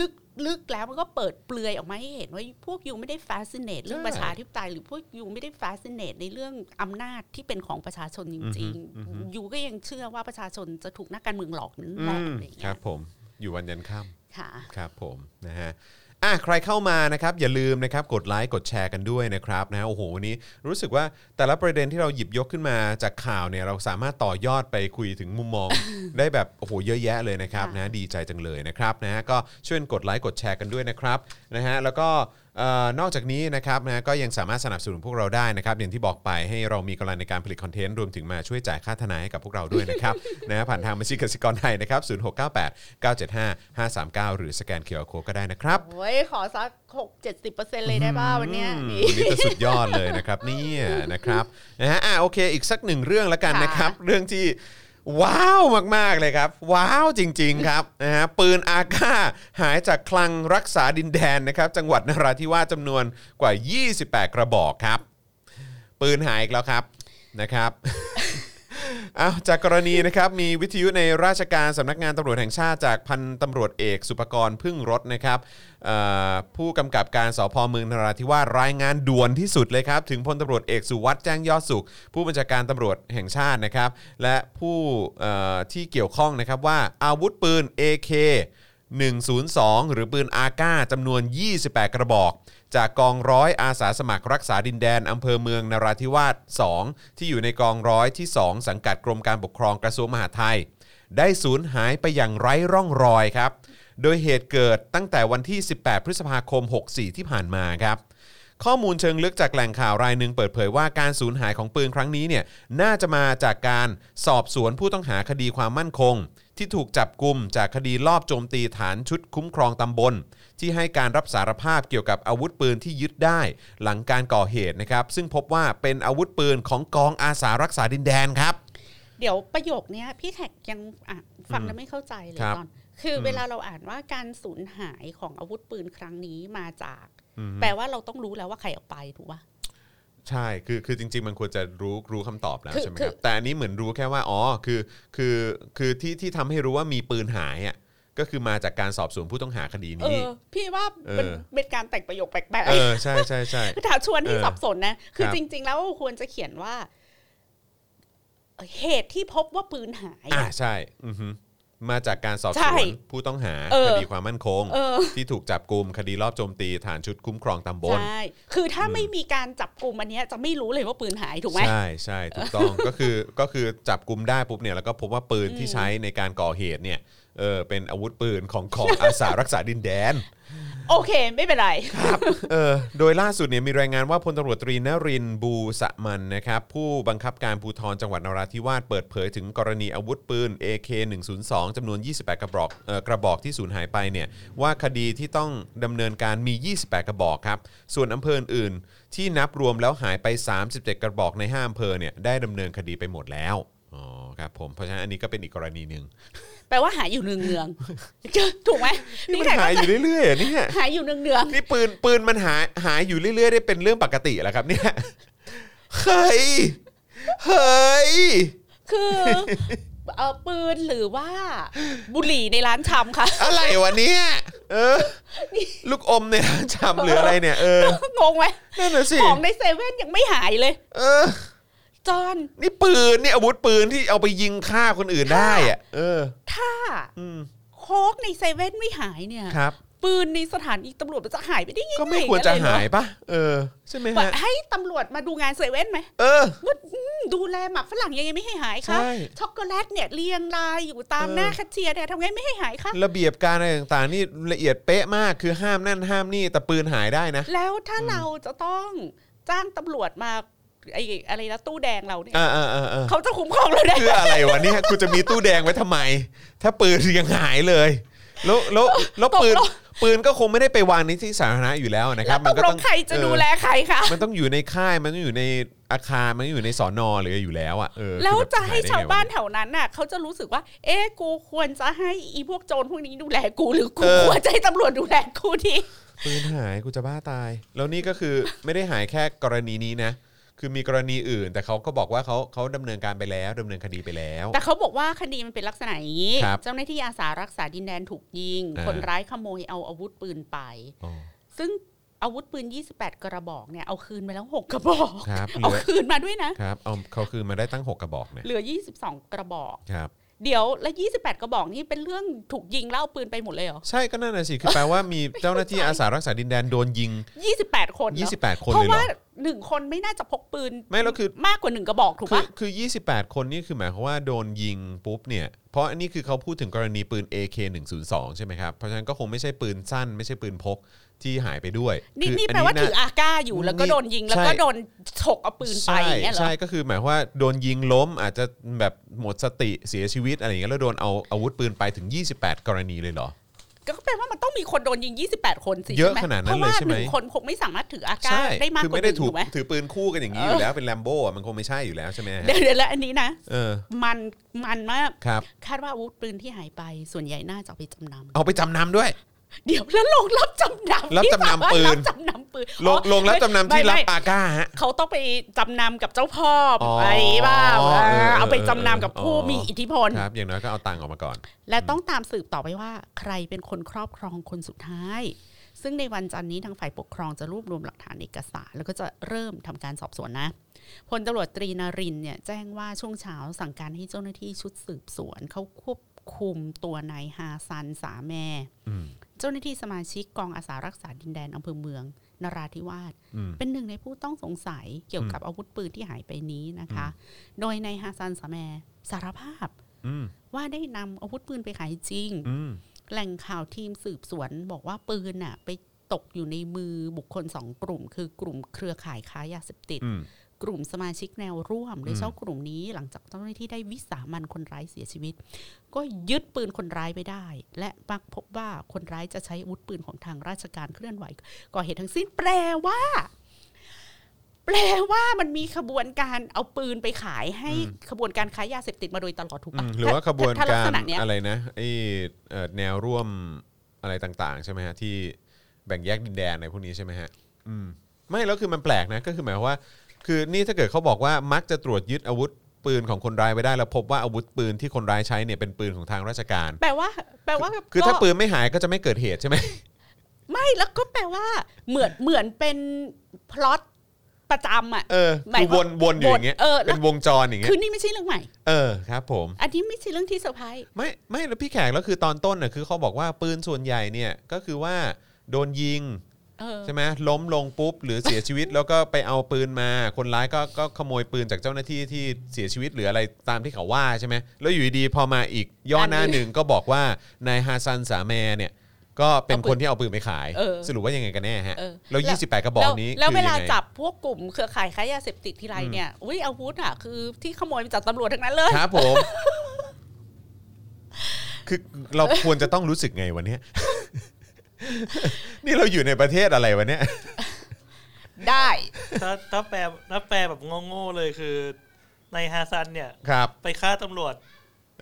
ลึกลึกแล้วมันก็เปิดเปลือยออกมาให้เห็นว่าพวกยูไม่ได้ฟ a ซิเนตเรื่องใช่ประชาธิปไตยหรือพวกยูไม่ได้ฟ a ซิเนตในเรื่องอำนาจที่เป็นของประชาชนจริงอือฮึอือฮึๆยูก็ยังเชื่อว่าประชาชนจะถูกนักการเมืองหลอกนั่นอืแหละมอะไรอย่างคเงี้รัยบผมอยู่วันยันค่ำค่ะครับผมนะฮะ อะใครเข้ามานะครับอย่าลืมนะครับกดไลค์กดแชร์กันด้วยนะครับนะฮะโอ้โหวันนี้รู้สึกว่าแต่ละประเด็นที่เราหยิบยกขึ้นมาจากข่าวเนี่ยเราสามารถต่อยอดไปคุยถึงมุมมอง ได้แบบโอ้โหเยอะแยะเลยนะครับค่ะนะดีใจจังเลยนะครับนะฮะก็ช่วยกดไลค์กดแชร์กันด้วยนะครับนะฮะแล้วก็เอ่อ นอกจากนี้นะครับนะก็ยังสามารถสนับสนุนพวกเราได้นะครับอย่างที่บอกไปให้เรามีกำลังในการผลิตคอนเทนต์รวมถึงมาช่วยจ่ายค่าทนายให้กับพวกเราด้วยนะครับ นะฮะผ่านทางบัญชีกสิกรไทยนะครับ0698 975 539หรือสแกน QR Code ก็ได้นะครับโอ้ยขอสักหกเจ็ดสิบเปอร์เซ็นต์เลยได้ป่าวันเนี้ยอืมนี่นี่ก็สุดยอดเลยนะครับเนี่ยนะครับนะฮะอะโอเค อีกสักหนึ่งเรื่องแล้วกันค่ะนะครับ เรื่องที่ ว้าวมากๆเลยครับ ว้าวจริง ๆ ครับนะฮะปืนอาก้าหายจากคลังรักษาดินแดนนะครับ จังหวัดนราธิวาสจำนวนกว่า 28 กระบอกครับ ปืนหายอีกแล้วครับนะครับอาจากกรณีนะครับมีวิทยุในราชการสำนักงานตำรวจแห่งชาติจากพันตำรวจเอกสุปกรณ์พึ่งรถนะครับ ผู้กำกับการสพเมืองนราธิวาสรายงานด่วนที่สุดเลยครับ ถึงพลตำรวจเอกสุวัสด์แจ้งยอดสุข ผู้บัญชาการตำรวจแห่งชาตินะครับ และผู้ที่เกี่ยวข้องนะครับว่าอาวุธปืน AK 102 หรือปืนอาก้าจำนวน 28 กระบอก จากกองร้อยอาสาสมัครรักษาดินแดนอำเภอเมืองนราธิวาส 2 ที่อยู่ในกองร้อยที่ 2 สังกัดกรมการปกครองกระทรวงมหาดไทย ได้สูญหายไปอย่างไร้ร่องรอยครับ โดยเหตุเกิดตั้งแต่วันที่ 18 พฤษภาคม 64 ที่ผ่านมาครับ ข้อมูลเชิงลึกจากแหล่งข่าวรายหนึ่งเปิดเผยว่าการสูญหายของปืนครั้งนี้เนี่ยน่าจะมาจากการสอบสวนผู้ต้องหาคดีความมั่นคง ที่ถูกจับกลุ่มจากคดีลอบโจมตีฐานชุดคุ้มครองตำบล ที่ให้การรับสารภาพเกี่ยวกับอาวุธปืนที่ยึดได้ หลังการก่อเหตุนะครับ ซึ่งพบว่าเป็นอาวุธปืนของกองอาสารักษาดินแดนครับ เดี๋ยวประโยคเนี้ยพี่แขกยังอะฟังแล้วไม่เข้าใจเลยครับ ตอน คืออมเวลาเราอ่านว่าการสูญหายของอาวุธปืนครั้งนี้มาจาก แปลว่าเราต้องรู้แล้วว่าใครเอาไปถูกปะใช่คือคือจริง ๆ มันควรจะรู้รู้คำตอบแล้วคือใช่ไหมคืคอรับแต่อันนี้เหมือนรู้แค่ว่าอ๋อคือคือคือที่ที่ทำให้รู้ว่ามีปืนหายอะก็คือมาจากการสอบสวนผู้ต้องหาคดีเอนี้อพี่ว่าเออเป็นเป็นการแต่งประโยคแปลกเออใช่ใช่ใช่ๆคือถ้าชวนที่เออสับสนนะ คือครับจริง ๆ แล้วควรจะเขียนว่าเอ่อเหตุที่พบว่าปืนหายอ่าอะใช่ อือฮึ มาจากการสอบใช่สวนผู้ต้องหาเออคดีความมั่นคง เออ ที่ถูกจับกลุ่มคดีรอบโจมตีฐานชุดคุ้มครองตำบล ใช่ คือถ้าไม่มีการจับกลุ่มอันเนี้ยจะไม่รู้เลยว่าปืนหายถูกไหม ใช่ใช่ถูกต้อง ก็คือก็คือจับกลุ่มได้ปุ๊บเนี่ยแล้วก็พบว่าปืนที่ใช้ในการก่อเหตุเนี่ยเออเป็นอาวุธปืนของของอาสารักษาดินแดน โอเค ไม่เป็นไร ครับเออโดยล่าสุดเนี่ยมีรายงานว่าพลตำรวจตรีนรินทร์บูสะมันนะครับผู้บังคับการภูธรจังหวัดนราธิวาสเปิดเผยถึงกรณีอาวุธปืน AK 102 จำนวน 28 กระบอกเอ่อกระบอกที่สูญหายไปเนี่ยว่าคดีที่ต้องดำเนินการมี 28 กระบอกครับ ส่วนอำเภออื่นๆที่นับรวมแล้วหายไป 37 กระบอกใน5อำเภอเนี่ยได้ดำเนินคดีไปหมดแล้วอ๋อครับผมเพราะฉะนั้นอันนี้ก็เป็นอีกกรณีหนึ่ง แปลว่าหายอยู่เนืองเนืองๆถูกไหมนี่มันแขกหายอยู่เรื่อยๆอะเนี่ยหายอยู่เนืองเนืองนี่ปืนปืนมันหายหายอยู่เรื่อยๆ ได้เป็นเรื่องปกติแล้วครับ เนี่ยเฮ้ยเฮ้ยๆคือเออปืนหรือว่าบุหรี่ในร้านชำค่ะ อะไรวะเนี่ยเออ ลูกอมในร้านชำหรืออะไรเนี่ยเอองงไหมนั่นน่ะสิของในเซเว่นยังไม่หายเลย เออ จอนนี่ปืนนี่อาวุธปืนที่เอาไปยิงฆ่าคนอื่นได้อะเออ ถ้าอืมโคกในเซเว่นไม่หายเนี่ยครับ ปืนในสถานีตำรวจมันจะหายไปได้ยังไงก็ไม่ควรจะกันเลหายเนอปะเออใช่ไหมแบบฮะให้ตำรวจมาดูงานเซเว่นไหมเออว่าอืมดูแลหมักฝรั่งยังไงไม่ให้หายคะใช่ช็อกโกแลตเนี่ยเรียงรายอยู่ตามเออหน้าแคชเชียร์เนี่ยทำไงไม่ให้หายคะระเบียบการอะไรต่างๆ นี่ละเอียดเป๊ะมากคือห้ามนั่นห้ามนี่แต่ปืนหายได้นะ แล้วถ้าเราจะต้องจ้างตำรวจมา ไอ้อะไรนะตู้แดงเราเนี่ยอ่าอ่าอ่าอ่าเขาจะคุ้มครองเราได้คืออะไรวะเนี่ยกูจะมีตู้แดงไว้ทำไม ถ้าปืนยังหายเลย แล้วแล้วแล้วปืนตกลง ปืนก็คงไม่ได้ไปวางในที่สาธารณะอยู่แล้วนะคแล้รัวบตมันกก็ลต้องงใครจะดูแลใครคะมันต้องอยู่ในค่ายมันต้องอยู่ในอาคารมันต้องอยู่ในสอนอหรืออยู่แล้วอะเออแล้วคือบบจะให้ยได้ไงชาวบ้านแถวนั้นน่ะเขาจะรู้สึกว่า เอ๊ะกูควรจะให้อีพวกโจรพวกนี้ดูแลกูหรือกูควรจะให้ตำรวจดูแลกูดี ปืนหายกูจะบ้าตาย แล้วนี่ก็คือไม่ได้หายแค่กรณีนี้นะ คือมีกรณีอื่น แต่เขาก็บอกว่าเขาเขาดำเนินการไปแล้วดำเนินคดีไปแล้ว แต่เขาบอกว่าคดีมันเป็นลักษณะอย่างนี้ ครับเจ้าหน้าที่อาสารักษาดินแดนถูกยิง อ่า คนร้ายขโมยเอาอาวุธปืนไป อ๋อ ซึ่งอาวุธปืน 28 กระบอกเนี่ยเอาคืนไปแล้ว 6 กระบอก ครับเหเอาลือคืนมาด้วยนะ ครับเอาเขาคือมาได้ตั้ง 6 กระบอกเนี่ยเหลือ 22 กระบอก ครับ เดี๋ยวแล้ว28 กระบอกนี่เป็นเรื่องถูกยิงแล้วเอาปืนไปหมดเลยเหรอ ใช่ก็นั่นน่ะสิ คือแปลว่ามีเจ้าหน้าที่อาสารักษาดินแดนโดนยิง 28 คนเหรอ28 คนเพเลยราะเหรว่าอ หนึ่งคนไม่น่าจะพกปืนไม่แล้วคือ มากกว่าหนึ่งกระบอกถูกคือปะคือ 28 คนนี่คือหมายความว่าโดนยิงปุ๊บเนี่ย เพราะอันนี้คือเขาพูดถึงกรณีปืน AK 102ใช่ไหมครับ เพราะฉะนั้นก็คงไม่ใช่ปืนสั้น ไม่ใช่ปืนพก ที่หายไปด้วยนี่คือนี่อัแปลว่าะถืออาก้าอยู่แล้วก็นี่โดนยิงแล้วใช่ก็โดนฉกเอาปืนไปใช่อย่างเงี้ยเหรอใช่ก็คือหมายความว่าโดนยิงล้มอาจจะแบบหมดสติเสียชีวิตอะไรอย่างเงี้ยแล้วโดนเอาอาวุธปืนไปถึง 28 กรณีเลยเหรอก็แปลว่ามันต้องมีคนโดนยิง 28 คนสิเยอะใช่ไหมขนาดนั้นเลยใช่ไหมเพราะว่าหนึ่งคนคงไม่สามารถถืออาก้าใช่ได้มากคือกว่าไม่หได้นึ่งถูถูกกไหมถือปืนคู่กันอย่างนี้อยู่แล้วเป็นแลมโบ้มันคงไม่ใช่อยู่แล้วใช่ไหมฮะเดี๋ยวเดี๋ยวแล้วอันนี้นะเออมันมันมากครับคาดว่าอาวุธปืนที่หายไปส่วนใหญ่น่าจะเอาไปจำนำเอาไปจำนำด้วย เดี๋ยวแล้วลงรับจำนำรับจำนำปืนรับจำนำปืนลงอ๋อลงรับจำนำที่ไม่รับไม่อาก้าฮะเขาต้องไปจำนำกับเจ้าพ่ออ๋อไปบ้าเออเออเอาไปจำเออนำกับผู้อ๋อมีอิทธิพลครับอย่างน้อยก็เอาตังค์ออกมาก่อน และต้องตามสืบต่อไปว่า ใครเป็นคนครอบครองคนสุดท้าย ซึ่งในวันจันทร์นี้ทางฝ่ายปกครองจะรวบรวมหลักฐานเอกสาร แล้วก็จะเริ่มทำการสอบสวนนะพลตำรวจตรีนรินทร์เนี่ยแจ้งว่าช่วงเช้าสั่งการให้เจ้าหน้าที่ชุดสืบสวนเขาควบคุมตัวนายฮาซันสาแมอืม เจ้าหน้าที่สมาชิกกองอาสารักษาดินแดนอำเภอเมืองนราธิวาสอืมเป็นหนึ่งในผู้ต้องสงสัยเกี่ยวกับอาวุธปืนที่หายไปนี้นะคะ โดยนายฮาซันสาแมสารภาพอืมว่าได้นำอาวุธปืนไปขายจริงอืมแหล่งข่าวทีมสืบสวนบอกว่าปืนน่ะ ไปตกอยู่ในมือบุคคลสองกลุ่ม คือกลุ่มเครือข่ายค้ายาเสพติดอืม กลุ่มสมาชิกแนวร่วมโดยอืมเฉพาะกลุ่มนี้หลังจากเจ้าหน้าที่ได้วิสามันคนร้ายเสียชีวิต ก็ยึดปืนคนร้ายไปได้ และมักพบว่าคนร้ายจะใช้อาวุธปืนของทางราชการเคลื่อนไหวก่อเหตุทั้งสิ้นแปลว่า แปลว่ามันมีขบวนการเอาปืนไปขายให้ขบวนการค้ายาเสพติดมาโดยตลอดถูกอืปะมหรือว่าขบวนถ้ลัการษณะเนี้ยอะไรนะไอ้เอ่อแนวร่วมอะไรต่าง ๆ ใช่ไหมฮะที่แบ่งแยกดินแดนอะไรพวกนี้ใช่ไหมฮะ อืม ไม่แล้วคือมันแปลกนะ ก็คือหมายความว่า คือนี่ถ้าเกิดเขาบอกว่ามักจะตรวจยึดอาวุธปืนของคนร้ายไว้ได้แล้วพบว่าอาวุธปืนที่คนร้ายใช้เนี่ยเป็นปืนของทางราชการ แปลว่า แปลว่าคือถ้าก็ปืนไม่หายก็จะไม่เกิดเหตุใช่ไหมไม่แล้วก็แปลว่า เหมือนเหมือนเป็นพล็อตประจำอะเออหมายคือวนวนอยู่อย่างเงี้ยเออแล้วเป็นวงจรอย่างเงี้คืยอนี่ไม่ใช่เรื่องใหม่ เออครับผม อันนี้ไม่ใช่เรื่องที่เซอร์ไพรส์ไม่ไม่แล้วพี่แขกแล้วคือตอนต้นน่ะคือเขาบอกว่าปืนส่วนใหญ่เนี่ยก็คือว่าโดนยิงเออ ใช่ไหมล้มลงปุ๊บ หรือเสียชีวิต แล้วก็ไปเอาปืนมา คนร้ายก็ก็ขโมยปืนจากเจ้าหน้าที่ที่เสียชีวิตหรืออะไรตามที่เขาว่าใช่ไหมแล้วอยู่ดีๆพอมาอีกย่อหน้าหนึ่งก็บอกว่านายฮาซันสาแมเนี่ย ก็เป็นคนที่เอาปืนไปขายเออสรุปว่ายังไงกันแน่ฮะเออแล้ว 28 กระบอกนี้แล้วคือเวลายังไงจับพวกกลุ่มเครือข่ายค้ายาเสพติดทีไรเนี่ยอุ้ยอาวุธอะคือที่ขโมยมาจากตำรวจทั้งนั้นเลยครับผมคือเราควรจะต้องรู้สึกไงวันนี้ นี่เราอยู่ในประเทศอะไรวะเนี่ย ได้ ถ้าถ้าแปลถ้าแปลแบบโง่ๆเลยคือในฮาซันเนี่ย ครับ ไปฆ่าตำรวจ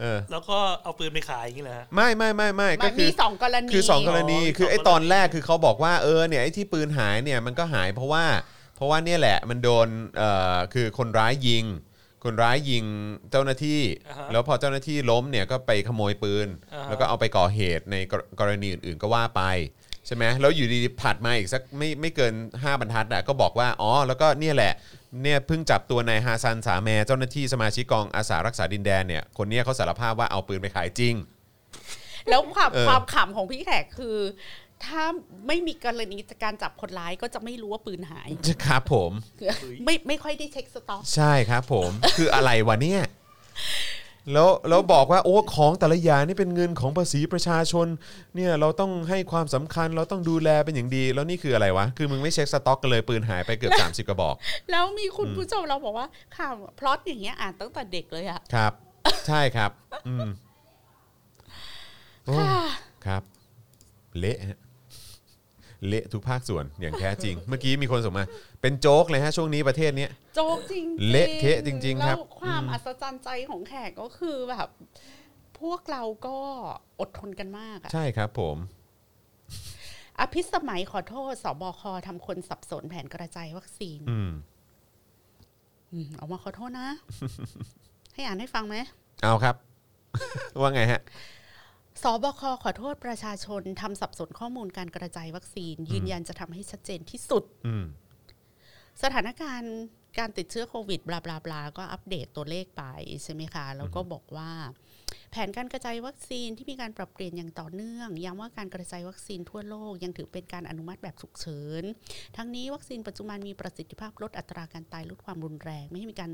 เออ แล้วก็เอาปืนไปขายอย่างนี้แหละฮะ ไม่ไม่ไม่ไม่มัก็นคืมีอสองกรณีคือสองกรณี อ๋อคือไอ้สองกรณีตอนแรกคือเขาบอกว่าเออเนี่ยไอ้ที่ปืนหายเนี่ยมันก็หายเพราะว่า เพราะว่าเนี่ยแหละมันโดนเอ่อคือคนร้ายยิง คนร้ายยิงเจ้าหน้าที่ อ่าฮะแล้วพอเจ้าหน้าที่ล้มเนี่ยก็ไปขโมยปืน อ่าฮะ แล้วก็เอาไปก่อเหตุในกรกรณีอื่นๆก็ว่าไปใช่ไหมแล้วอยู่ดีๆผัดมาอีกสักไม่ไม่เกิน 5 บรรทัดอะก็บอกว่าอ๋อแล้วก็เนี่ยแหละเนี่ยเพิ่งจับตัวนายฮาซันสาแมเจ้าหน้าที่สมาชิกกองอาสารักษาดินแดนเนี่ยคนเนี้ยเขาสารภาพว่าเอาปืนไปขายจริง แล้วความเออ ความขำของพี่แขกคือ ถ้าไม่มีกรณีการจับคนร้ายก็จะไม่รู้ว่าปืนหาย ครับผม ไม่ไม่ค่อยได้เช็คสต็อก ใช่ครับผม คืออะไรวะเนี่ย แล้วแล้วบอกว่าโอ้ของแต่ละอย่างนี่เป็นเงินของภาษีประชาชน เนี่ยเราต้องให้ความสำคัญเราต้องดูแลเป็นอย่างดี แล้วนี่คืออะไรวะ คือมึงไม่เช็คสต็อกกันเลยปืนหายไปเกือบ 30 กระบอก แล้วมีคุณผู้ชมเราบอกว่าข่าวพล็อตอย่างเงี้ยอ่านตั้งแต่เด็กเลยอะครับ ใช่ครับ อืมโอ้ค่ะ ครับ เละฮะ เละทุกภาคส่วนอย่างแท้จริง เมื่อกี้มีคนส่งมา เป็นโจ๊กเลยฮะช่วงนี้ประเทศเนี้ยโจ๊กจริงๆเละเทะจริง ๆ ครับแล้วความอัศจรรย์ใจของแขกก็คือแบบพวกเราก็อดทนกันมากอะใช่ครับผม อภิสมัยขอโทษสบคทำคนสับสนแผนกระจายวัคซีน อืมอืมออกมาขอโทษนะ ให้อ่านให้ฟังไหม เอาครับ ว่าไงฮะ สบคขอโทษประชาชนทำสับสนข้อมูลการกระจายวัคซีน ยืนยันจะทำให้ชัดเจนที่สุดอืมสถานการณ์การติดเชื้อโควิดบลาบลาบลาก็อัปเดตตัวเลขไปใช่ไหมคะ แล้วก็บอกว่า แผนการกระจายวัคซีนที่มีการปรับเปลี่ยนอย่างต่อเนื่องย้ำว่าการกระจายวัคซีนทั่วโลกยังถือเป็นการอนุมัติแบบฉุกเฉิน ทั้งนี้วัคซีนปัจจุบันมีประสิทธิภาพลดอัตราการตายลดความรุนแรง ไม่ให้มีการ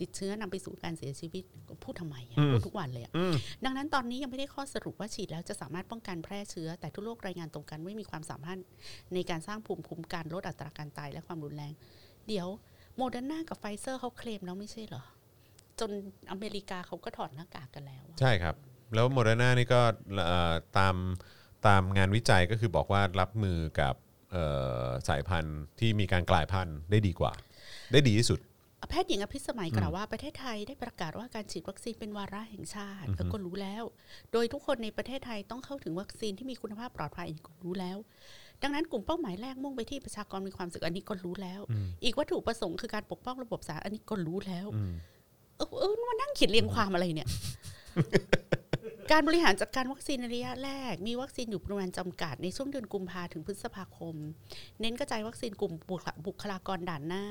ติดเชื้อนำไปสู่การเสียชีวิตพูดทำไมอะพูดทุกวันเลยอะอืมดังนั้นตอนนี้ยังไม่ได้ข้อสรุปว่าฉีดแล้วจะสามารถป้องกันแพร่เชื้อ แต่ทั่วโลกรายงานตรงกันว่ามีความสามารถในการสร้างภูมิคุ้มกันลดอัตราการตายและความรุนแรง เดี๋ยวโมเดอร์นากับไฟเซอร์เขาเคลมแล้วไม่ใช่เหรอ จนอเมริกาเขาก็ถอดหน้ากากกันแล้วอะใช่ครับ แล้วโมเดอร์นานี่ก็เอ่อตามตามงานวิจัยก็คือบอกว่ารับมือกับเอ่อสายพันธุ์ที่มีการกลายพันธุ์ได้ดีกว่า ได้ดีที่สุดแพทย์หญิงอภิสมัยกล่าวว่าประเทศไทยได้ประกาศว่าการฉีดวัคซีนเป็นวาระแห่งชาติแล้วก็รู้แล้ว โดยทุกคนในประเทศไทยต้องเข้าถึงวัคซีนที่มีคุณภาพปลอดภัยอันนี้ก็รู้แล้ว ดังนั้นกลุ่มเป้าหมายแรกมุ่งไปที่ประชากรมีความสุขอันนี้ก็รู้แล้ว อีกวัตถุประสงค์คือการปกป้องระบบสาธารณสุขอันนี้ก็รู้แล้วอืม เออเออมานั่งเขียนเรียงความอะไรเนี่ย การบริหารจัดการวัคซีนในระยะแรก มีวัคซีนอยู่ประมาณจำกัดในช่วงเดือนกุมภาถึงพฤษภาคม เน้นกระจายวัคซีนกลุ่มบุคบุคลากรด่านหน้า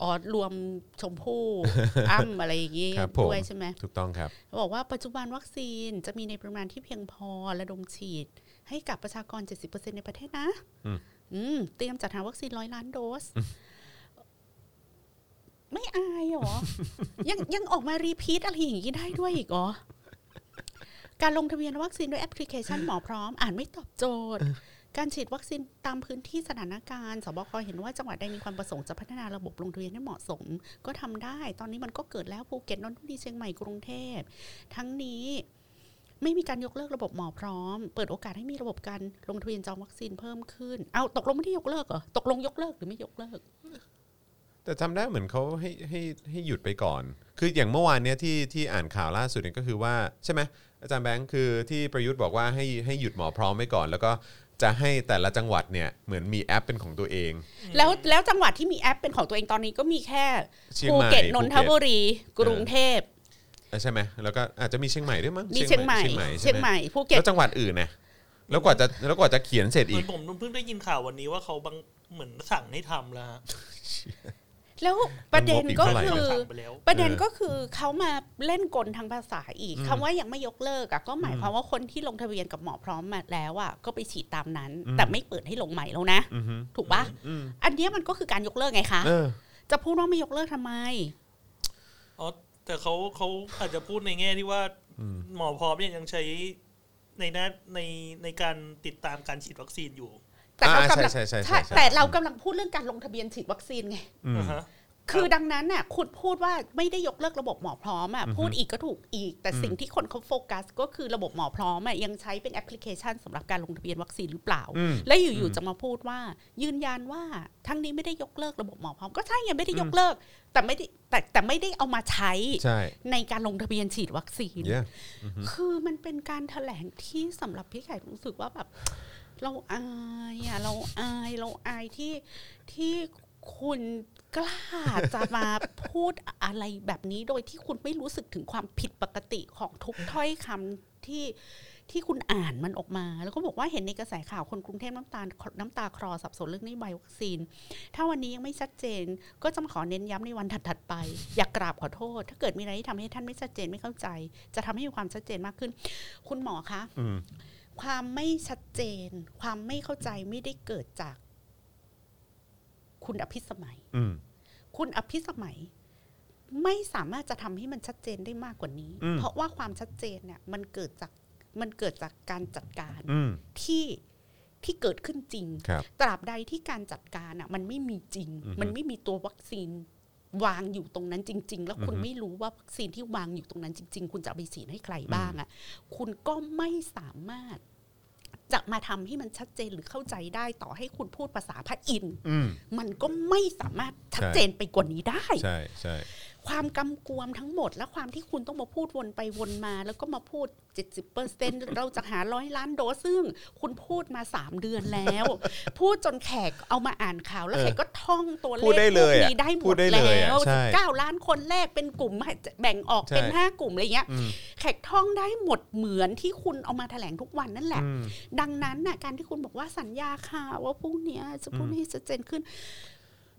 อ๋อรวมชมพู่อ้ำอะไรอย่างงี้ครับผมด้วยใช่ไหมถูกต้องครับบอกว่าปัจจุบันวัคซีนจะมีในปริมาณที่เพียงพอระดมฉีด ให้กับประชากร 70%ในประเทศนะ อืมอืมเตรียมจัดหาวัคซีนร้อยล้านโดส ไม่อายเหรอ ยังยังออกมา repeat อะไรอย่างนี้ได้ด้วยอีกเหรอ การลงทะเบียนวัคซีนด้วยแอปพลิเคชันหมอพร้อม อาจไม่ตอบโจทย์ การฉีดวัคซีนตามพื้นที่สถานการณ์ สบคเห็นว่าจังหวัดใดมีความประสงค์จะพัฒนาระบบลงทะเบียนให้เหมาะสม ก็ทำได้ ตอนนี้มันก็เกิดแล้วภูเก็ตนนทบุรีเชียงใหม่กรุงเทพ ทั้งนี้ไม่มีการยกเลิกระบบหมอพร้อม เปิดโอกาสให้มีระบบการลงทะเบียนจองวัคซีนเพิ่มขึ้น เอาตกลงไม่ได้ยกเลิกเหรอ ตกลงยกเลิกหรือไม่ยกเลิก แต่จำได้เหมือนเขาให้ให้ให้หยุดไปก่อน คืออย่างเมื่อวานเนี้ยที่ที่อ่านข่าวล่าสุดเนี่ยก็คือว่าใช่ไหมอาจารย์แบงค์คือที่ประยุทธ์บอกว่าให้ให้หยุดหมอพร้อมไว้ก่อน แล้วก็จะให้แต่ละจังหวัดเนี่ยเหมือนมีแอปเป็นของตัวเอง แล้วแล้วจังหวัดที่มีแอปเป็นของตัวเองตอนนี้ก็มีแค่เชียงภูใหม่เก็ตนภูนเก็ตทบุรี กรุงเทพเออใช่ไหมแล้วก็อาจจะมีเชียงใหม่ด้วยมั้งมีเชียงใหม่เชียงใหม่เชียงใหไหมม่ภูเก็ตแล้วจังหวัดอื่นนะแล้วกว่าจะแล้วกว่าจะเขียนเสร็จเหมือีอก นผมเพิ่งได้ยินข่าววันนี้ว่าเขาบังเหมือนสั่งให้ทำแล้วฮะ แล้วประเด็นก็มันงบอีกคืเท่าไหร่อสั่งไปแล้วประเด็นเออก็คือเขามาเล่นกลทางภาษาอีกอืมคำว่ายังไม่ยกเลิกอะก็หมายความว่าคนที่ลงทะเบียนกับหมอพร้อมมาแล้วอะก็ไปฉีดตามนั้นอืมแต่ไม่เปิดให้ลงใหม่แล้วนะอือฮึถูกปะอืมอันเนี้ยมันก็คือการยกเลิกไงคะเออจะพูดว่าไม่ยกเลิกทำไมอ๋อแต่เขาเขาอาจจะพูดในแง่ที่ว่าอืมหมอพร้อมเนี่ยยังใช้ในหน้าในในการติดตามการฉีดวัคซีนอยู่ แต่เขาอ่ากำลังใช่ใช่ใช่ใช่ใช่ แต่เรากำลังพูดเรื่องการลงทะเบียนฉีดวัคซีนไง อืมนะฮะ คือดังนั้นน่ะคุณพูดว่าไม่ได้ยกเลิกระบบหมอพร้อมอะอือฮึพูดอีกก็ถูกอีก แต่อืมสิ่งที่คนเขาโฟกัส ก็คือระบบหมอพร้อมอะยังใช้เป็นแอปพลิเคชันสำหรับการลงทะเบียนวัคซีนหรือเปล่า อืมและอยู่ๆจะมาพูดว่า ยืนยันว่าทั้งนี้ไม่ได้ยกเลิกระบบหมอพร้อม ก็ใช่ไงไม่ได้ยกเลิก แต่ไม่ได้แต่แต่ไม่ได้เอามาใช้ใช่ในการลงทะเบียนฉีดวัคซีน เย้คือมันเป็นการแถลงที่สำหรับพี่ไข่รู้สึกว่าแบบ เราอายอะเราอายเราอายที่ที่คุณกล้าจะมาพูดอะไรแบบนี้โดยที่คุณไม่รู้สึกถึงความผิดปกติของทุกถ้อยคำที่ที่คุณอ่านมันออกมา แล้วก็บอกว่าเห็นในกระแสข่าวคนกรุงเทพน้ำตาลน้ำตาคลอสับสนเรื่องนโยบายวัคซีน ถ้าวันนี้ยังไม่ชัดเจน ก็จะขอเน้นย้ำในวันถัดๆไป อยากกราบขอโทษ ถ้าเกิดมีอะไรที่ทำให้ท่านไม่ชัดเจนไม่เข้าใจ จะทำให้มีความชัดเจนมากขึ้น คุณหมอคะอื ความไม่ชัดเจน ความไม่เข้าใจไม่ได้เกิดจาก คุณอภิสมัยอืมคุณอภิสมัย ไม่สามารถจะทำให้มันชัดเจนได้มากกว่านี้อืมเพราะว่าความชัดเจนเนี่ย มันเกิดจากมันเกิดจากการจัดการอืมที่ที่เกิดขึ้นจริงครับตราบใดที่การจัดการอะ มันไม่มีจริงอือฮึมันไม่มีตัววัคซีน วางอยู่ตรงนั้นจริง ๆ แล้วคุณอือฮึไม่รู้ว่าวัคซีนที่วางอยู่ตรงนั้นจริง ๆ คุณจะเอาไปฉีดให้ใครบ้างอะคุณก็ไม่สามารถจะมาทำให้มันชัดเจนหรือเข้าใจได้ต่อให้คุณพูดภาษาพระอินทร์อืมมันก็ไม่สามารถชัดเจนไปกว่านี้ได้ ใช่ใช่ ความกำกวมทั้งหมด และความที่คุณต้องมาพูดวนไปวนมา แล้วก็มาพูด 70%เราจะหาร้อยล้านโดสซึ่ง คุณพูดมา 3 เดือนแล้ว พูดจนแขกเอามาอ่านข่าวแล้วเออแขกก็ท่องตัวเลพูดขได้พเลวกยอะนี้ได้หมพูดดได้เลแล้ยอะวใช่19ล้านคนแรกเป็นกลุ่มแบ่งออกเป็นใช่5กลุ่มอะไรเงี้ยอืมแขกท่องได้หมดเหมือนที่คุณเอามาแถลงทุกวันนั่นแหละอืมดังนั้นน่ะการที่คุณบอกว่าสัญญาค่ะว่าพรุ่งเนี้ยจะพูดอืมให้ชัดเจนขึ้น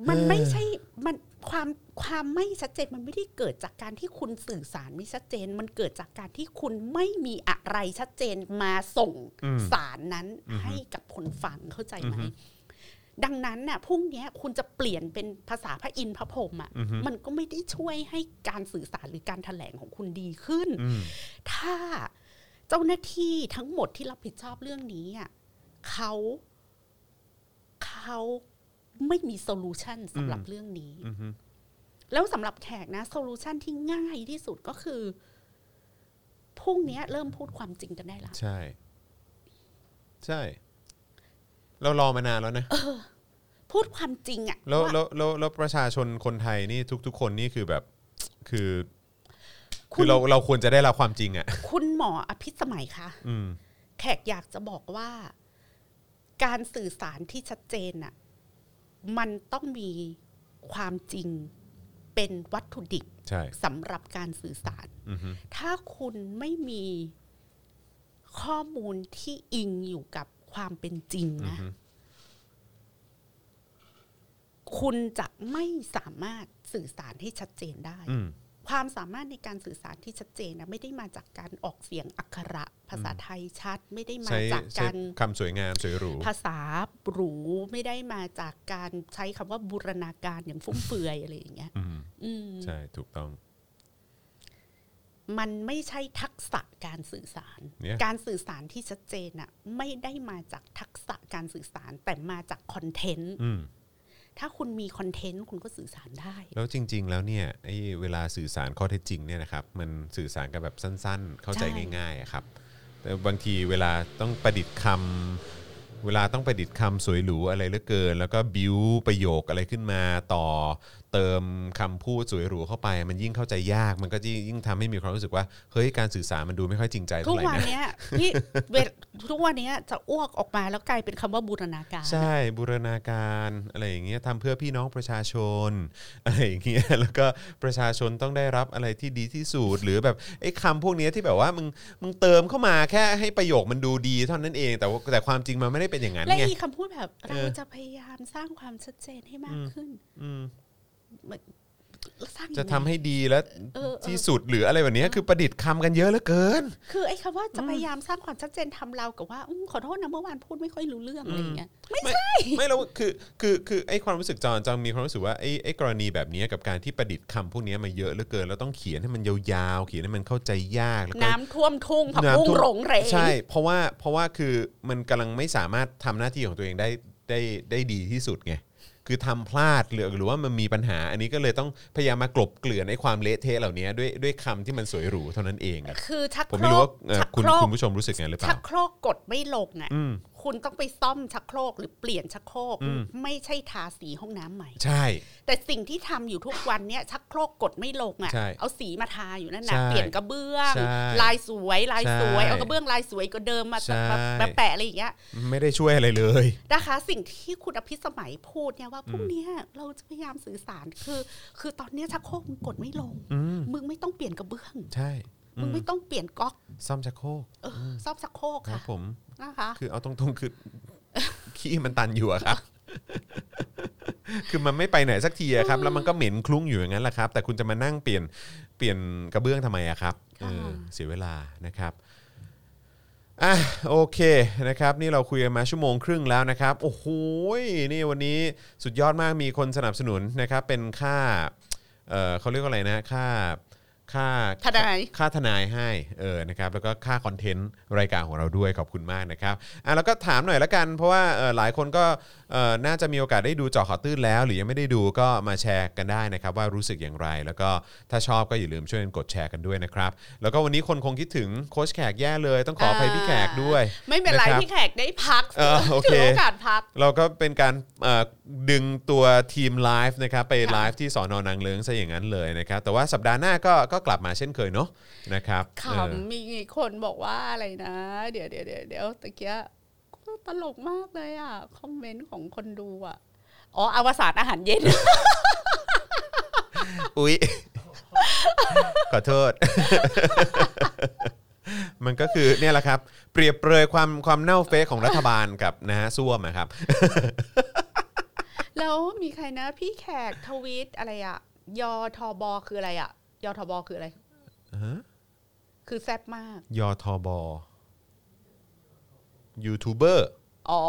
มันไม่ใช่มันความความไม่ชัดเจนมันไม่ได้เกิดจากการที่คุณสื่อสารไม่ชัดเจน มันเกิดจากการที่คุณไม่มีอะไรชัดเจนมาส่งอืมสารนั้นอือฮึให้กับคนฟังเข้าใจไหมอือฮึดังนั้นน่ะพรุ่งเนี้ยคุณจะเปลี่ยนเป็นภาษาพระอินทร์พระพรหมอะอือฮึมันก็ไม่ได้ช่วยให้การสื่อสารหรือการแถลงของคุณดีขึ้นอืมถ้าเจ้าหน้าที่ทั้งหมดที่รับผิดชอบเรื่องนี้อะเขาเขา ไม่มี solution สำหรับอืมเรื่องนี้อืมฮึแล้วสำหรับแขกนะ solution ที่ง่ายที่สุดก็คือพรุ่งนี้เริ่มพูดความจริงกันได้ละใช่ ใช่ เรารอมานานแล้วนะพูดความจริงอะแล้วว่าแล้วแล้วแล้วประชาชนคนไทยนี่ทุก ๆ คนนี่คือแบบคือคุคือณเราเราควรจะได้รับความจริงอะคุณหมออภิสมัยคะอืมแขกอยากจะบอกว่า การสื่อสารที่ชัดเจนน่ะ มันต้องมีความจริงเป็นวัตถุดิบใช่สำหรับการสื่อสารอืมฮึถ้าคุณไม่มีข้อมูลที่อิงอยู่กับความเป็นจริงอืมนะฮึคุณจะไม่สามารถสื่อสารให้ชัดเจนได้อืม ความสามารถในการสื่อสารที่ชัดเจนนะไม่ได้มาจากการออกเสียงอักขระ ภาษาไทยชัด ไม่ได้มาใช้จากใช้การคำสวยงามสวยหรูภาษาหรูไม่ได้มาจากการใช้คำว่าบูรณาการอย่างฟุ่มเฟือยอะไรอย่างเงี้ยอืมอืมใช่ถูกต้อง มันไม่ใช่ทักษะการสื่อสารเนี่ยการสื่อสารที่ชัดเจนน่ะไม่ได้มาจากทักษะการสื่อสารแต่มาจากคอนเทนต์อืม ถ้าคุณมีคอนเทนต์คุณก็สื่อสารได้ แล้วจริง ๆ แล้วเนี่ยไอ้เวลาสื่อสารข้อเท็จจริงเนี่ยนะครับมันสื่อสารกันแบบสั้น ๆ เข้าใจใช่ง่ายๆอะครับ แต่บางทีเวลาต้องประดิษฐ์คำเวลาต้องประดิษฐ์คำสวยหรูอะไรเหลือเกิน แล้วก็บิวประโยคอะไรขึ้นมาต่อเติมคำพูดสวยหรูเข้าไป มันยิ่งเข้าใจยาก มันก็ยิ่งยิ่งทำให้มีความรู้สึกว่าเฮ้ยการสื่อสารมันดูไม่ค่อยจริงใจทุเท่ากไหร่วันนะเนี้ยพี่เวลทุกวันเนี้ยจะอ้วกออกมาแล้วกลายเป็นคำว่าบูรณาการ ใช่บูรณาการอะไรอย่างเงี้ยทำเพื่อพี่น้องประชาชนอะไรอย่างเงี้ยแล้วก็ประชาชนต้องได้รับอะไรที่ดีที่สุดหรือแบบไอ้คำพวกเนี้ยที่แบบว่ามึงมึงเติมเข้ามาแค่ให้ประโยคมันดูดีเท่านั้นเอง แต่ว่าแต่ความจริงมันไม่ได้เป็นอย่างนั้นและไงอีกคำพูดแบบเอเราอจะพยายามสร้างความชัดเจนให้มากขึ้นอืม สร้างจะยังไงทำให้ดีและเออเออ ที่สุดหรืออะไรแบบเนี้ยคือประดิษฐ์คำกันเยอะเหลือเกิน คือไอ้คำว่าจะพยายามสร้างความชัดเจนทำเรากับว่าอมขอโทษนะเมื่อวานพูดไม่ค่อยรู้เรื่องอะไรอย่างเงี้ยไม่ไม่ไม่แล้วคือคือคือไอ้ความรู้สึกจอนจอนมีความรู้สึกว่าไอ้ไอ้กรณีแบบเนี้ยกับการที่ประดิษฐ์คำพวกเนี้ยมาเยอะเหลือเกิน แล้วต้องเขียนให้มันยาวๆ เขียนให้มันเข้าใจยากแล้วก็ น้ำท่วมทุ่งผักน้ำบุ้งท่วม หลงเหรง ใช่ เพราะว่าเพราะว่าคือมันกำลังไม่สามารถทำหน้าที่ของตัวเองได้ได้ได้ดีที่สุดไง คือทำพลาดหรือหรือว่ามันมีปัญหา อันนี้ก็เลยต้องพยายามมากลบเกลื่อนไอ้ความเละเทะเหล่านี้ด้วยด้วยคำที่มันสวยหรูเท่านั้นเองอะคือชักผมโครไม่รู้กว่าเอ่อชักคุณโครกคุณผู้ชมรู้สึกไงหรือเปชัล่า กโครกกดไม่ลงอะ อืม คุณต้องไปซ่อมชักโครกหรือเปลี่ยนชักโครกอืมไม่ใช่ทาสีห้องน้ำใหม่ ใช่ แต่สิ่งที่ทำอยู่ทุกวันเนี้ยชักโครกกดไม่ลงอะใช่เอาสีมาทาอยู่นั่นนะใช่เปลี่ยนกระเบื้องใช่ลายสวยลายสวยใช่เอากระเบื้องลายสวยก็เดิมมาใช่มามาแปะอะไรอย่างเงี้ย ไม่ได้ช่วยอะไรเลยนะคะ สิ่งที่คุณอภิสมัยพูดเนี่ยว่าพรุ่งเนี้ยเราจะพยายามสื่อสารคือ คือตอนเนี้ยชักโครกมึงกดไม่ลงอืมมึงไม่ต้องเปลี่ยนกระเบื้อง ใช่ มึงไม่ต้องเปลี่ยนก๊อกซ่อมชักโครกเออซ่อมชักโครกครับค่ะผมนะคะ คือเอาตรงๆคือขี้มันตันอยู่อะครับ คือมันไม่ไปไหนสักทีอะครับ แล้วมันก็เหม็นคลุ้งอยู่อย่างนั้นแหละครับ แต่คุณจะมานั่งเปลี่ยนเปลี่ยนกระเบื้องทำไมอะครับเออเสียเวลานะครับอะโอเคนะครับ นี่เราคุยกันมาชั่วโมงครึ่งแล้วนะครับ โอ้โหนี่วันนี้สุดยอดมากมีคนสนับสนุนนะครับ เป็นค่าเออเขาเรียกว่าอะไรนะค่า ค่าทนายค่าทนายให้เออนะครับแล้วก็ค่าคอนเทนต์รายการของเราด้วยขอบคุณมากนะครับอะแล้วก็ถามหน่อยละกัน เพราะว่าเออหลายคนก็เออน่าจะมีโอกาสได้ดูเจอข่าวตื้นแล้ว หรือยังไม่ได้ดูก็มาแชร์กันได้นะครับ ว่ารู้สึกอย่างไร แล้วก็ถ้าชอบก็อย่าลืมช่วยกันกดแชร์กันด้วยนะครับ แล้วก็วันนี้คนคงคิดถึงโค้ชแขกแย่เลยต้องขออภัยพี่แขกด้วย ไม่เป็นไรนะครับพี่แขกได้พักเออโอเคถือโอกาสพัก เราก็เป็นการเอ่อดึงตัวทีมไลฟ์นะครับไปค่ะไลฟ์ที่สอนอนางเลิงซะอย่างนั้นเลยนะครับแต่ว่าสัปดาห์หน้าก็ก็กลับมาเช่นเคยเนาะนะครับขเออำมีคนบอกว่าอะไรนะ เดี๋ยวเดี๋ยวเดี๋ยวเดี๋ยวตะเกียตลกมากเลยอะ คอมเมนต์ของคนดูอะ อ๋ออวสานอาหารเย็น อุ๊ย ขอโทษ มันก็คือเนี่ยแหละครับ เปรียบเปรยความความเน่าเฟะของรัฐบาลกับนะฮะส้วมอะครับ แล้วมีใครนะ พี่แขกทวีตอะไรอะยอทบคืออะไรอะ ยอทบคืออะไร ฮะคือแซ่บมากยอทบยูทูบเบอร์อ๋อ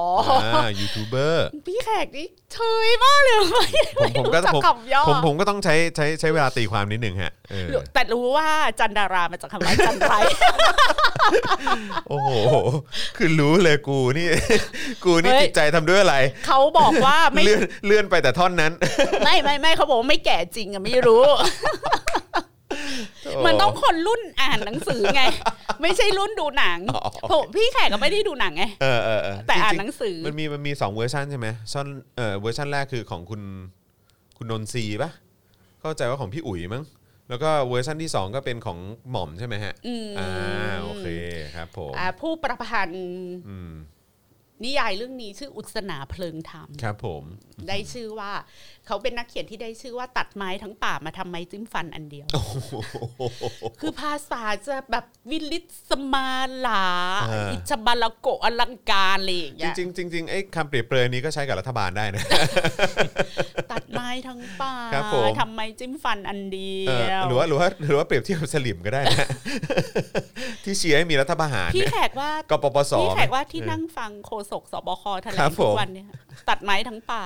อ่ายูทูบเบอร์ พี่แขกนี่เชยมากเลยผมผมก็รู้จัผมคำย่อผมผมก็ต้องใช้ใช้ใช้เวลาตีความนิดหนึ่งฮะเออแต่รู้ว่าจันดารามาจากคำว่าจันไร โอ้โห คือรู้เลยกูนี่ กูนี่เฮ้ย จิตใจทำด้วยอะไร เขาบอกว่าไม่เลื่อนเลื่อนไปแต่ท่อนนั้น ไม่ไม่ไม่เขาบอกว่าไม่แก่จริงอะไม่รู้ มันต้องคนรุ่นอ่านหนังสือไง ไม่ใช่รุ่นดูหนังอ๋อผมพี่แขกก็ไม่ได้ดูหนังไงเออเออเออแต่อ่านจริๆหนังสือมันมีมันมีสองเวอร์ชันใช่ไหมซ่อนเออเวอร์ชันแรกคือของคุณคุณนนทรีย์ปะเข้าใจว่าของพี่อุ๋ยมั้งแล้วก็เวอร์ชันที่สองก็เป็นของหม่อมใช่ไหมฮะอืมอ่าโอเคครับผมอ่าผู้ประพันธ์อืม นิยายเรื่องนี้ชื่ออุศนาเพลิงธรรมครับ ผม ได้ชื่อว่า เขาเป็นนักเขียนที่ได้ชื่อว่าตัดไม้ทั้งป่ามาทำไม้จิ้มฟันอันเดียว คือภาษาจะแบบวิลิสมาลาอ่าอิชบาลโกะอลังการอะไรอย่างจเงี้ยริงๆจริงๆไอ้คำเปรียบเปรยนี้ก็ใช้กับรัฐบาลได้นะ ตัดไม้ทั้งป่าครับผมทำไม้จิ้มฟันอันเดีเออยวหรือว่าหรือว่าหรือว่าเปรียบเทียบกับสลิมก็ได้นะที่เชียร์ให้มีรัฐประหารพี่เนี่ยแขกว่ากปปสพี่แขกว่าที่เออนั่งฟังโฆษกสบคแถลครังบทุผมกวันเนี่ยตัดไม้ทั้งป่า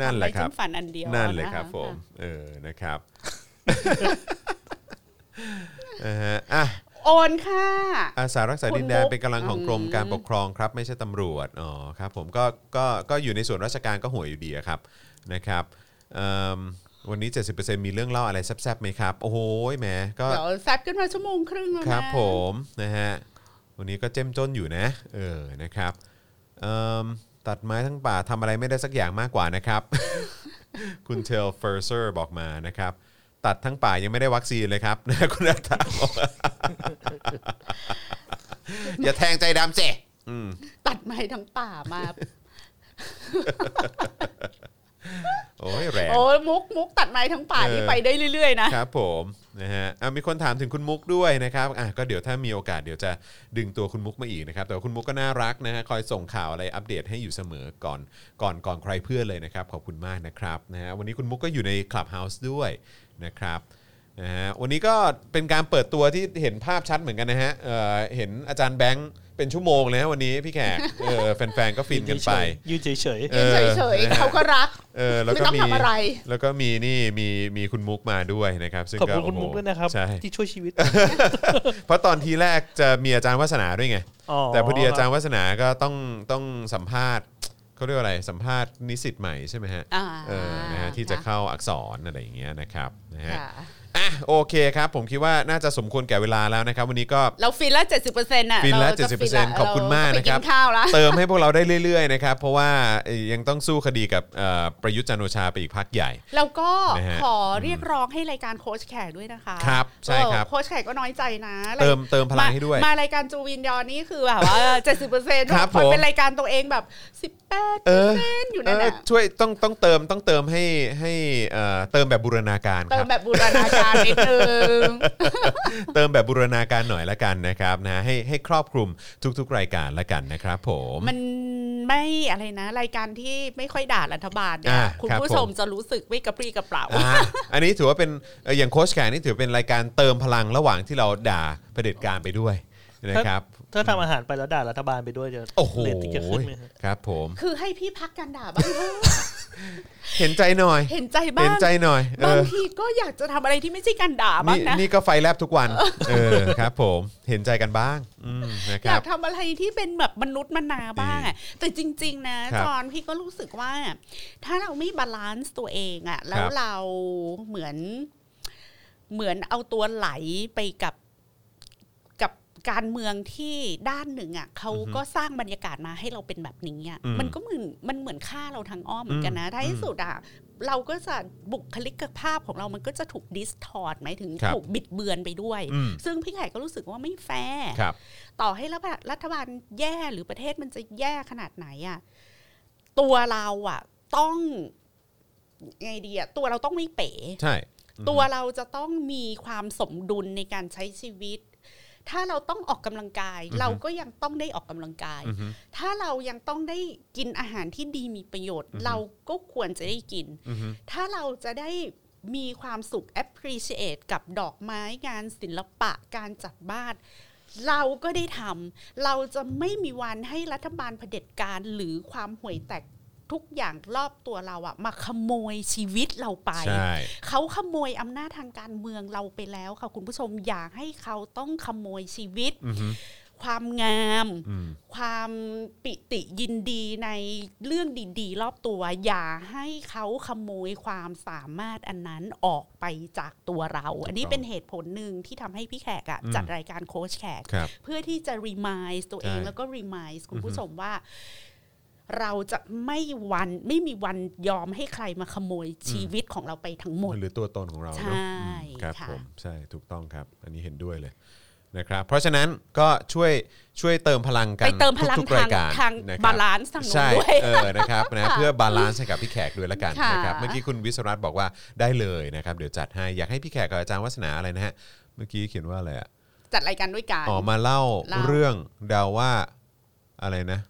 นั่นแหละครับทำไม้จิ้มฟันอันเดียวนั่นเลยะะครับผมเออนะครับนะฮะอะโอนค่ะอาสารักษาดินแดนคุณมุกเป็นกำลังของกรมอืมการปกครองครับ ไม่ใช่ตำรวจอ๋อครับผมก็ก็ก็อยู่ในส่วนราชการก็ห่วยอยู่ดีอะครับนะครับเอิ่มวันนี้ 70%มีเรื่องเล่าอะไรแซ่บๆไหมครับ โอ้โหแหมก็เดี๋ยวแซบขึ้นมาชั่วโมงครึ่งแล้วนะครับผมนะฮะวันนี้ก็เจ้มจนอยู่นะ เออนะครับเอิ่ม ตัดไม้ทั้งป่าทำอะไรไม่ได้สักอย่างมากกว่านะครับ คุณเทลเฟอร์เซอร์บอกมานะครับ ตัดทั้งป่ายังไม่ได้วัคซีนเลยครับนะคุณอาตาบอกอย่าแทงใจดำเจอืมตัดไม้ทั้งป่ามาโอ้ยแรงโอ้ยมุกมุกตัดไม้ทั้งป่าเออนี่ไปได้เรื่อยๆนะครับผม นะฮะอะมีคนถามถึงคุณมุกด้วยนะครับอะก็เดี๋ยวถ้ามีโอกาสเดี๋ยวจะดึงตัวคุณมุกมาอีกนะครับแต่ว่าคุณมุกก็น่ารักนะฮะคอยส่งข่าวอะไรอัปเดตให้อยู่เสมอก่อนก่อนก่อนใครเพื่อนเลยนะครับขอบคุณมากนะครับนะฮะวันนี้คุณมุกก็อยู่ใน Clubhouse ด้วยนะครับ นะฮะวันนี้ก็เป็นการเปิดตัวที่เห็นภาพชัดเหมือนกันนะฮะเอ่อเห็นอาจารย์แบงค์เป็นชั่วโมงเลยฮะวันนี้พี่แขกเออแฟนๆก็ฟินกันไป ยืนเฉยเอยืนอเฉยนะๆฮะเขาก็รัก เออแล้วไม่ก็ต้องมีทำอะไร แล้วก็มีนี่มีมีคุณมุกมาด้วยนะครับ ซึ่งๆขอบก็คุณคุณโโหมุกด้วยนะครับ ใช่ที่ช่วยชีวิต เพราะตอนทีแรกจะมีอาจารย์วัฒนาด้วยไง อ๋อแต่พอดีอาจารย์วัฒนาก็ต้องต้องสัมภาษณ์เขาเรียกว่าอะไรสัมภาษณ์นิสิตใหม่ใช่ไหมฮะอ่า เออนะฮะที่จะเข้าอักษรอะไรอย่างเงี้ยนะครับนะฮะ ค่ะ อะโอเคครับ ผมคิดว่าน่าจะสมควรแก่เวลาแล้วนะครับ วันนี้ก็เราฟินละเจ็ดสิบเปอร์เซ็นต์อะฟินละราจะ70%ขอบคุณมากนะครับเไปกินข้าวละเติมให้พวกเราได้เรื่อยๆนะครับเพราะว่าเอ่ยยังต้องสู้คดีกับเอ่อประยุทธ์จันทร์โอชาไปอีกพักใหญ่แล้วก็นะฮะขอเรียกร้องให้รายการโค้ชแขกด้วยนะคะครับใช่ครับเออโค้ชแขกก็น้อยใจนะ เติมเติมพลังให้ด้วยมารายการจูวินยอนนี่คือแบบว่าเจ็ดสิบเปอร์เซ็นต์ครับผมเป็นรายการตัวเองแบบสิบแปดเอเปออร์เซ็นต์อยู่เอนั่นอน่ะช่วยต้องต้องเติมต้องเติมให้ให้เอ่อเติมแบบบูรณาการคเติรัมบแบบบูรณาการนิดนึงเติมแบบบูรณาการหน่อยละกันนะครับนะให้ให้ครอบคลุมทุก ๆ รายการละกันนะครับผมมันไม่อะไรนะ รายการที่ไม่ค่อยด่ารัฐบาลเนี่ยอ่าคุณครับผู้ชมจะรู้สึกไม่กระปรี้กระเปร่าอ่าอันนี้ถือว่าเป็นเอ่ออย่างโค้ชแขกนี่ถือเป็นรายการเติมพลังระหว่างที่เราด่าเผด็จการไปด้วยนะครับ ถ้าทำอาหารไปแล้วด่ารัฐบาลไปด้วยจะโอ้โหเรตติ้งจะขึ้นไหมฮะครับ ผม คือให้พี่พักการด่าบ้างเถอะเห็นใจหน่อย เห็นใจบ้าเห็นงใจหน่อยเอบางอทีก็อยากจะทำอะไรที่ไม่ใช่การด่าบ้านี่งนะนี่ก็ไฟแลบทุกวัน เออครับ ผมเห็นใจกันบ้างอืมนะคอยารักบทำอะไรที่เป็นแบบมนุษย์มนาบ้างอะแต่จริง ๆ นะครับจอนพี่ก็รู้สึกว่า ถ้าเราไม่ balance ตัวเองอะแล้วครับ เราเหมือน เหมือนเอาตัวไหลไปกับ กับการเมืองที่ด้านหนึ่งอะเขาก็สร้างบรรยากาศมาให้เราเป็นแบบนี้อะอืมมันก็เหมือนมันเหมือนฆ่าเราทางอ้อมเหมือนกันนะท้ายอืที่มสุดอะเราก็จะบุคลิกภาพของเรามันก็จะถูก distort หมายถึงครับถูกบิดเบือนไปด้วยอืมซึ่งพี่แขกก็รู้สึกว่าไม่แฟร์ครับต่อให้รัฐบาลรัฐบาลแย่หรือประเทศมันจะแย่ขนาดไหนอะตัวเราอะ ต้องไงดีอะตัวเราต้องไม่เป๋ใช่ ตัวเราจะต้องมีความสมดุลในการใช้ชีวิต ถ้าเราต้องออกกำลังกาย เราก็ยังต้องได้ออกกำลังกายอือฮึถ้าเรายังต้องได้กินอาหารที่ดีมีประโยชน์ เราก็ควรจะได้กินอือฮึถ้าเราจะได้มีความสุข appreciate กับดอกไม้งานศิลปะการจัดบ้านเราก็ได้ทำ เราจะไม่มีวันให้รัฐบาลเผด็จการหรือความห่วยแตก ทุกอย่างรอบตัวเราอะมาขโมยชีวิตเราไปใช่เขาขโมยอำนาจทางการเมืองเราไปแล้วค่ะคุณผู้ชมอย่าให้เขาต้องขโมยชีวิตอือฮึความงามอืมความปิติยินดีในเรื่องดีๆ รอบตัว อย่าให้เขาขโมยความสามารถอันนั้นออกไปจากตัวเรา อันนี้เป็นเหตุผลหนึ่งที่ทำให้พี่แขกอะอืมจัดรายการโค้ชแขกครับเพื่อที่จะ remind ตัวเองใช่แล้วก็ remind คุณผู้ชมว่า เราจะไม่วันไม่มีวันยอมให้ใครมาขโมยชีวิตของเราไปทั้งหมดหรือตัวตนของเราใช่เนอะอืมครับค่ะผมใช่ถูกต้องครับ อันนี้เห็นด้วยเลยนะครับเพราะฉะนั้นก็ช่วยช่วยเติมพลังกันไปเติมพลังทุกๆรายการทางนะค balance ทางนู้นใช่ด้วยเออนะครับนะเพื่อ balance ให้กับพี่แขกด้วยละกันค่ะนะครับเมื่อกี้คุณวิศรัตน์บอกว่าได้เลยนะครับเดี๋ยวจัดให้อยากให้พี่แขกกับอาจารย์วัฒนาอะไรนะฮะเมื่อกี้เขียนว่าอะไรอะจัดรายการด้วยกันอ๋อมาเล่าเล่าเรื่องเดาว่าอะไรนะ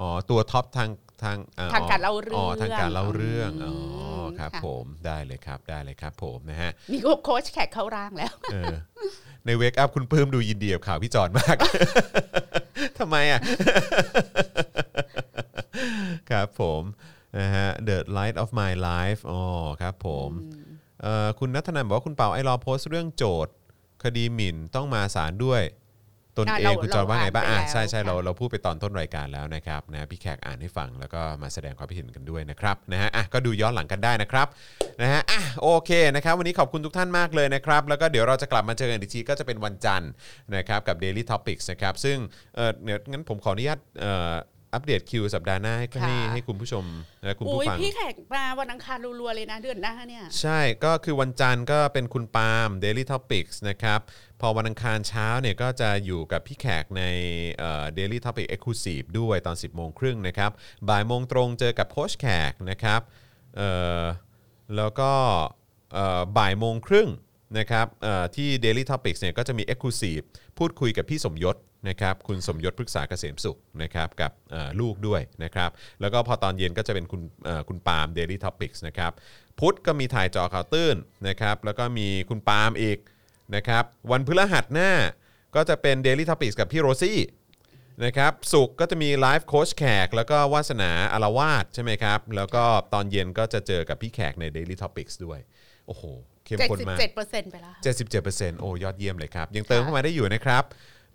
อ๋อตัว top ทางทางอ่ทางการเล่าเรื่องอ๋อทางการเล่าเรื่องอ๋อมครับค่ะผมได้เลยครับได้เลยครับ ผมนะฮะมีโค้ชแขกเข้าร่างแล้วเออในเวกอัพคุณเพิ่มดูยินดีกับข่าวพี่จอนมากทำไมอะครับผมนะฮะ The Light of My Life อ๋อครับผมเอ่อคุณนัทนันบอกว่าคุณเปาไอรอโพสต์เรื่องโจทย์ คดีหมิ่นต้องมาศาลด้วย ตนอะเองเราคุณจอนว่าไงบ้างเราอะอ่านไปใช่ใช่แล้วเราค่ะเราพูดไปตอนต้นรายการแล้วนะครับนะพี่แขกอ่านให้ฟังแล้วก็มาแสดงความคิดเห็นกันด้วยนะครับนะฮะอะก็ดูย้อนหลังกันได้นะครับนะฮะอะโอเคนะครับวันนี้ขอบคุณทุกท่านมากเลยนะครับ แล้วก็เดี๋ยวเราจะกลับมาเจอกันอีกทีก็จะเป็นวันจันทร์นะครับกับ Daily Topics นะครับซึ่งเออเนี่ยงั้นผมขออนุญาตเอ่อ อัปเดตคิวสัปดาห์หน้าให้ค่ะให้ให้คุณผู้ชมและคุณอุ้ผู้ยฟังพี่แขกมาวันอังคารรัวๆเลยนะเดือนหน้าเนี่ย ใช่ก็คือวันจันทร์ก็เป็นคุณปาล์ม Daily Topics นะครับ พอวันอังคารเช้าเนี่ยก็จะอยู่กับพี่แขกในเอ่อ Daily Topic Exclusive ด้วยตอน 10โมงครึ่งนะครับ บ่ายโมงตรงเจอกับโค้ชแขกนะครับเอ่อแล้วก็เอ่อบ่ายโมงครึ่งนะครับเอ่อที่ Daily Topics เนี่ยก็จะมี Exclusive พูดคุยกับพี่สมยศ นะครับคุณสมยศพฤกษาเกษมสุขนะครับกับเอ่อลูกด้วยนะครับแล้วก็พอตอนเย็นก็จะเป็นคุณเอ่อคุณปาล์ม Daily Topics นะครับพุธก็มีถ่ายจอข่าวตื้นนะครับแล้วก็มีคุณปาล์มอีกนะครับวันพฤหัสหน้าก็จะเป็น Daily Topics กับพี่โรซี่นะครับศุกร์ก็จะมี life coach แขก แล้วก็วาสนาอารวาสใช่ไหมครับ แล้วก็ตอนเย็นก็จะเจอกับพี่แขกใน Daily Topics ด้วย โอ้โห เข้มข้นมาก77%ไปแล้ว77%โอ้ยอดเยี่ยมเลยครับ ยังเติมเข้ามาได้อยู่นะครับ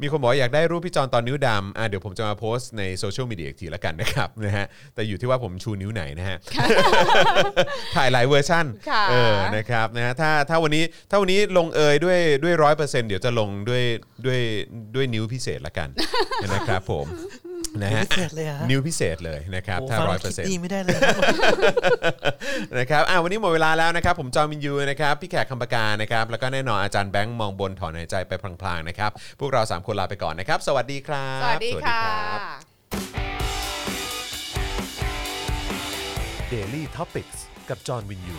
มีคนบอกว่าอยากได้รูปพี่จอนตอนนิ้วดำอะเดี๋ยวผมจะมาโพสต์ในโซเชียลมีเดียอีกทีละกันนะครับนะฮะแต่อยู่ที่ว่าผมชูนิ้วไหนนะฮะ ถ่ายหลายเวอร์ชั่นค่ะเออนะครับนะฮะถ้าถ้าวันนี้ถ้าวันนี้ลงเอยด้วยด้วยร้อยเปอร์เซ็นต์เดี๋ยวจะลงด้วยด้วยด้วยนิ้วพิเศษละกันนะครับผม นะฮะพิเศษเลยเหรอฮะนิ้วพิเศษเลยนะครับโอ้ถ้าฟังร้อยแล้วเปอร์คิเซ็นดต์ดีไม่ได้เลยครับนะครับอะวันนี้หมดเวลาแล้วนะครับ ผมจอมินยูนะครับพี่แขกคำปากานะครับแล้วก็แน่นอนอาจารย์แบงค์มองบนถอนหายใจไปพลางๆนะครับพวกเรา3คนลาไปก่อนนะครับ สวัสดีครับสวัสดีค่ะรับ Daily Topics กับจอห์นวินยู